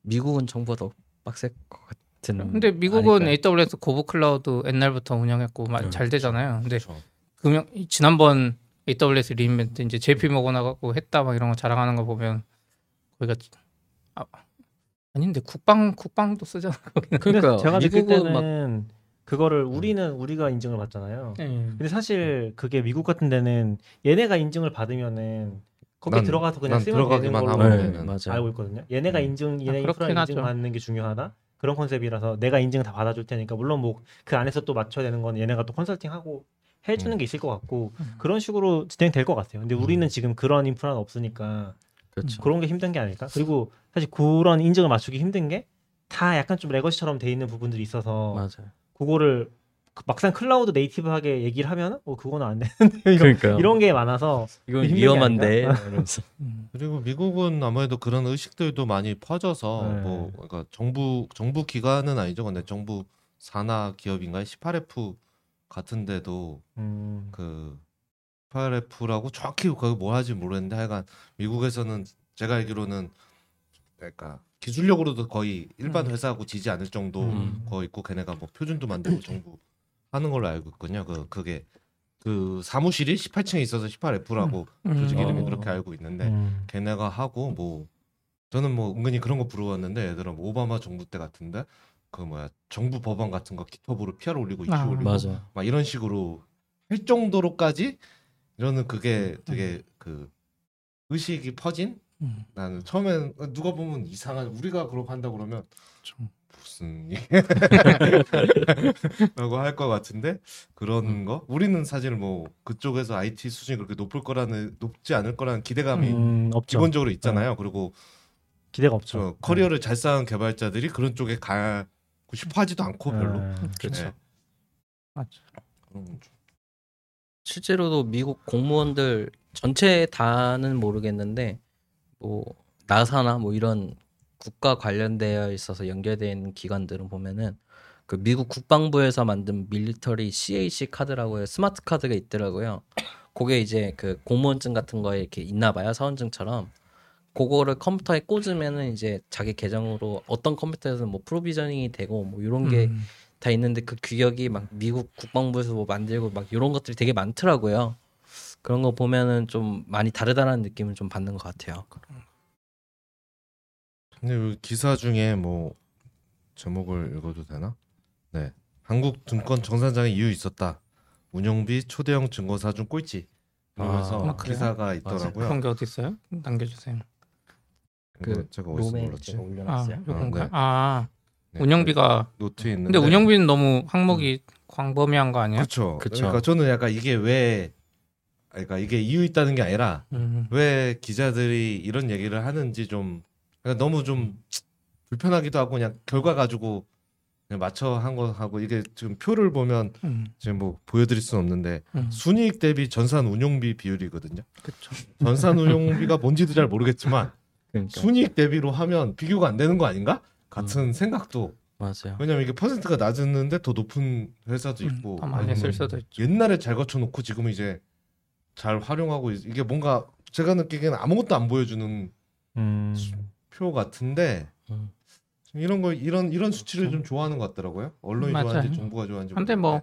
[SPEAKER 3] 미국은 정부가 더 빡셀 것 같은.
[SPEAKER 4] 근데 미국은
[SPEAKER 3] 아닐까요?
[SPEAKER 4] AWS Gov Cloud 옛날부터 운영했고 마-
[SPEAKER 3] 네,
[SPEAKER 4] 잘 되잖아요. 근데
[SPEAKER 5] 그렇죠.
[SPEAKER 4] 금융 지난번 AWS re:Invent 이제 JP 모건하고 했다 막 이런 거 자랑하는 거 보면 거기가 아, 아닌데 국방 국방도 쓰잖아. 거기는.
[SPEAKER 3] 그러니까요.
[SPEAKER 2] 제가 느낄
[SPEAKER 3] 미국은 막
[SPEAKER 2] 때는 그거를 우리는 우리가 인증을 받잖아요.
[SPEAKER 4] 네.
[SPEAKER 2] 근데 사실 그게 미국 같은 데는 얘네가 인증을 받으면은 거기
[SPEAKER 5] 난-
[SPEAKER 2] 들어가서 그냥
[SPEAKER 5] 난
[SPEAKER 2] 쓰면 되는
[SPEAKER 5] 들어가기만
[SPEAKER 2] 걸로
[SPEAKER 5] 하면
[SPEAKER 3] 네,
[SPEAKER 5] 되는.
[SPEAKER 3] 맞아요.
[SPEAKER 2] 알고 있거든요. 얘네가 인증, 얘네 인프라
[SPEAKER 4] 그렇긴 하죠.
[SPEAKER 2] 인증받는 게 중요하다. 그런 컨셉이라서 내가 인증 다 받아줄 테니까 물론 뭐 그 안에서 또 맞춰야 되는 건 얘네가 또 컨설팅하고 해주는
[SPEAKER 5] 음.
[SPEAKER 2] 게 있을 것 같고
[SPEAKER 4] 음.
[SPEAKER 2] 그런 식으로 진행될 것 같아요. 근데 우리는
[SPEAKER 5] 음.
[SPEAKER 2] 지금 그런 인프라는 없으니까
[SPEAKER 3] 그렇죠.
[SPEAKER 2] 그런 게 힘든 게 아닐까? 그리고 사실 그런 인증을 맞추기 힘든 게 다 약간 좀 레거시처럼 돼 있는 부분들이 있어서
[SPEAKER 3] 맞아요.
[SPEAKER 2] 그거를 그 막상 클라우드 네이티브하게 얘기를 하면은 어 그거는 안 되는데 이런,
[SPEAKER 3] 그러니까요.
[SPEAKER 2] 이런 게 많아서
[SPEAKER 3] 이건 위험한데.
[SPEAKER 4] 음.
[SPEAKER 5] 그리고 미국은 아무래도 그런 의식들도 많이 퍼져서
[SPEAKER 2] 네.
[SPEAKER 5] 뭐 그러니까 정부 정부 기관은 아니죠. 근데 정부 산하 기업인가요? 18F 같은데도
[SPEAKER 2] 음,
[SPEAKER 5] 그 18F라고 정확히 거기 뭐 하지 모르겠는데 하여간 미국에서는 제가 알기로는 그러니까 기술력으로도 거의 일반
[SPEAKER 4] 음.
[SPEAKER 5] 회사하고 지지 않을 정도
[SPEAKER 3] 음.
[SPEAKER 5] 거 있고 걔네가 뭐 표준도 만들고 정부 하는 걸로 알고 있거든요. 그 그게 그 사무실이 18층에 있어서 18F라고
[SPEAKER 4] 음.
[SPEAKER 5] 조직 이름이
[SPEAKER 2] 어.
[SPEAKER 5] 그렇게 알고 있는데
[SPEAKER 2] 음.
[SPEAKER 5] 걔네가 하고 뭐 저는 뭐 은근히 그런 거 부러웠는데 얘들은 뭐 오바마 정부 때 같은데 그 뭐야 정부 법안 같은 거 기톱으로 PR 올리고 이슈
[SPEAKER 4] 아.
[SPEAKER 5] 올리고
[SPEAKER 3] 맞아요.
[SPEAKER 5] 막 이런 식으로 할 정도로까지 이러는 그게 되게 그 의식이 퍼진
[SPEAKER 4] 음.
[SPEAKER 5] 나는 처음엔 누가 보면 이상한 우리가 그렇게 한다 그러면
[SPEAKER 4] 좀.
[SPEAKER 5] 무슨 라고 할 것 같은데 그런 거 우리는 사실 뭐 그쪽에서 IT 수준이 그렇게 높을 거라는 높지 않을 거라는 기대감이
[SPEAKER 2] 음.
[SPEAKER 5] 기본적으로 있잖아요. 그리고
[SPEAKER 2] 기대가 없죠.
[SPEAKER 5] 저 커리어를 잘 쌓은 개발자들이 그런 쪽에 가고 싶어 하지도 않고 별로.
[SPEAKER 2] 네.
[SPEAKER 3] 그렇죠.
[SPEAKER 5] 네.
[SPEAKER 4] 맞죠.
[SPEAKER 3] 실제로도 미국 공무원들 전체 다는 모르겠는데 뭐 나사나 뭐 이런 국가 관련되어 있어서 있는 기관들은 보면은 그 미국 국방부에서 만든 밀리터리 CAC 카드라고 해요. 스마트 카드가 있더라고요. 그게 이제 그 공무원증 같은 거에 이렇게 있나 봐요. 사원증처럼. 그거를 컴퓨터에 꽂으면은 이제 자기 계정으로 어떤 컴퓨터에서는 뭐 프로비저닝이 되고 뭐 이런 게
[SPEAKER 4] 음.
[SPEAKER 3] 다 있는데 그 규격이 막 미국 국방부에서 뭐 만들고 막 이런 것들이 되게 많더라고요. 그런 거 보면은 좀 많이 다르다는 느낌을 좀 받는 것 같아요.
[SPEAKER 5] 근데 여기 기사 중에 뭐 제목을 읽어도 되나? 네. 한국 증권 정산장에 이유 있었다. 운영비 초대형 증거사 중 꼴찌. 이러면서
[SPEAKER 3] 아?
[SPEAKER 5] 기사가 있더라고요.
[SPEAKER 4] 그런 게 어디 있어요? 남겨주세요.
[SPEAKER 3] 그
[SPEAKER 5] 제가 어디서 몰랐지?
[SPEAKER 3] 제가
[SPEAKER 4] 아,
[SPEAKER 3] 올려놨어요.
[SPEAKER 4] 요건가요?
[SPEAKER 5] 네.
[SPEAKER 4] 아,
[SPEAKER 5] 네,
[SPEAKER 4] 운영비가
[SPEAKER 5] 그 노트에 있는데.
[SPEAKER 4] 근데 운영비는 너무 항목이 광범위한 거 아니야?
[SPEAKER 5] 그렇죠.
[SPEAKER 3] 그쵸.
[SPEAKER 5] 그러니까 저는 약간 이게 왜 그러니까 이게 이유 있다는 게 아니라
[SPEAKER 4] 음.
[SPEAKER 5] 왜 기자들이 이런 얘기를 하는지 좀 그러니까 너무 좀 불편하기도 하고 그냥 결과 가지고 그냥 맞춰 한 거 하고 이게 지금 표를 보면
[SPEAKER 4] 음.
[SPEAKER 5] 지금 뭐 보여드릴 수는 없는데
[SPEAKER 4] 음.
[SPEAKER 5] 순이익 대비 전산 운용비 비율이거든요.
[SPEAKER 4] 그렇죠.
[SPEAKER 5] 전산 운용비가 뭔지도 잘 모르겠지만
[SPEAKER 3] 그러니까.
[SPEAKER 5] 순이익 대비로 하면 비교가 안 되는 거 아닌가? 같은 생각도
[SPEAKER 3] 맞아요.
[SPEAKER 5] 왜냐면 이게 퍼센트가 낮았는데 더 높은 회사도
[SPEAKER 4] 음,
[SPEAKER 5] 있고
[SPEAKER 4] 더 많이 쓸 수도 있죠.
[SPEAKER 5] 옛날에 잘 거쳐놓고 지금은 이제 잘 활용하고 있- 이게 뭔가 제가 느끼기에는 아무것도 안 보여주는
[SPEAKER 2] 음,
[SPEAKER 5] 표 같은데
[SPEAKER 3] 음.
[SPEAKER 5] 좀 이런 거 이런 이런 수치를 좀 좋아하는 것 같더라고요. 언론이
[SPEAKER 4] 맞아요.
[SPEAKER 5] 좋아하는지 정부가 좋아하는지.
[SPEAKER 4] 근데
[SPEAKER 5] 모르겠는데.
[SPEAKER 4] 뭐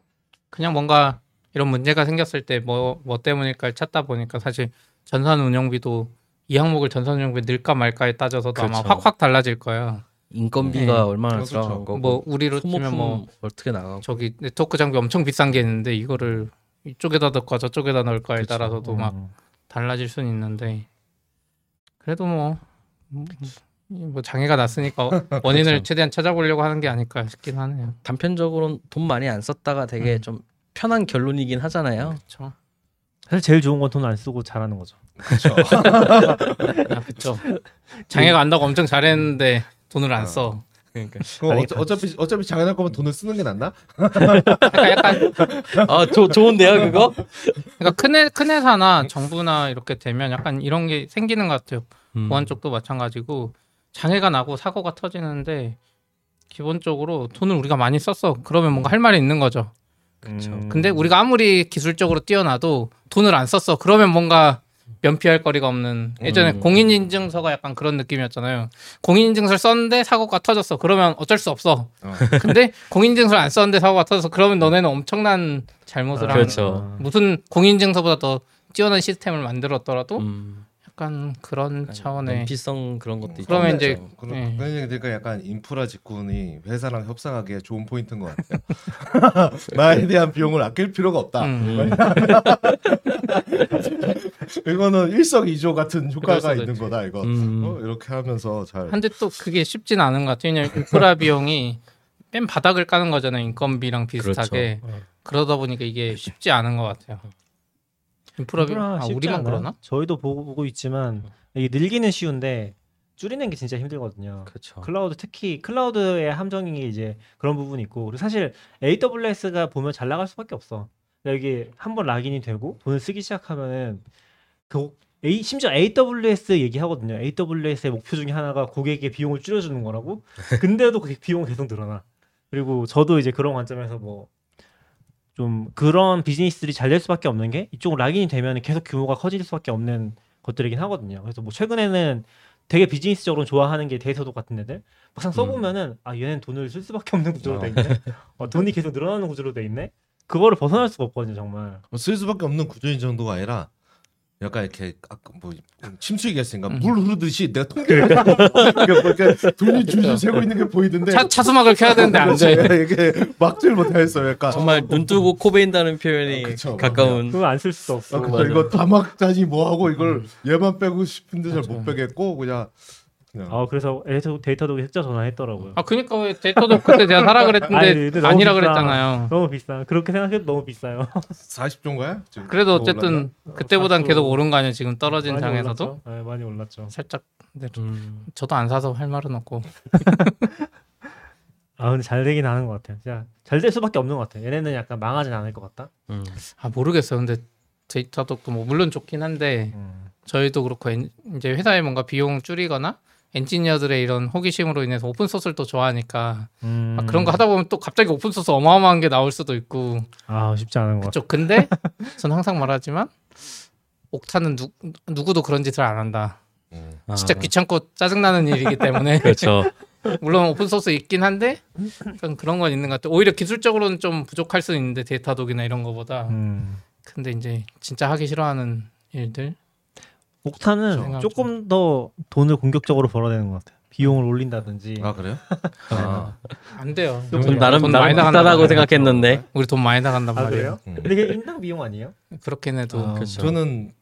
[SPEAKER 4] 그냥 뭔가 이런 문제가 생겼을 때 뭐 뭐 때문일까 찾다 보니까 사실 전산 운영비도 이 항목을 전산 운영비 넣을까 말까에 따져서도 아마
[SPEAKER 3] 그렇죠.
[SPEAKER 4] 확확 달라질 거예요.
[SPEAKER 3] 인건비가
[SPEAKER 4] 네.
[SPEAKER 3] 얼마나
[SPEAKER 5] 그렇죠.
[SPEAKER 3] 들어간 거고
[SPEAKER 4] 뭐 우리로
[SPEAKER 3] 소모품
[SPEAKER 4] 치면 뭐
[SPEAKER 3] 어떻게 나가고
[SPEAKER 4] 저기 네트워크 장비 엄청 비싼 게 있는데 이거를 이쪽에다 넣을까 저쪽에다 넣을까에
[SPEAKER 3] 그쵸.
[SPEAKER 4] 따라서도 막
[SPEAKER 2] 음.
[SPEAKER 4] 달라질 수는 있는데 그래도 뭐, 음, 뭐 장애가 났으니까 원인을
[SPEAKER 3] 그쵸.
[SPEAKER 4] 최대한 찾아보려고 하는 게 아닐까 싶긴 하네요.
[SPEAKER 3] 단편적으로는 돈 많이 안 썼다가 되게
[SPEAKER 4] 음.
[SPEAKER 3] 좀 편한 결론이긴 하잖아요.
[SPEAKER 4] 그렇죠.
[SPEAKER 2] 사실 제일 좋은 건 돈 안 쓰고 잘하는 거죠.
[SPEAKER 5] 그렇죠.
[SPEAKER 4] 그렇죠. 장애가 안 나고 엄청 잘했는데 돈을 안
[SPEAKER 5] 어.
[SPEAKER 4] 써.
[SPEAKER 3] 그러니까
[SPEAKER 5] 그거
[SPEAKER 2] 아니,
[SPEAKER 5] 어차, 어차피 어차피 장난할 거면 돈을 쓰는 게 낫나?
[SPEAKER 4] 약간, 약간
[SPEAKER 3] 아 조, 좋은데요 그거?
[SPEAKER 4] 그러니까 큰, 회, 큰 회사나 정부나 이렇게 되면 약간 이런 게 생기는 것 같아요.
[SPEAKER 3] 음.
[SPEAKER 4] 보안 쪽도 마찬가지고 장애가 나고 사고가 터지는데 기본적으로 돈을 우리가 많이 썼어. 그러면 뭔가 할 말이 있는 거죠.
[SPEAKER 3] 그쵸.
[SPEAKER 2] 음.
[SPEAKER 4] 근데 우리가 아무리 기술적으로 뛰어나도 돈을 안 썼어. 그러면 뭔가 면피할 거리가 없는 예전에
[SPEAKER 3] 음.
[SPEAKER 4] 공인인증서가 약간 그런 느낌이었잖아요. 공인인증서를 썼는데 사고가 터졌어. 그러면 어쩔 수 없어.
[SPEAKER 5] 어.
[SPEAKER 4] 근데 공인인증서를 안 썼는데 사고가 터져서 그러면 너네는 엄청난 잘못을
[SPEAKER 2] 아,
[SPEAKER 4] 하는
[SPEAKER 3] 그렇죠.
[SPEAKER 4] 무슨 공인인증서보다 더 뛰어난 시스템을 만들었더라도
[SPEAKER 3] 음.
[SPEAKER 4] 약간 약간 그런 차원의
[SPEAKER 3] 연피성 그런 것도 있죠.
[SPEAKER 4] 그러면 이제
[SPEAKER 5] 그러-
[SPEAKER 4] 예.
[SPEAKER 5] 그러니까 약간 인프라 직군이 회사랑 협상하기에 좋은 포인트인 것 같아요. 나에 대한 비용을 아낄 필요가 없다.
[SPEAKER 4] 음.
[SPEAKER 5] 이거는 일석이조 같은 효과가 있는
[SPEAKER 4] 있지.
[SPEAKER 5] 거다 이거.
[SPEAKER 3] 음.
[SPEAKER 5] 어, 이렇게 하면서 잘.
[SPEAKER 4] 한데 또 그게 쉽진 않은 것 같아요. 왜냐면 인프라 비용이 맨 바닥을 까는 거잖아요. 인건비랑 비슷하게.
[SPEAKER 2] 그렇죠.
[SPEAKER 4] 그러다 보니까 이게 쉽지 않은 것 같아요. 인프라 비용 아, 우리만. 그러나?
[SPEAKER 2] 저희도 보고, 보고 있지만 이게 늘기는 쉬운데 줄이는 게 진짜 힘들거든요.
[SPEAKER 3] 그렇죠.
[SPEAKER 2] 클라우드 특히 클라우드의 함정이 이제 그런 부분이 있고 그리고 사실 AWS가 보면 잘 나갈 수밖에 없어. 그러니까 여기 한번 lock-in이 되고 돈을 쓰기 시작하면은 그 A, 심지어 AWS 얘기하거든요. AWS의 목표 중에 하나가 고객의 비용을 줄여주는 거라고. 근데도 그 비용은 계속 늘어나. 그리고 저도 이제 그런 관점에서 뭐 좀 그런 비즈니스들이 잘 될 수밖에 없는 게 이쪽 lock-in이 되면 계속 규모가 커질 수밖에 없는 것들이긴 하거든요. 그래서 뭐 최근에는 되게 비즈니스적으로 좋아하는 게 데이터도 같은 애들 막상 써보면은 아 얘는 돈을 쓸 수밖에 없는 구조로 돼 있네. 어, 돈이 계속 늘어나는 구조로 돼 있네. 그거를 벗어날 수가 없거든요 정말.
[SPEAKER 5] 쓸 수밖에 없는 구조인 정도가 아니라 약간 이렇게 아까 뭐 침수 얘기했으니까
[SPEAKER 4] 음.
[SPEAKER 5] 물 흐르듯이 내가 통계를 이렇게 돈이 줄줄 새고 있는 게 보이던데
[SPEAKER 4] 차, 차수막을 켜야 되는데 안 돼.
[SPEAKER 5] 제가 이게 막질 못하겠어요. 약간
[SPEAKER 3] 정말 눈 뜨고 코 베인다는 표현이
[SPEAKER 5] 아, 그쵸.
[SPEAKER 3] 가까운.
[SPEAKER 2] 그거 안쓸 수도 없어.
[SPEAKER 5] 아. 이거 다 막자니 뭐 하고 이걸 얘만 빼고 싶은데 잘 못 빼겠고 그냥 그냥
[SPEAKER 2] 아 그래서 데이터 Datadog 흑자 전환했더라고요.
[SPEAKER 4] 아 그니까 왜 Datadog 그때 제가 사라
[SPEAKER 2] 아니,
[SPEAKER 4] 그랬는데
[SPEAKER 2] 너무
[SPEAKER 4] 아니라
[SPEAKER 2] 비싸.
[SPEAKER 4] 그랬잖아요.
[SPEAKER 2] 너무 비싸. 그렇게 생각해도 너무 비싸요.
[SPEAKER 5] 40조인가요? 지금
[SPEAKER 4] 그래도
[SPEAKER 5] 더
[SPEAKER 4] 어쨌든
[SPEAKER 5] 올랐나?
[SPEAKER 4] 그때보단
[SPEAKER 2] 사수-
[SPEAKER 4] 계속 오른 거 아니에요. 지금 떨어진
[SPEAKER 2] 많이
[SPEAKER 4] 장에서도?
[SPEAKER 2] 네, 많이 올랐죠.
[SPEAKER 4] 살짝 네,
[SPEAKER 3] 음.
[SPEAKER 4] 저도 안 사서 할 말은 없고
[SPEAKER 2] 아 근데 잘 되긴 하는 것 같아요. 진짜 잘 될 수밖에 없는 것 같아요. 얘네는 약간 망하진 않을 것 같다.
[SPEAKER 3] 음.
[SPEAKER 4] 아 모르겠어요. 근데 Datadog도 뭐 물론 좋긴 한데
[SPEAKER 2] 음.
[SPEAKER 4] 저희도 그렇고 엔- 이제 회사에 뭔가 비용 줄이거나 엔지니어들의 이런 호기심으로 인해서 오픈 소스를 또 좋아하니까
[SPEAKER 2] 음.
[SPEAKER 4] 아, 그런 거 하다 보면 또 갑자기 오픈 소스 어마어마한 게 나올 수도 있고
[SPEAKER 2] 아 쉽지 않은 것 같아.
[SPEAKER 4] 근데 전 항상 말하지만 Okta는 누, 누구도 그런 짓을 안 한다.
[SPEAKER 5] 음.
[SPEAKER 4] 진짜
[SPEAKER 3] 아,
[SPEAKER 4] 귀찮고 짜증나는 일이기 때문에
[SPEAKER 3] 그렇죠.
[SPEAKER 4] 물론 오픈 소스 있긴 한데 그런 건 있는 것 같아 요. 오히려 기술적으로는 좀 부족할 수는 있는데 Datadog이나 이런 거보다
[SPEAKER 2] 음.
[SPEAKER 4] 근데 이제 진짜 하기 싫어하는 일들
[SPEAKER 2] Okta는
[SPEAKER 4] 생각
[SPEAKER 2] 조금 더 돈을 공격적으로 벌어야 되는 것 같아요. 비용을 올린다든지.
[SPEAKER 5] 아 그래요?
[SPEAKER 3] 아.
[SPEAKER 4] 안 돼요.
[SPEAKER 3] 좀 나름
[SPEAKER 4] 돈
[SPEAKER 3] 나름
[SPEAKER 4] 많이 말이에요.
[SPEAKER 3] 생각했는데.
[SPEAKER 4] 우리 돈 많이 나간단
[SPEAKER 2] 아
[SPEAKER 4] 말이에요.
[SPEAKER 2] 그래요?
[SPEAKER 5] 음.
[SPEAKER 2] 근데 이게 인당 비용 아니에요?
[SPEAKER 4] 그렇긴 해도
[SPEAKER 2] 아,
[SPEAKER 3] 그렇죠.
[SPEAKER 5] 저는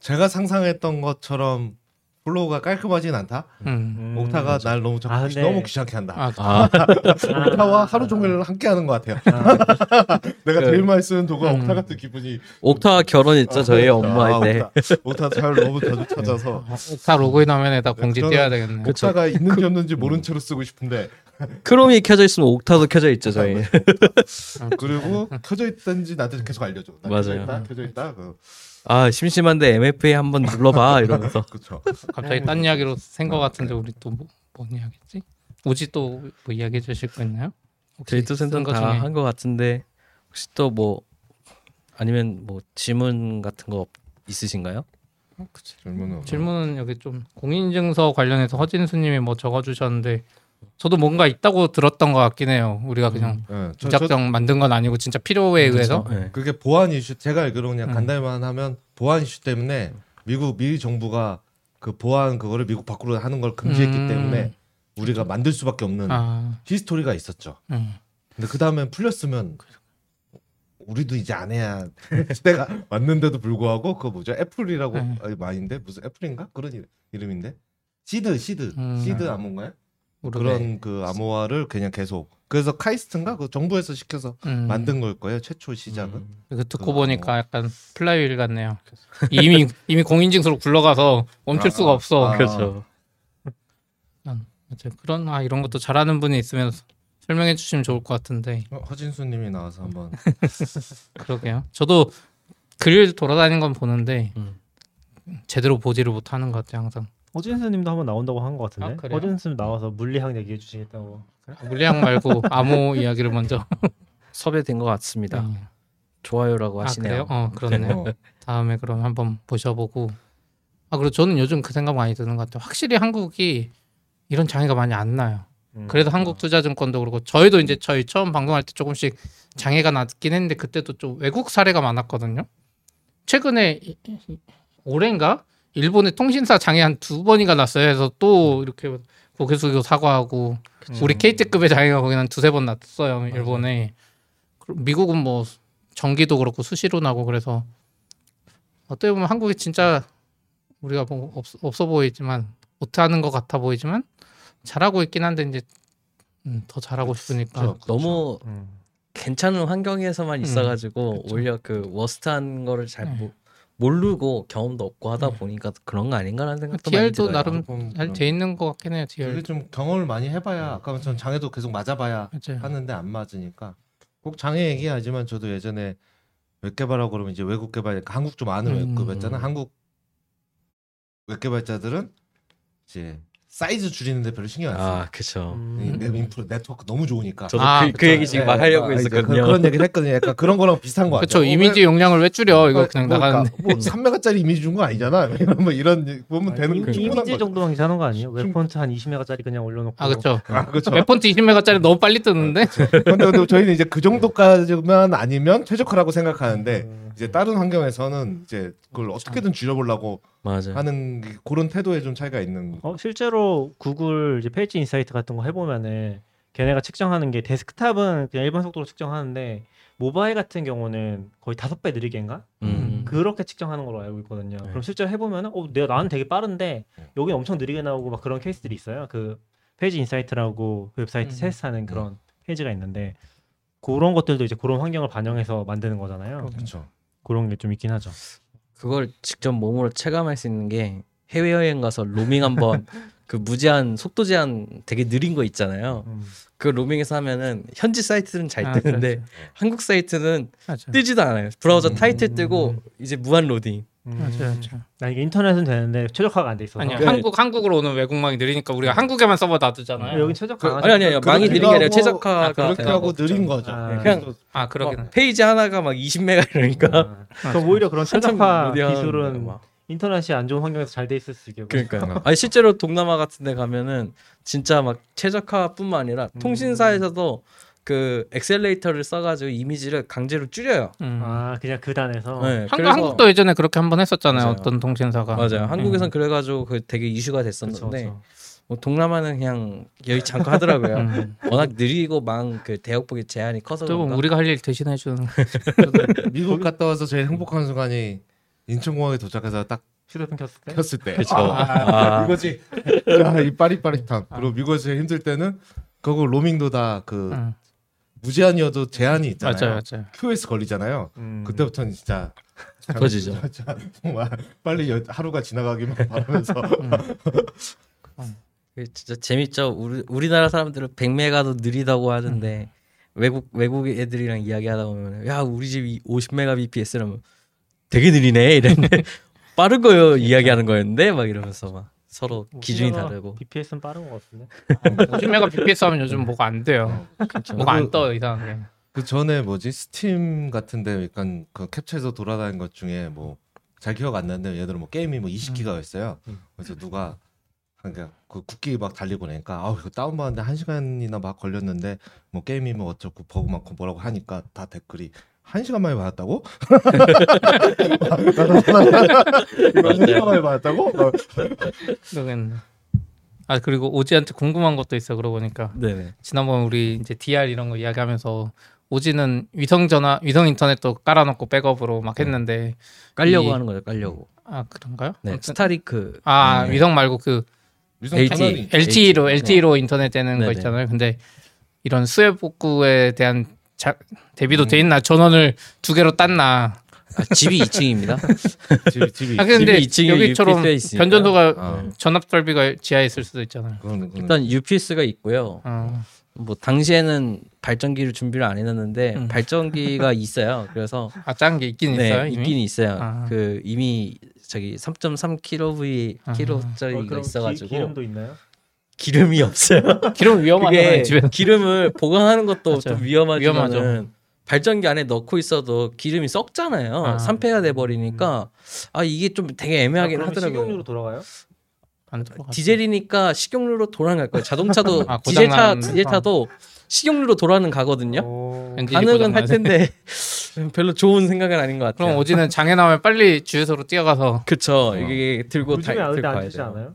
[SPEAKER 5] 제가 상상했던 것처럼 flow가 깔끔하진 않다.
[SPEAKER 4] 음.
[SPEAKER 2] 음.
[SPEAKER 5] Okta가 날 너무 자꾸
[SPEAKER 2] 아,
[SPEAKER 5] 귀-
[SPEAKER 2] 근데-
[SPEAKER 5] 너무 귀찮게 한다.
[SPEAKER 4] 아,
[SPEAKER 3] 아,
[SPEAKER 5] Okta와 하루 종일 함께 하는 것 같아요.
[SPEAKER 2] 아,
[SPEAKER 5] 내가
[SPEAKER 3] 그-
[SPEAKER 5] 제일 많이 쓰는 도구가
[SPEAKER 4] 음.
[SPEAKER 5] Okta 같은 기분이.
[SPEAKER 3] 옥타 결혼했죠 저희
[SPEAKER 5] 아,
[SPEAKER 3] 엄마 할 때.
[SPEAKER 5] 옥타, 옥타 잘 너무 자주 찾아서
[SPEAKER 4] 다 로그인 화면에다 공지
[SPEAKER 5] 저는
[SPEAKER 4] 띄워야 되겠네.
[SPEAKER 3] 그쵸.
[SPEAKER 5] 옥타가 있는지 없는지 모른 채로 쓰고 싶은데
[SPEAKER 3] 크롬이 켜져 있으면 옥타도 켜져 있죠 저희.
[SPEAKER 5] 그리고 켜져 있던지 나한테 계속 알려줘. 나 켜져
[SPEAKER 3] 맞아요.
[SPEAKER 5] 있다, 켜져 있다. 그,
[SPEAKER 3] 아 심심한데 MFA 한번 눌러봐 이러면서.
[SPEAKER 5] 그렇죠.
[SPEAKER 4] 갑자기 딴 이야기로 생것 같은데 우리 또 뭐, 뭔 이야기지? 오지 또 뭐 이야기해 주실 거 있나요? 혹시
[SPEAKER 3] 데이터 센터? 다한 것 같은데 혹시 또 뭐 아니면 뭐 질문 같은 거 있으신가요?
[SPEAKER 5] 질문은 없나?
[SPEAKER 4] 질문은 여기 좀 공인증서 관련해서 허진수님이 뭐 적어주셨는데 저도 뭔가 있다고 들었던 것 같긴 해요. 우리가 그냥
[SPEAKER 5] 예, 저- 저-
[SPEAKER 4] 무작정 만든 건 아니고 진짜 필요에 의해서
[SPEAKER 3] 네.
[SPEAKER 5] 그게 보안 이슈 제가 알기로 그냥
[SPEAKER 4] 음.
[SPEAKER 5] 간단히만 하면 보안 이슈 때문에 미국 미 정부가 그 보안 그거를 미국 밖으로 하는 걸 금지했기
[SPEAKER 4] 음.
[SPEAKER 5] 때문에 우리가 만들 수밖에 없는
[SPEAKER 4] 아,
[SPEAKER 5] 히스토리가 있었죠.
[SPEAKER 4] 음.
[SPEAKER 5] 근데 그 다음에 풀렸으면 우리도 이제 안 해야 시대가 왔는데도 불구하고 그거 뭐죠? 애플이라고
[SPEAKER 4] 음.
[SPEAKER 5] 아니, 마인데 무슨 애플인가 그런 이름, 이름인데 SEED SEED
[SPEAKER 4] 음.
[SPEAKER 5] 시드 암호인가요?
[SPEAKER 4] 모르네.
[SPEAKER 5] 그런 그 암호화를 그냥 계속 그래서 카이스트인가 그 정부에서 시켜서
[SPEAKER 4] 음.
[SPEAKER 5] 만든 걸 거예요 최초 시작은.
[SPEAKER 3] 음.
[SPEAKER 4] 그 듣고
[SPEAKER 5] 그거
[SPEAKER 4] 보니까 약간 flywheel 같네요. 이미 이미 공인증서로 굴러가서 멈출
[SPEAKER 5] 아,
[SPEAKER 4] 수가
[SPEAKER 5] 아,
[SPEAKER 4] 없어.
[SPEAKER 5] 아.
[SPEAKER 3] 그렇죠.
[SPEAKER 4] 그런 아 이런 것도 잘하는 분이 있으면 설명해 주시면 좋을 것 같은데
[SPEAKER 5] 어, 허진수님이 나와서 한번
[SPEAKER 4] 그러게요. 저도 글 돌아다니는 건 보는데
[SPEAKER 3] 음.
[SPEAKER 4] 제대로 보지를 못하는 것 같아요 항상.
[SPEAKER 2] 허진수님도 한번 나온다고 한것
[SPEAKER 4] 아,
[SPEAKER 2] 같은데.
[SPEAKER 4] 그래요?
[SPEAKER 2] 허진수 나와서 물리학 얘기해 주시겠다고.
[SPEAKER 4] 물리학 말고 암호 이야기를 먼저.
[SPEAKER 3] 섭외된 것 같습니다.
[SPEAKER 4] 음.
[SPEAKER 3] 좋아요라고
[SPEAKER 4] 아
[SPEAKER 3] 하시네요.
[SPEAKER 4] 그래요? 어 그렇네요.
[SPEAKER 5] 어,
[SPEAKER 4] 다음에 그럼 한번 보셔보고. 아 그리고 저는 요즘 그 생각 많이 드는 것 같아요. 확실히 한국이 이런 장애가 많이 안 나요.
[SPEAKER 2] 음.
[SPEAKER 4] 그래도 한국투자증권도 그렇고 저희도 이제 저희 처음 방송할 때 조금씩 장애가 났긴 했는데 그때도 좀 외국 사례가 많았거든요. 최근에 올해인가 일본의 통신사 장애 한 두 번인가 났어요. 그래서 또 이렇게 고개 숙이고 사과하고 우리 KT급의 장애가 거기 한 두세 번 났어요. 일본에. 그리고 미국은 뭐 전기도 그렇고 수시로 나고 그래서 어떻게 보면 한국이 진짜 우리가 뭐 없, 없어 보이지만 못하는 것 같아 보이지만 잘하고 있긴 한데 이제 음, 더 잘하고 싶으니까
[SPEAKER 5] 그렇죠.
[SPEAKER 3] 너무
[SPEAKER 2] 음.
[SPEAKER 3] 괜찮은 환경에서만 있어가지고
[SPEAKER 4] 그쵸.
[SPEAKER 3] 오히려 그 워스트한 거를 잘
[SPEAKER 4] 네.
[SPEAKER 3] 모, 모르고 경험도 없고 하다
[SPEAKER 4] 네.
[SPEAKER 3] 보니까 그런 거 아닌가라는 생각도 많이
[SPEAKER 4] DR도
[SPEAKER 3] 들어요.
[SPEAKER 4] 나름
[SPEAKER 5] 조금
[SPEAKER 4] 잘 돼 있는 것 같긴 해요.
[SPEAKER 5] 이게
[SPEAKER 4] DR.
[SPEAKER 5] 좀 경험을 많이 해봐야 아까 전 장애도 계속 맞아봐야
[SPEAKER 4] 맞아요.
[SPEAKER 5] 하는데 안 맞으니까 꼭 장애 얘기하지만 저도 예전에 웹 개발하고 그러면 이제 외국 개발 한국 좀 아는
[SPEAKER 4] 음.
[SPEAKER 5] 웹급였잖아 한국 웹 개발자들은 이제 사이즈 줄이는데 별로 신경 안 써.
[SPEAKER 3] 아 그쵸.
[SPEAKER 5] 이웹 인프라 네트워크 너무 좋으니까.
[SPEAKER 3] 저도
[SPEAKER 4] 아,
[SPEAKER 3] 그, 그
[SPEAKER 4] 그쵸.
[SPEAKER 3] 얘기 지금
[SPEAKER 5] 네,
[SPEAKER 3] 막 하려고
[SPEAKER 5] 아, 이제
[SPEAKER 3] 했었거든요.
[SPEAKER 5] 그, 런 얘기를 했거든요. 약간 그런 거랑 비슷한 거
[SPEAKER 4] 그렇죠.
[SPEAKER 5] 같아요.
[SPEAKER 4] 이미지 용량을 왜 줄여? 이거
[SPEAKER 5] 어,
[SPEAKER 4] 그냥
[SPEAKER 5] 뭐,
[SPEAKER 4] 나가는데.
[SPEAKER 5] 뭐 3메가짜리 이미지 준 거 아니잖아. 이런 뭐 이런 보면 되는 거 충분한
[SPEAKER 2] 이미지. 정도만 괜찮은 거 아니에요? 웹폰트 한 20메가짜리 그냥 올려놓고
[SPEAKER 4] 아 그렇죠.
[SPEAKER 5] 아, 그렇죠.
[SPEAKER 4] 웹폰트 20메가짜리 너무 빨리 뜨는데.
[SPEAKER 5] 근데, 근데 저희는 이제 그 정도까지만 아니면 최적화라고 생각하는데
[SPEAKER 2] 음.
[SPEAKER 5] 이제 다른 환경에서는 이제 그걸 어떻게든 줄여보려고
[SPEAKER 3] 맞아요.
[SPEAKER 5] 하는 게 그런 태도에 좀 차이가 있는.
[SPEAKER 2] 어, 실제로 구글 이제 page insight 같은 거 해보면은 걔네가 측정하는 게 데스크탑은 그냥 일반 속도로 측정하는데 모바일 같은 경우는 거의 다섯 배 느리게인가
[SPEAKER 3] 음.
[SPEAKER 2] 그렇게 측정하는 걸로 알고 있거든요.
[SPEAKER 3] 네.
[SPEAKER 2] 그럼 실제로 해보면은 어 내가 나는 되게 빠른데 여기 엄청 느리게 나오고 막 그런 케이스들이 있어요. 그 page insight라고 그 웹사이트
[SPEAKER 4] 음.
[SPEAKER 2] 테스트하는 그런 페이지가 있는데 그런 것들도 이제 그런 환경을 반영해서 만드는 거잖아요.
[SPEAKER 5] 그렇죠.
[SPEAKER 2] 그런 게 좀 있긴 하죠.
[SPEAKER 3] 그걸 직접 몸으로 체감할 수 있는 게 해외 여행 가서 로밍 한번 그 무제한 속도 제한 되게 느린 거 있잖아요.
[SPEAKER 2] 음.
[SPEAKER 3] 그 로밍에서 하면은 현지 사이트는 잘
[SPEAKER 4] 아,
[SPEAKER 3] 뜨는데
[SPEAKER 4] 그렇죠.
[SPEAKER 3] 한국 사이트는
[SPEAKER 4] 맞아.
[SPEAKER 3] 뜨지도 않아요. 브라우저
[SPEAKER 5] 음.
[SPEAKER 3] 타이틀 뜨고 이제 무한 로딩.
[SPEAKER 2] 음.
[SPEAKER 4] 맞아요.
[SPEAKER 2] 나 이게 인터넷은 되는데 최적화가 안 돼 있어서.
[SPEAKER 4] 아니요.
[SPEAKER 3] 그-
[SPEAKER 4] 한국 한국으로 오는 외국망이 느리니까 우리가 한국에만 서버 놔두잖아요.
[SPEAKER 2] 여기 최적화 안
[SPEAKER 3] 아니 아니 아니 망이 느린 게 아니라 최적화가
[SPEAKER 5] 그렇게
[SPEAKER 3] 돼요.
[SPEAKER 5] 하고 느린 거죠.
[SPEAKER 2] 아,
[SPEAKER 3] 그냥
[SPEAKER 4] 아 그러긴 해.
[SPEAKER 3] 막 페이지 하나가 막 20메가 이러니까
[SPEAKER 2] 아, 그럼 오히려 그런 최적화 기술은
[SPEAKER 3] 막.
[SPEAKER 2] 인터넷이 안 좋은 환경에서 잘 돼 있을 수 있겠고.
[SPEAKER 3] 그러니까요. 아니 실제로 동남아 같은 데 가면은 진짜 막 최적화뿐만 아니라
[SPEAKER 2] 음.
[SPEAKER 3] 통신사에서도 그 accelerator를 써가지고 이미지를 강제로 줄여요.
[SPEAKER 4] 음.
[SPEAKER 2] 아 그냥 그 단에서.
[SPEAKER 3] 네,
[SPEAKER 4] 한국,
[SPEAKER 3] 그래서-
[SPEAKER 4] 한국도 예전에 그렇게 한번 했었잖아요.
[SPEAKER 3] 맞아요.
[SPEAKER 4] 어떤 통신사가.
[SPEAKER 3] 맞아요. 한국에선
[SPEAKER 4] 음.
[SPEAKER 3] 그래가지고 그 되게 이슈가 됐었는데
[SPEAKER 2] 그쵸.
[SPEAKER 3] 뭐 동남아는 그냥 여의치 않고 하더라고요.
[SPEAKER 4] 음.
[SPEAKER 3] 워낙 느리고 망 그 대역폭의 제한이 커서
[SPEAKER 4] 또
[SPEAKER 3] 그런가?
[SPEAKER 4] 우리가 할 일 대신 해주는.
[SPEAKER 5] 미국 갔다 와서 제일 행복한 순간이 인천공항에 도착해서 딱
[SPEAKER 2] 휴대폰 켰을 때.
[SPEAKER 5] 켰을 때.
[SPEAKER 3] 그쵸.
[SPEAKER 5] 아,
[SPEAKER 3] 아.
[SPEAKER 5] 이거지. 야, 이 빠릿빠릿함. 그리고 미국에서 힘들 때는 그거 로밍도 다그
[SPEAKER 4] 음.
[SPEAKER 5] 무제한이어도 제한이 있잖아요.
[SPEAKER 4] 맞아요, 맞아요.
[SPEAKER 5] QS 걸리잖아요.
[SPEAKER 2] 음.
[SPEAKER 5] 그때부터는 진짜
[SPEAKER 3] 터지죠.
[SPEAKER 5] 정말 빨리 여- 하루가 지나가기만 바라면서
[SPEAKER 3] 그 진짜 재밌죠. 우리 우리나라 사람들은 100메가도 느리다고 하는데 외국 외국 애들이랑 이야기하다 보면 야 우리 집이 50메가 bps라면 되게 느리네 이랬는데 빠른 거요 이야기하는 거였는데 막 이러면서 막 서로 기준이
[SPEAKER 2] 우리나라
[SPEAKER 3] 다르고
[SPEAKER 2] BPS는 빠른 것 같은데.
[SPEAKER 4] 50메가 BPS 하면 요즘 뭐가 안 돼요. 뭐가 안 떠 이상하게.
[SPEAKER 5] 그 전에 뭐지 스팀 같은데 약간 그 캡처해서 돌아다닌 것 중에 뭐 잘 기억 안 나는데 예를 들어 뭐 게임이 뭐 20기가였어요.
[SPEAKER 2] 음.
[SPEAKER 5] 그래서 누가 그러니까 그 국기 막 달리고 나니까 아우 이거 다운 받는데 한 시간이나 막 걸렸는데 뭐 게임이 뭐 어쩌고 버그 많고 뭐라고 하니까 다 댓글이 한 시간 만에 받았다고? 한 시간 만에 받았다고? 어,
[SPEAKER 4] 그러겠네. 아 그리고 오지한테 궁금한 것도 있어. 그러고 보니까
[SPEAKER 3] 네네
[SPEAKER 4] 지난번 우리 이제 DR 이런 거 이야기하면서 오지는 위성 전화, 위성 인터넷도 깔아놓고 백업으로 막 했는데
[SPEAKER 3] 깔려고
[SPEAKER 4] 이-
[SPEAKER 3] 하는 거죠 깔려고
[SPEAKER 4] 아 그런가요?
[SPEAKER 3] 네
[SPEAKER 4] 아무튼-
[SPEAKER 3] 스타리크
[SPEAKER 4] 아
[SPEAKER 3] 네.
[SPEAKER 4] 위성 말고 그
[SPEAKER 5] 위성
[SPEAKER 3] LTE.
[SPEAKER 4] LTE로
[SPEAKER 3] 네.
[SPEAKER 4] LTE로 인터넷 되는 거
[SPEAKER 3] 네네.
[SPEAKER 4] 있잖아요. 근데 이런 수혜 복구에 대한 자, 대비도
[SPEAKER 5] 음.
[SPEAKER 4] 돼 있나? 전원을 두 개로 땄나?
[SPEAKER 3] 아, 집이 2층입니다
[SPEAKER 5] 집이 집이
[SPEAKER 4] 아 근데
[SPEAKER 3] 집이 2층에
[SPEAKER 4] 여기처럼. 변전소가
[SPEAKER 5] 아,
[SPEAKER 4] 전압 설비가 지하에 있을 수도 있잖아요.
[SPEAKER 5] 그건, 그건
[SPEAKER 3] 일단 UPS가 있고요
[SPEAKER 4] 어.
[SPEAKER 3] 뭐 당시에는 발전기를 준비를 안 해놨는데
[SPEAKER 4] 음.
[SPEAKER 3] 발전기가 있어요 그래서
[SPEAKER 4] 아짠 게 있긴
[SPEAKER 3] 네,
[SPEAKER 4] 있어요. 이미?
[SPEAKER 3] 있긴 있어요.
[SPEAKER 4] 아.
[SPEAKER 3] 그 이미 저기 3.3 킬로V
[SPEAKER 4] 아.
[SPEAKER 3] 킬로짜리가
[SPEAKER 2] 어, 그럼
[SPEAKER 3] 있어가지고
[SPEAKER 2] 기, 름도 있나요?
[SPEAKER 3] 기름이 없어요.
[SPEAKER 4] 기름 위험하잖아요
[SPEAKER 3] 그게
[SPEAKER 4] 집에.
[SPEAKER 3] 기름을 보관하는 것도. 좀 위험하지만은
[SPEAKER 4] 위험하죠.
[SPEAKER 3] 발전기 안에 넣고 있어도 기름이 썩잖아요.
[SPEAKER 4] 아.
[SPEAKER 3] 산패가 돼 버리니까 아 이게 좀 되게 애매하긴
[SPEAKER 2] 아,
[SPEAKER 3] 하더라고요.
[SPEAKER 2] 식용유로 돌아가요?
[SPEAKER 3] 디젤이니까 식용유로 돌아갈 거예요. 자동차도
[SPEAKER 4] 아,
[SPEAKER 3] 디젤차 디젤차도 식용유로 돌아는 가거든요.
[SPEAKER 2] 어...
[SPEAKER 4] 엔진이
[SPEAKER 3] 가능은 할. 텐데 별로 좋은 생각은 아닌 것 같아요.
[SPEAKER 4] 그럼 오지는 장애 나면 빨리 주유소로 뛰어가서
[SPEAKER 3] 그쵸 이게 들고 다 들고
[SPEAKER 2] 안
[SPEAKER 3] 가야 돼요.
[SPEAKER 2] 않아요?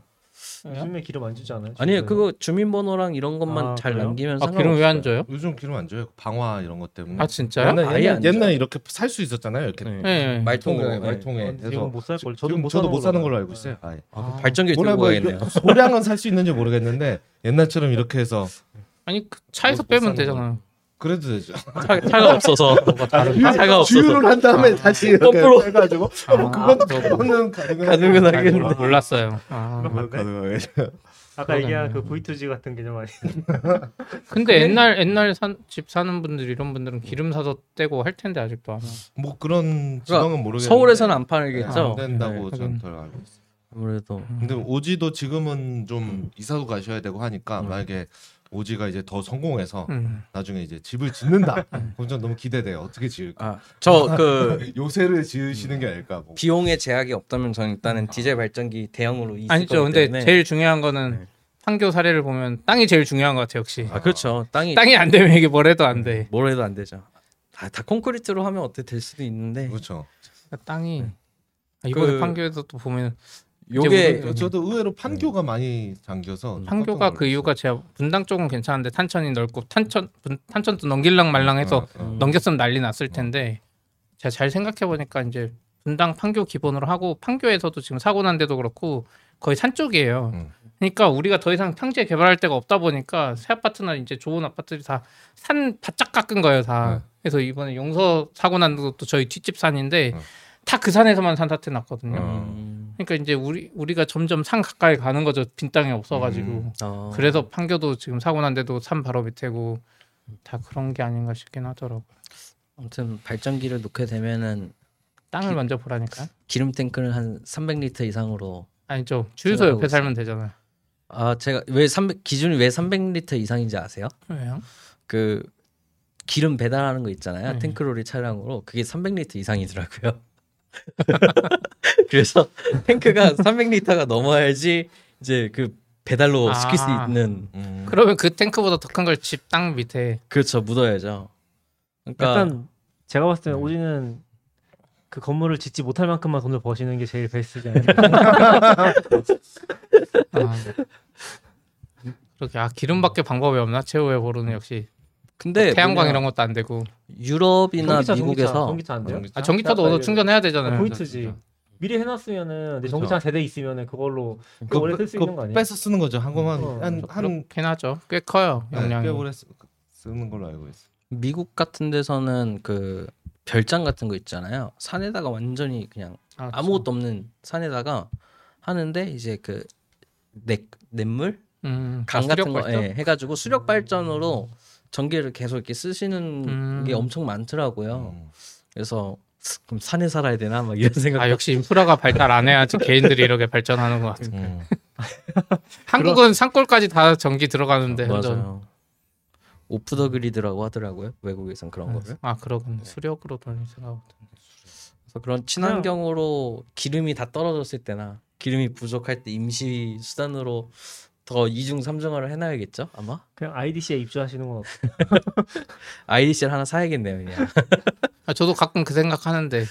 [SPEAKER 2] 요즘에 기름 안 주지 않아요?
[SPEAKER 3] 아니에요
[SPEAKER 2] 주유소에?
[SPEAKER 3] 그거 주민번호랑 이런 것만
[SPEAKER 2] 아,
[SPEAKER 3] 잘
[SPEAKER 2] 그래요?
[SPEAKER 3] 남기면
[SPEAKER 4] 아 기름 왜 안 줘요?
[SPEAKER 5] 요즘 기름 안 줘요. 방화 이런 것 때문에.
[SPEAKER 4] 아 진짜요?
[SPEAKER 5] 옛날,
[SPEAKER 3] 아예
[SPEAKER 5] 옛날,
[SPEAKER 3] 안.
[SPEAKER 5] 옛날에 이렇게 살 수 있었잖아요. 이렇게
[SPEAKER 3] 네.
[SPEAKER 4] 네.
[SPEAKER 3] 말통으로
[SPEAKER 5] 말통에
[SPEAKER 3] 네.
[SPEAKER 5] 말통에.
[SPEAKER 2] 어, 지금 못살 걸. 저도 못
[SPEAKER 5] 저도
[SPEAKER 2] 사는
[SPEAKER 5] 못 사는
[SPEAKER 2] 걸로.
[SPEAKER 5] 알고 있어요. 아예.
[SPEAKER 3] 아, 발전기 가겠네요.
[SPEAKER 5] 이거 소량은 살 수 있는지 모르겠는데 옛날처럼 이렇게 해서
[SPEAKER 4] 아니 그 차에서
[SPEAKER 5] 못
[SPEAKER 4] 빼면 되잖아요.
[SPEAKER 5] 그래도 되죠.
[SPEAKER 3] 차, 차가 없어서 차가 없어서
[SPEAKER 5] 주유를 한 다음에 다시 이렇게
[SPEAKER 3] 거꾸로.
[SPEAKER 5] 해가지고
[SPEAKER 4] 아,
[SPEAKER 5] 뭐 그건
[SPEAKER 4] 그거
[SPEAKER 5] 가능은
[SPEAKER 4] 아니,
[SPEAKER 3] 하겠는데.
[SPEAKER 4] 몰랐어요. 아,
[SPEAKER 5] 가능하게.
[SPEAKER 2] 아까 얘기한 그
[SPEAKER 4] 그러네.
[SPEAKER 2] V2G 같은 개념 아니에요?
[SPEAKER 4] 근데 옛날 옛날 산, 집 사는 분들 이런 분들은 기름 사서 떼고 할 텐데 아직도 안.
[SPEAKER 5] 뭐 그런 지방은 모르겠는데
[SPEAKER 3] 서울에서는 안
[SPEAKER 5] 네,
[SPEAKER 3] 팔겠죠.
[SPEAKER 5] 안 된다고
[SPEAKER 3] 네.
[SPEAKER 5] 저는 덜 알고 있어요.
[SPEAKER 3] 아무래도
[SPEAKER 5] 근데 오지도 지금은 좀 이사도 가셔야 되고 하니까 만약에 오지가 이제 더 성공해서
[SPEAKER 4] 음.
[SPEAKER 5] 나중에 이제 집을 짓는다. 그럼 전 너무 기대돼요. 어떻게 지을까?
[SPEAKER 3] 아 저 그
[SPEAKER 5] 요새를 지으시는 게 아닐까. 뭐.
[SPEAKER 3] 비용의 제약이 없다면 저는 일단은 디젤 발전기 대형으로 있을
[SPEAKER 4] 아니죠. 근데
[SPEAKER 3] 때문에.
[SPEAKER 4] 제일 중요한 거는
[SPEAKER 3] 네.
[SPEAKER 4] 판교 사례를 보면 땅이 제일 중요한 것 같아 요. 역시
[SPEAKER 3] 아 그렇죠. 땅이
[SPEAKER 4] 땅이 안 되면 이게 뭘 해도 안 돼.
[SPEAKER 3] 뭘 해도 안 되죠. 다, 다 콘크리트로 하면 어떻게 될 수도 있는데
[SPEAKER 5] 그렇죠.
[SPEAKER 4] 그러니까 땅이 아, 이번에
[SPEAKER 3] 그-
[SPEAKER 4] 판교에서 또 보면
[SPEAKER 3] 요게
[SPEAKER 5] 저, 저도 의외로 판교가 많이 잠겨서
[SPEAKER 4] 판교가 그 이유가 제가 분당 쪽은 괜찮은데 탄천이 넓고 탄천 분, 탄천도 넘길랑 말랑해서
[SPEAKER 5] 어, 어.
[SPEAKER 4] 넘겼으면 난리 났을 텐데 제가 잘 생각해 보니까 이제 분당 판교 기본으로 하고 판교에서도 지금 사고 난 데도 그렇고 거의 산 쪽이에요.
[SPEAKER 5] 음.
[SPEAKER 4] 그러니까 우리가 더 이상 평지에 개발할 데가 없다 보니까 새 아파트나 이제 좋은 아파트들이 다 산 바짝 깎은 거예요 다.
[SPEAKER 5] 네.
[SPEAKER 4] 그래서 이번에 용서 사고 난 것도 저희 뒷집 산인데
[SPEAKER 5] 어.
[SPEAKER 4] 다그 산에서만 산사태 났거든요.
[SPEAKER 5] 어.
[SPEAKER 3] 음,
[SPEAKER 4] 그러니까 이제 우리 우리가 점점 산 가까이 가는 거죠 빈 땅이 없어가지고.
[SPEAKER 5] 음.
[SPEAKER 3] 어.
[SPEAKER 4] 그래서 판교도 지금 사고 난 데도 산 바로 밑에고 다 그런 게 아닌가 싶긴 하더라고.
[SPEAKER 3] 아무튼 발전기를 놓게 되면은
[SPEAKER 4] 땅을 먼저 보라니까.
[SPEAKER 3] 기름 탱크는 한 300리터 이상으로
[SPEAKER 4] 아니죠. 주유소 옆에 살면 되잖아요.
[SPEAKER 3] 아 제가 왜 300, 기준이 왜 300리터 이상인지 아세요?
[SPEAKER 4] 왜요?
[SPEAKER 3] 그 기름 배달하는 거 있잖아요.
[SPEAKER 4] 네.
[SPEAKER 3] 탱크로리 차량으로 그게 300리터 이상이더라고요. 그래서 탱크가 300리터가 넘어야지 이제 그 배달로
[SPEAKER 4] 아.
[SPEAKER 3] 시킬 수 있는
[SPEAKER 5] 음.
[SPEAKER 4] 그러면 그 탱크보다 더 큰 걸 집 땅 밑에
[SPEAKER 3] 그렇죠 묻어야죠. 그러니까
[SPEAKER 2] 약간 제가 봤을 때는 오지는 그 건물을 짓지 못할 만큼만 돈을 버시는 게 제일 베스트지 않나요?
[SPEAKER 4] 아, 그렇게 아 기름밖에 방법이 없나 최후의 보루는 역시
[SPEAKER 3] 근데
[SPEAKER 4] 태양광
[SPEAKER 3] 뭐냐,
[SPEAKER 4] 이런 것도 안 되고
[SPEAKER 3] 유럽이나
[SPEAKER 2] 전기차,
[SPEAKER 3] 미국에서
[SPEAKER 2] 전기차 안 돼요?
[SPEAKER 5] 전기차?
[SPEAKER 4] 아 전기차도 얻어 충전해야 되잖아요.
[SPEAKER 2] 포인트지. 미리 해놨으면은 내
[SPEAKER 5] 그쵸.
[SPEAKER 2] 전기차 한 세대 있으면은 그걸로 꽤
[SPEAKER 5] 그거
[SPEAKER 2] 오래
[SPEAKER 5] 빼-
[SPEAKER 2] 쓸수 있는 거 아니에요?
[SPEAKER 5] 뺏어 쓰는 거죠. 한국만
[SPEAKER 2] 어.
[SPEAKER 5] 한한
[SPEAKER 4] 하죠. 꽤 커요
[SPEAKER 5] 네,
[SPEAKER 4] 용량이.
[SPEAKER 5] 꽤 오래 쓰, 쓰는 걸로 알고 있어.
[SPEAKER 3] 미국 같은 데서는 그 별장 같은 거 있잖아요. 산에다가 완전히 그냥
[SPEAKER 4] 아,
[SPEAKER 3] 아무것도 없는 산에다가 하는데 이제 그 냇, 냇물
[SPEAKER 4] 음,
[SPEAKER 3] 강
[SPEAKER 4] 아,
[SPEAKER 3] 같은 거? 예, 해가지고 수력 발전으로 전기를 계속 이렇게 쓰시는
[SPEAKER 4] 음.
[SPEAKER 3] 게 엄청 많더라고요.
[SPEAKER 5] 음.
[SPEAKER 3] 그래서 그럼 산에 살아야 되나 막 이런 생각.
[SPEAKER 4] 아 역시 인프라가 발달 안 해야지 개인들이 이렇게 발전하는 것 같아.
[SPEAKER 5] 음.
[SPEAKER 4] 한국은 산골까지 다 전기 들어가는데 완전-
[SPEAKER 3] 맞아요. 오프 더 그리드라고 하더라고요. 외국에선 그런 거를.
[SPEAKER 4] 아 그러군 수력으로 돌리더라고.
[SPEAKER 3] 그래서 그런 친환경으로 기름이 다 떨어졌을 때나 기름이 부족할 때 임시 수단으로 더 이중 삼중화를 해놔야겠죠 아마
[SPEAKER 2] 그냥 IDC에 입주하시는 건 어때요?
[SPEAKER 3] IDC를 하나 사야겠네요 그냥
[SPEAKER 4] 아, 저도 가끔 그 생각하는데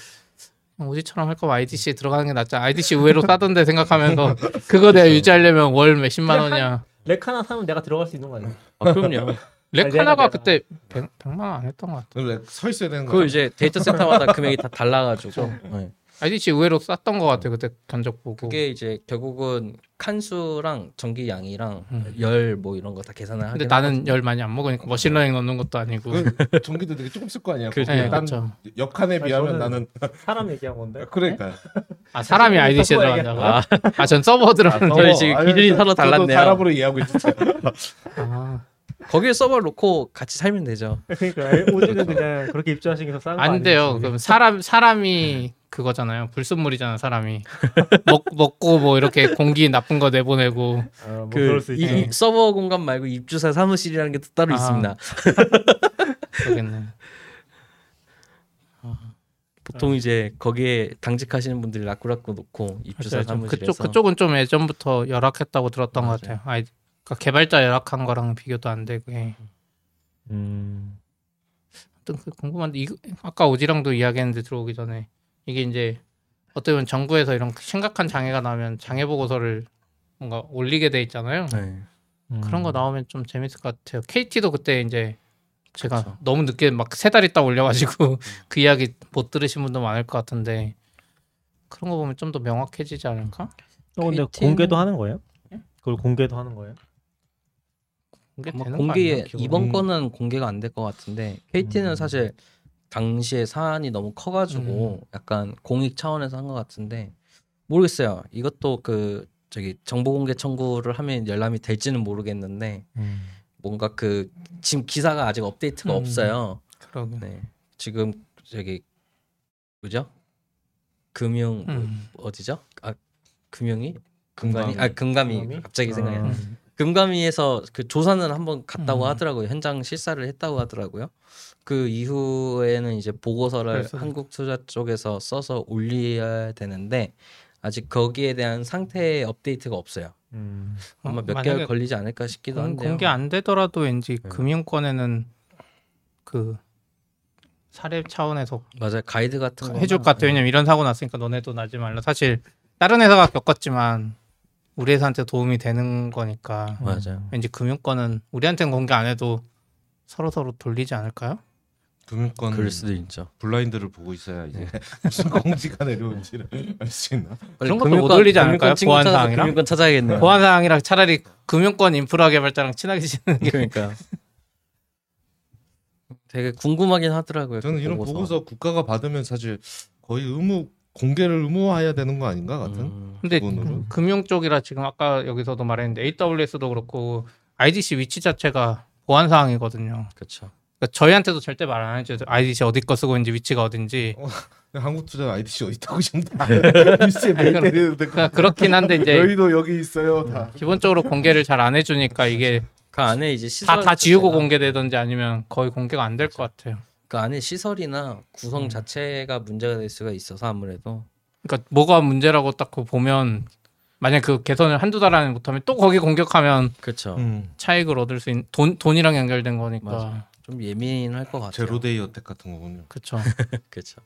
[SPEAKER 4] 오지처럼 할 거면 IDC에 들어가는 게 낫지. IDC 의외로 싸던데 생각하면서 그거 내가 유지하려면 월 몇십만 원이야.
[SPEAKER 2] 랙 하나 사면 내가 들어갈 수 있는 거 아니에요?
[SPEAKER 3] 아 그럼요
[SPEAKER 4] 랙
[SPEAKER 2] 내가-
[SPEAKER 4] 하나가. 그때 100, 100 만 원 안 했던 것 같아.
[SPEAKER 5] 원래 서 있어야 되는
[SPEAKER 3] 그거
[SPEAKER 5] 거죠.
[SPEAKER 3] 이제 데이터 센터마다 금액이 다 달라가지고 네.
[SPEAKER 4] IDC 의외로 쌌던 것 같아. 그때 견적 보고.
[SPEAKER 3] 그게 이제 결국은 칸수랑 전기 양이랑
[SPEAKER 4] 음.
[SPEAKER 3] 열뭐 이런 거 다 계산을 하긴
[SPEAKER 4] 근데 나는. 열 많이 안 먹으니까 machine learning 넣는 것도 아니고.
[SPEAKER 5] 그 전기도 되게 조금 쓸 거 아니야.
[SPEAKER 3] 그렇죠.
[SPEAKER 4] 네,
[SPEAKER 5] 딴
[SPEAKER 4] 그렇죠.
[SPEAKER 5] 옆칸에
[SPEAKER 2] 아니,
[SPEAKER 5] 비하면 나는
[SPEAKER 2] 사람 얘기한 건데.
[SPEAKER 5] 그러니까.
[SPEAKER 4] 아 사람이 IDC에
[SPEAKER 2] 서버
[SPEAKER 4] 들어간다고?
[SPEAKER 3] 아,
[SPEAKER 4] 아 전 서버 들어가는
[SPEAKER 3] 얘긴
[SPEAKER 4] 줄.
[SPEAKER 3] 지금 기준이
[SPEAKER 5] 저-
[SPEAKER 3] 서로 달랐네요.
[SPEAKER 5] 사람으로 이해하고 있었어요.
[SPEAKER 4] 아,
[SPEAKER 3] 거기에 서버를 놓고 같이 살면 되죠
[SPEAKER 2] 그러니까 오지는 그냥 그렇게 입주하시기 위해서 싼거
[SPEAKER 4] 안 돼요. 그럼 사람 사람이 그거잖아요. 불순물이잖아 사람이. 먹 먹고 뭐 이렇게 공기 나쁜 거 내보내고.
[SPEAKER 2] 어,
[SPEAKER 3] 뭐그
[SPEAKER 2] 그럴 수
[SPEAKER 3] 이-
[SPEAKER 2] 있지.
[SPEAKER 3] 이 서버 공간 말고 입주사 사무실이라는 게 또 따로
[SPEAKER 4] 아.
[SPEAKER 3] 있습니다
[SPEAKER 4] 그러겠네.
[SPEAKER 3] 보통 이제 거기에 당직하시는 분들이 라꾸라꾸 놓고 입주사 사무실에서
[SPEAKER 4] 그쪽 그쪽은 좀 예전부터 열악했다고 들었던
[SPEAKER 3] 맞아요.
[SPEAKER 4] 것 같아요. 아이 그러니까 개발자 열악한 거랑 비교도 안 되고. 예.
[SPEAKER 2] 음.
[SPEAKER 4] 아무튼 그 궁금한데 이거 아까 오지랑도 이야기했는데 들어오기 전에 이게 이제 어떻게 보면 정부에서 이런 심각한 장애가 나오면 장애 보고서를 뭔가 올리게 돼 있잖아요.
[SPEAKER 3] 네.
[SPEAKER 2] 음.
[SPEAKER 4] 그런 거 나오면 좀 재밌을 것 같아요. KT도 그때 이제 제가
[SPEAKER 3] 그쵸.
[SPEAKER 4] 너무 늦게 막 세 달 있다 올려가지고 그 이야기 못 들으신 분도 많을 것 같은데 그런 거 보면 좀 더 명확해지지 않을까?
[SPEAKER 2] 어, 근데
[SPEAKER 3] KT 는
[SPEAKER 2] 공개도 하는 거예요? 그걸 공개도 하는 거예요?
[SPEAKER 4] 공개
[SPEAKER 3] 공개? 이번
[SPEAKER 2] 음.
[SPEAKER 3] 거는 공개가 안 될 것 같은데 KT는
[SPEAKER 2] 음.
[SPEAKER 3] 사실 당시에 사안이 너무 커가지고
[SPEAKER 4] 음.
[SPEAKER 3] 약간 공익 차원에서 한 것 같은데 모르겠어요. 이것도 그 저기 정보 공개 청구를 하면 열람이 될지는 모르겠는데
[SPEAKER 2] 음.
[SPEAKER 3] 뭔가 그 지금 기사가 아직 업데이트가
[SPEAKER 4] 음.
[SPEAKER 3] 없어요.
[SPEAKER 4] 그러게.
[SPEAKER 3] 네. 지금 저기 뭐죠? 금융 뭐
[SPEAKER 4] 음.
[SPEAKER 3] 어디죠? 아 금융이 금감이
[SPEAKER 5] 금감이.
[SPEAKER 3] 아 금감이
[SPEAKER 2] 금감이?
[SPEAKER 3] 갑자기 생각이 안
[SPEAKER 2] 아.
[SPEAKER 3] 나. 금감위에서 그 조사는 한번 갔다고
[SPEAKER 4] 음.
[SPEAKER 3] 하더라고요. 현장 실사를 했다고 하더라고요. 그 이후에는 이제 보고서를
[SPEAKER 4] 그래서-
[SPEAKER 3] 한국 투자 쪽에서 써서 올려야 되는데 아직 거기에 대한 상태 업데이트가 없어요.
[SPEAKER 2] 음.
[SPEAKER 3] 아마
[SPEAKER 4] 어,
[SPEAKER 3] 몇 개월 걸리지 않을까 싶기도
[SPEAKER 4] 공,
[SPEAKER 3] 한데요.
[SPEAKER 4] 공개 안 되더라도 왠지
[SPEAKER 3] 네.
[SPEAKER 4] 금융권에는 그 사례 차원에서
[SPEAKER 3] 맞아요. 가이드 같은 거
[SPEAKER 4] 해줄 것 같아요. 왜냐면 이런 사고 났으니까 너네도 나지 말라. 사실 다른 회사가 겪었지만 우리 회사한테 도움이 되는 거니까
[SPEAKER 3] 맞아요.
[SPEAKER 4] 왠지 금융권은 우리한테는 공개 안 해도 서로 서로 돌리지 않을까요?
[SPEAKER 5] 금융권
[SPEAKER 3] 그럴 수도 있죠.
[SPEAKER 5] 블라인드를 보고 있어야 이제 무슨 공지가 내려온지를 알 수 있나?
[SPEAKER 4] 그런 것도 못 올리지 않을까요? 보안 사항이랑?
[SPEAKER 3] 금융권 찾아야겠네요.
[SPEAKER 4] 보안 사항이랑 차라리 금융권 인프라 개발자랑 친하게 지내는 게
[SPEAKER 3] 그러니까 되게 궁금하긴 하더라고요.
[SPEAKER 5] 저는
[SPEAKER 3] 그
[SPEAKER 5] 이런 보고서 국가가 받으면 사실 거의 의무 공개를 의무화해야 되는 거 아닌가 같은.
[SPEAKER 3] 음,
[SPEAKER 4] 근데
[SPEAKER 5] 기본으로.
[SPEAKER 4] 금융 쪽이라 지금 아까 여기서도 말했는데 AWS도 그렇고 IDC 위치 자체가 보안 사항이거든요.
[SPEAKER 3] 그렇죠.
[SPEAKER 4] 그러니까 저희한테도 절대 말안 해줘요. IDC 어디 거 쓰고 있는지 위치가 어딘지.
[SPEAKER 5] 한국 투자 IDC 어디 있다고 지금 다 뉴스에 매일 때리는데
[SPEAKER 4] 그러니까 그렇긴 한데 이제
[SPEAKER 5] 저희도 여기 있어요 다.
[SPEAKER 4] 기본적으로 공개를 잘 안 해주니까 이게
[SPEAKER 3] 그 안에 이제
[SPEAKER 4] 다 다 지우고 공개되든지 아니면 거의 공개가 안 될 것 같아요.
[SPEAKER 3] 그 안에 시설이나 구성
[SPEAKER 4] 음.
[SPEAKER 3] 자체가 문제가 될 수가 있어서 아무래도
[SPEAKER 4] 그러니까 뭐가 문제라고 딱 그거 보면 만약 그 개선을 한두 달 안에 못하면 또 거기 공격하면
[SPEAKER 3] 그렇죠.
[SPEAKER 5] 음,
[SPEAKER 4] 차익을 얻을 수 있는 돈 돈이랑 연결된 거니까.
[SPEAKER 3] 맞아요. 좀 예민할 것 같아요.
[SPEAKER 5] 제로데이 어택 같은 거군요.
[SPEAKER 4] 그렇죠.
[SPEAKER 3] 그렇죠.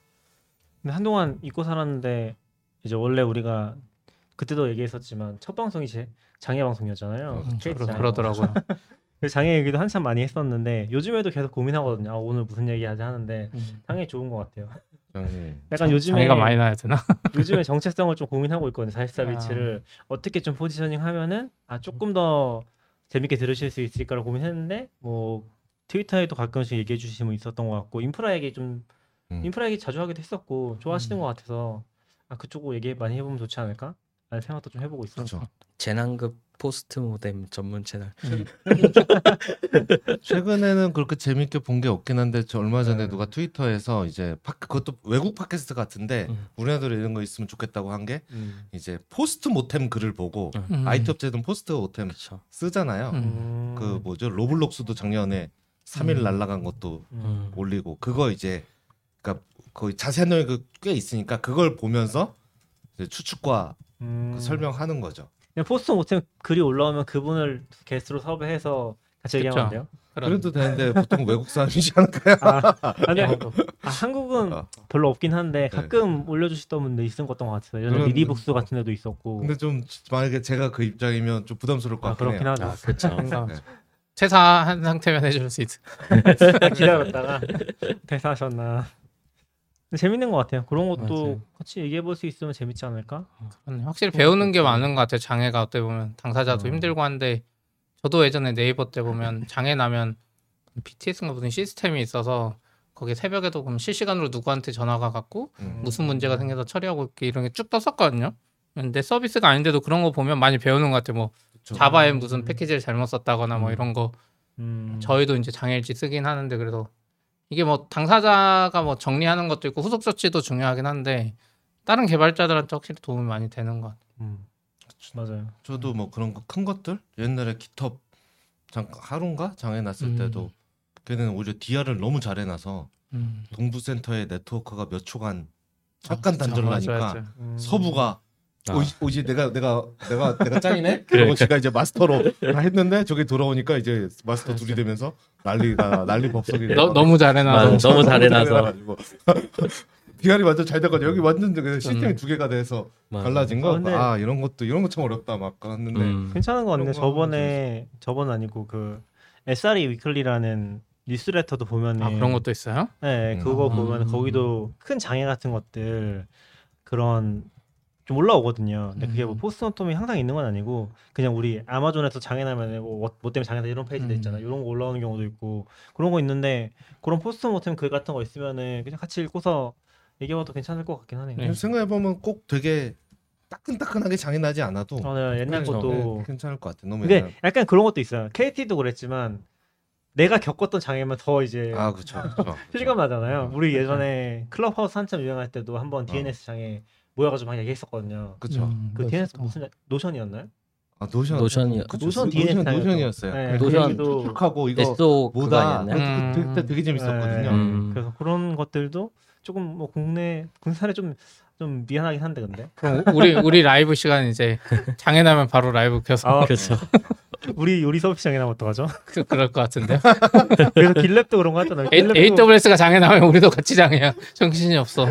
[SPEAKER 2] 근데 한동안 잊고 살았는데 이제 원래 우리가 그때도 얘기했었지만 첫 방송이 제 장애 방송이었잖아요.
[SPEAKER 5] 음,
[SPEAKER 2] 장애
[SPEAKER 4] 그러더라고요.
[SPEAKER 2] 장애 얘기도 한참 많이 했었는데 요즘에도 계속 고민하거든요. 아, 오늘 무슨 얘기 하지 하는데
[SPEAKER 4] 음.
[SPEAKER 2] 장애 좋은 것 같아요. 약간 요즘에
[SPEAKER 4] 장애가 많이 나야 되나?
[SPEAKER 2] 요즘에 정체성을 좀 고민하고 있거든요. 44
[SPEAKER 4] 아.
[SPEAKER 2] bits를 어떻게 좀 positioning 하면은 아 조금 더 재밌게 들으실 수 있을까를 고민했는데 뭐 트위터에도 가끔씩 얘기해 주시는 분 있었던 것 같고 인프라 얘기 좀
[SPEAKER 5] 음.
[SPEAKER 2] 인프라 얘기 자주 하기도 했었고 좋아하시는
[SPEAKER 4] 음.
[SPEAKER 2] 것 같아서 아 그쪽으로 얘기 많이 해보면 좋지 않을까? 라는 생각도 좀 해보고 있어요.
[SPEAKER 5] 그렇죠.
[SPEAKER 3] 재난급 postmortem 전문 채널.
[SPEAKER 5] 최근에는 그렇게 재밌게 본 게 없긴 한데 저 얼마 전에
[SPEAKER 2] 네.
[SPEAKER 5] 누가 트위터에서 이제 팟 그것도 외국 팟캐스트 같은데
[SPEAKER 3] 음.
[SPEAKER 5] 우리나라도 이런 거 있으면 좋겠다고 한게
[SPEAKER 2] 음.
[SPEAKER 5] 이제 postmortem 글을 보고
[SPEAKER 3] 음.
[SPEAKER 4] 음.
[SPEAKER 5] IT 업체들은
[SPEAKER 3] postmortem.
[SPEAKER 5] 쓰잖아요.
[SPEAKER 4] 음.
[SPEAKER 5] 그 뭐죠 Roblox도 작년에 3일
[SPEAKER 4] 음.
[SPEAKER 5] 날라간 것도
[SPEAKER 2] 음.
[SPEAKER 5] 올리고 그거 이제 그러니까 거의 자세한 내용이 그꽤 있으니까 그걸 보면서 이제 추측과
[SPEAKER 2] 음.
[SPEAKER 5] 그 설명하는 거죠.
[SPEAKER 2] 그냥 postmortem 글이 올라오면 그분을 게스트로 섭외해서 같이
[SPEAKER 4] 그쵸.
[SPEAKER 2] 얘기하면 돼요?
[SPEAKER 4] 그런-
[SPEAKER 5] 그래도 되는데 보통 외국 사람이지 않을까요?
[SPEAKER 2] 아, 근데 아, 한국은
[SPEAKER 5] 어.
[SPEAKER 2] 별로 없긴 한데
[SPEAKER 5] 네.
[SPEAKER 2] 가끔 올려주시던 분들 있은 것 같아요. 예전에 리디북스 같은 데도 있었고.
[SPEAKER 5] 근데 좀 만약에 제가 그 입장이면 좀 부담스러울
[SPEAKER 2] 것아
[SPEAKER 5] 같긴
[SPEAKER 2] 그렇긴
[SPEAKER 5] 해요.
[SPEAKER 2] 하죠.
[SPEAKER 3] 아, 그렇죠.
[SPEAKER 4] 퇴사한 상태면 해줄 수 있어.
[SPEAKER 2] 기다렸다가 퇴사하셨나. 재밌는 것 같아요. 그런 것도
[SPEAKER 3] 맞아요.
[SPEAKER 2] 같이 얘기해 볼 수 있으면 재밌지 않을까?
[SPEAKER 4] 확실히 배우는 게 많은 것 같아요. 장애가 어떻게 보면 당사자도
[SPEAKER 2] 음.
[SPEAKER 4] 힘들고 한데 저도 예전에 네이버 때 보면 장애 나면 BTS인가 무슨 시스템이 있어서 거기 새벽에도 그럼 실시간으로 누구한테 전화가 갔고
[SPEAKER 5] 음.
[SPEAKER 4] 무슨 문제가 생겨서 처리하고 이렇게 이런 게 쭉 떴었거든요. 근데 서비스가 아닌데도 그런 거 보면 많이 배우는 것 같아요. 뭐
[SPEAKER 5] 그쵸.
[SPEAKER 4] 자바에 무슨 패키지를 잘못 썼다거나 뭐
[SPEAKER 2] 음.
[SPEAKER 4] 이런 거
[SPEAKER 2] 음.
[SPEAKER 4] 저희도 이제 장애일지 쓰긴 하는데 그래서 이게 뭐 당사자가 뭐 정리하는 것도 있고 후속 조치도 중요하긴 한데 다른 개발자들한테 확실히 도움이 많이 되는 것 같아요.
[SPEAKER 2] 음. 맞아요.
[SPEAKER 5] 저도 뭐 그런 거 큰 것들 옛날에 기텁 잠깐 하루인가 장애 났을
[SPEAKER 4] 음.
[SPEAKER 5] 때도 걔는 오히려 DR을 너무 잘 해놔서
[SPEAKER 4] 음.
[SPEAKER 5] 동부센터의 네트워크가 몇 초간 잠깐 단절을
[SPEAKER 4] 맞아,
[SPEAKER 5] 하니까.
[SPEAKER 2] 음.
[SPEAKER 5] 서부가
[SPEAKER 3] 아.
[SPEAKER 5] 오이, 오이 내가 내가 내가 내가 짱이네. 그리고 지가 이제 마스터로 다 했는데 저기 돌아오니까 이제 마스터 둘이 되면서 난리가 난리 법석이.
[SPEAKER 4] 너, 너무 잘해놔서.
[SPEAKER 3] 너무 잘해놔서.
[SPEAKER 5] 비알이 완전 잘 돼가지고 여기 완전 그 시스템이
[SPEAKER 4] 음.
[SPEAKER 5] 두 개가 돼서
[SPEAKER 3] 맞아.
[SPEAKER 5] 달라진 거.
[SPEAKER 2] 아,
[SPEAKER 5] 아 이런 것도 이런 거 참 어렵다 막 했는데.
[SPEAKER 3] 음.
[SPEAKER 2] 괜찮은 것 같네.
[SPEAKER 5] 거
[SPEAKER 2] 저번에 저번 아니고 그 SRE 위클리라는 뉴스레터도 보면은
[SPEAKER 4] 아 그런 것도 있어요?
[SPEAKER 2] 네, 그거
[SPEAKER 3] 음.
[SPEAKER 2] 보면 거기도 큰 장애 같은 것들 그런 좀 올라오거든요. 근데 그게 뭐
[SPEAKER 4] 음.
[SPEAKER 2] 포스트노톰이 항상 있는 건 아니고 그냥 우리 아마존에서 장애 나면 뭐, 뭐 때문에 장애 나 이런 페이지도
[SPEAKER 4] 음.
[SPEAKER 2] 있잖아. 이런 거 올라오는 경우도 있고 그런 거 있는데 그런 포스트노톰 글 같은 거 있으면은 그냥 같이 읽고서 얘기해봐도 괜찮을 것 같긴 하네요.
[SPEAKER 4] 네.
[SPEAKER 5] 생각해 보면 꼭 되게 따끈따끈하게 장이 나지 않아도
[SPEAKER 2] 어, 네, 옛날
[SPEAKER 3] 그렇죠.
[SPEAKER 2] 것도
[SPEAKER 5] 네, 괜찮을 것 같아. 너무
[SPEAKER 2] 근데
[SPEAKER 5] 옛날.
[SPEAKER 2] 약간 그런 것도 있어요. KT도 그랬지만 내가 겪었던 장애면 더 이제
[SPEAKER 5] 아 그렇죠. 그렇죠.
[SPEAKER 2] 실감 나잖아요. 우리 예전에 클럽하우스 한참 유행할 때도 한번
[SPEAKER 5] 어.
[SPEAKER 2] DNS 장애 모여가지고 막 얘기했었거든요.
[SPEAKER 5] 그렇죠.
[SPEAKER 4] 음,
[SPEAKER 2] 그 DNS. 무슨 Notion이었나요?
[SPEAKER 5] 아
[SPEAKER 3] Notion Notion이-
[SPEAKER 5] 그쵸. Notion Notion
[SPEAKER 2] DNS
[SPEAKER 5] Notion. Notion이었어요.
[SPEAKER 2] 네, Notion
[SPEAKER 5] 하고 이거 뭐다? 그때, 그때 되게 재밌었거든요.
[SPEAKER 2] 네,
[SPEAKER 3] 음.
[SPEAKER 2] 그래서 그런 것들도 조금 뭐 국내 회사에 좀좀 미안하긴 한데 근데
[SPEAKER 4] 그럼 우리 우리 라이브 시간 이제 장애 나면 바로 라이브 켜서
[SPEAKER 2] 아,
[SPEAKER 3] 그렇죠.
[SPEAKER 2] 우리 요리 서비스 장애 나면 어떡하죠?
[SPEAKER 4] 그, 그럴 것 같은데.
[SPEAKER 2] 그래서 길랩도 그런 거 하잖아요.
[SPEAKER 4] A, AWS가 장애 나면 우리도 같이 장애야. 정신이 없어.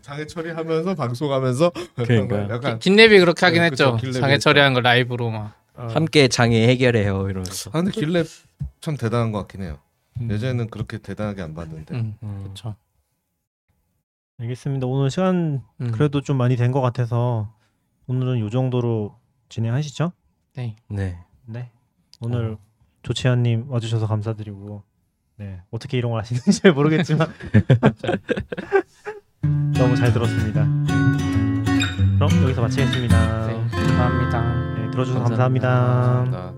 [SPEAKER 5] 장애 처리하면서 방송하면서
[SPEAKER 3] 그러니까요.
[SPEAKER 5] 약간
[SPEAKER 4] 긴랩이 그렇게 하긴
[SPEAKER 5] 네,
[SPEAKER 4] 했죠.
[SPEAKER 5] 그쵸,
[SPEAKER 4] 장애. 처리한 거 라이브로 막.
[SPEAKER 2] 어,
[SPEAKER 3] 함께 장애 해결해요 이러면서.
[SPEAKER 5] 아 근데 길랩 참 대단한 것 같긴 해요.
[SPEAKER 2] 음.
[SPEAKER 5] 예전에는 그렇게 대단하게 안 봤는데
[SPEAKER 4] 음,
[SPEAKER 3] 음.
[SPEAKER 4] 그렇죠.
[SPEAKER 2] 알겠습니다. 오늘 시간
[SPEAKER 4] 음.
[SPEAKER 2] 그래도 좀 많이 된 것 같아서 오늘은 요 정도로 진행하시죠?
[SPEAKER 4] 네.
[SPEAKER 3] 네.
[SPEAKER 2] 네. 오늘 조채현님 와주셔서 감사드리고 네 어떻게 이런 걸 하시는지 잘 모르겠지만 너무 잘 들었습니다. 그럼 여기서 마치겠습니다.
[SPEAKER 4] 네. 감사합니다.
[SPEAKER 2] 네, 들어주셔서
[SPEAKER 3] 감사합니다.
[SPEAKER 2] 감사합니다.
[SPEAKER 5] 감사합니다.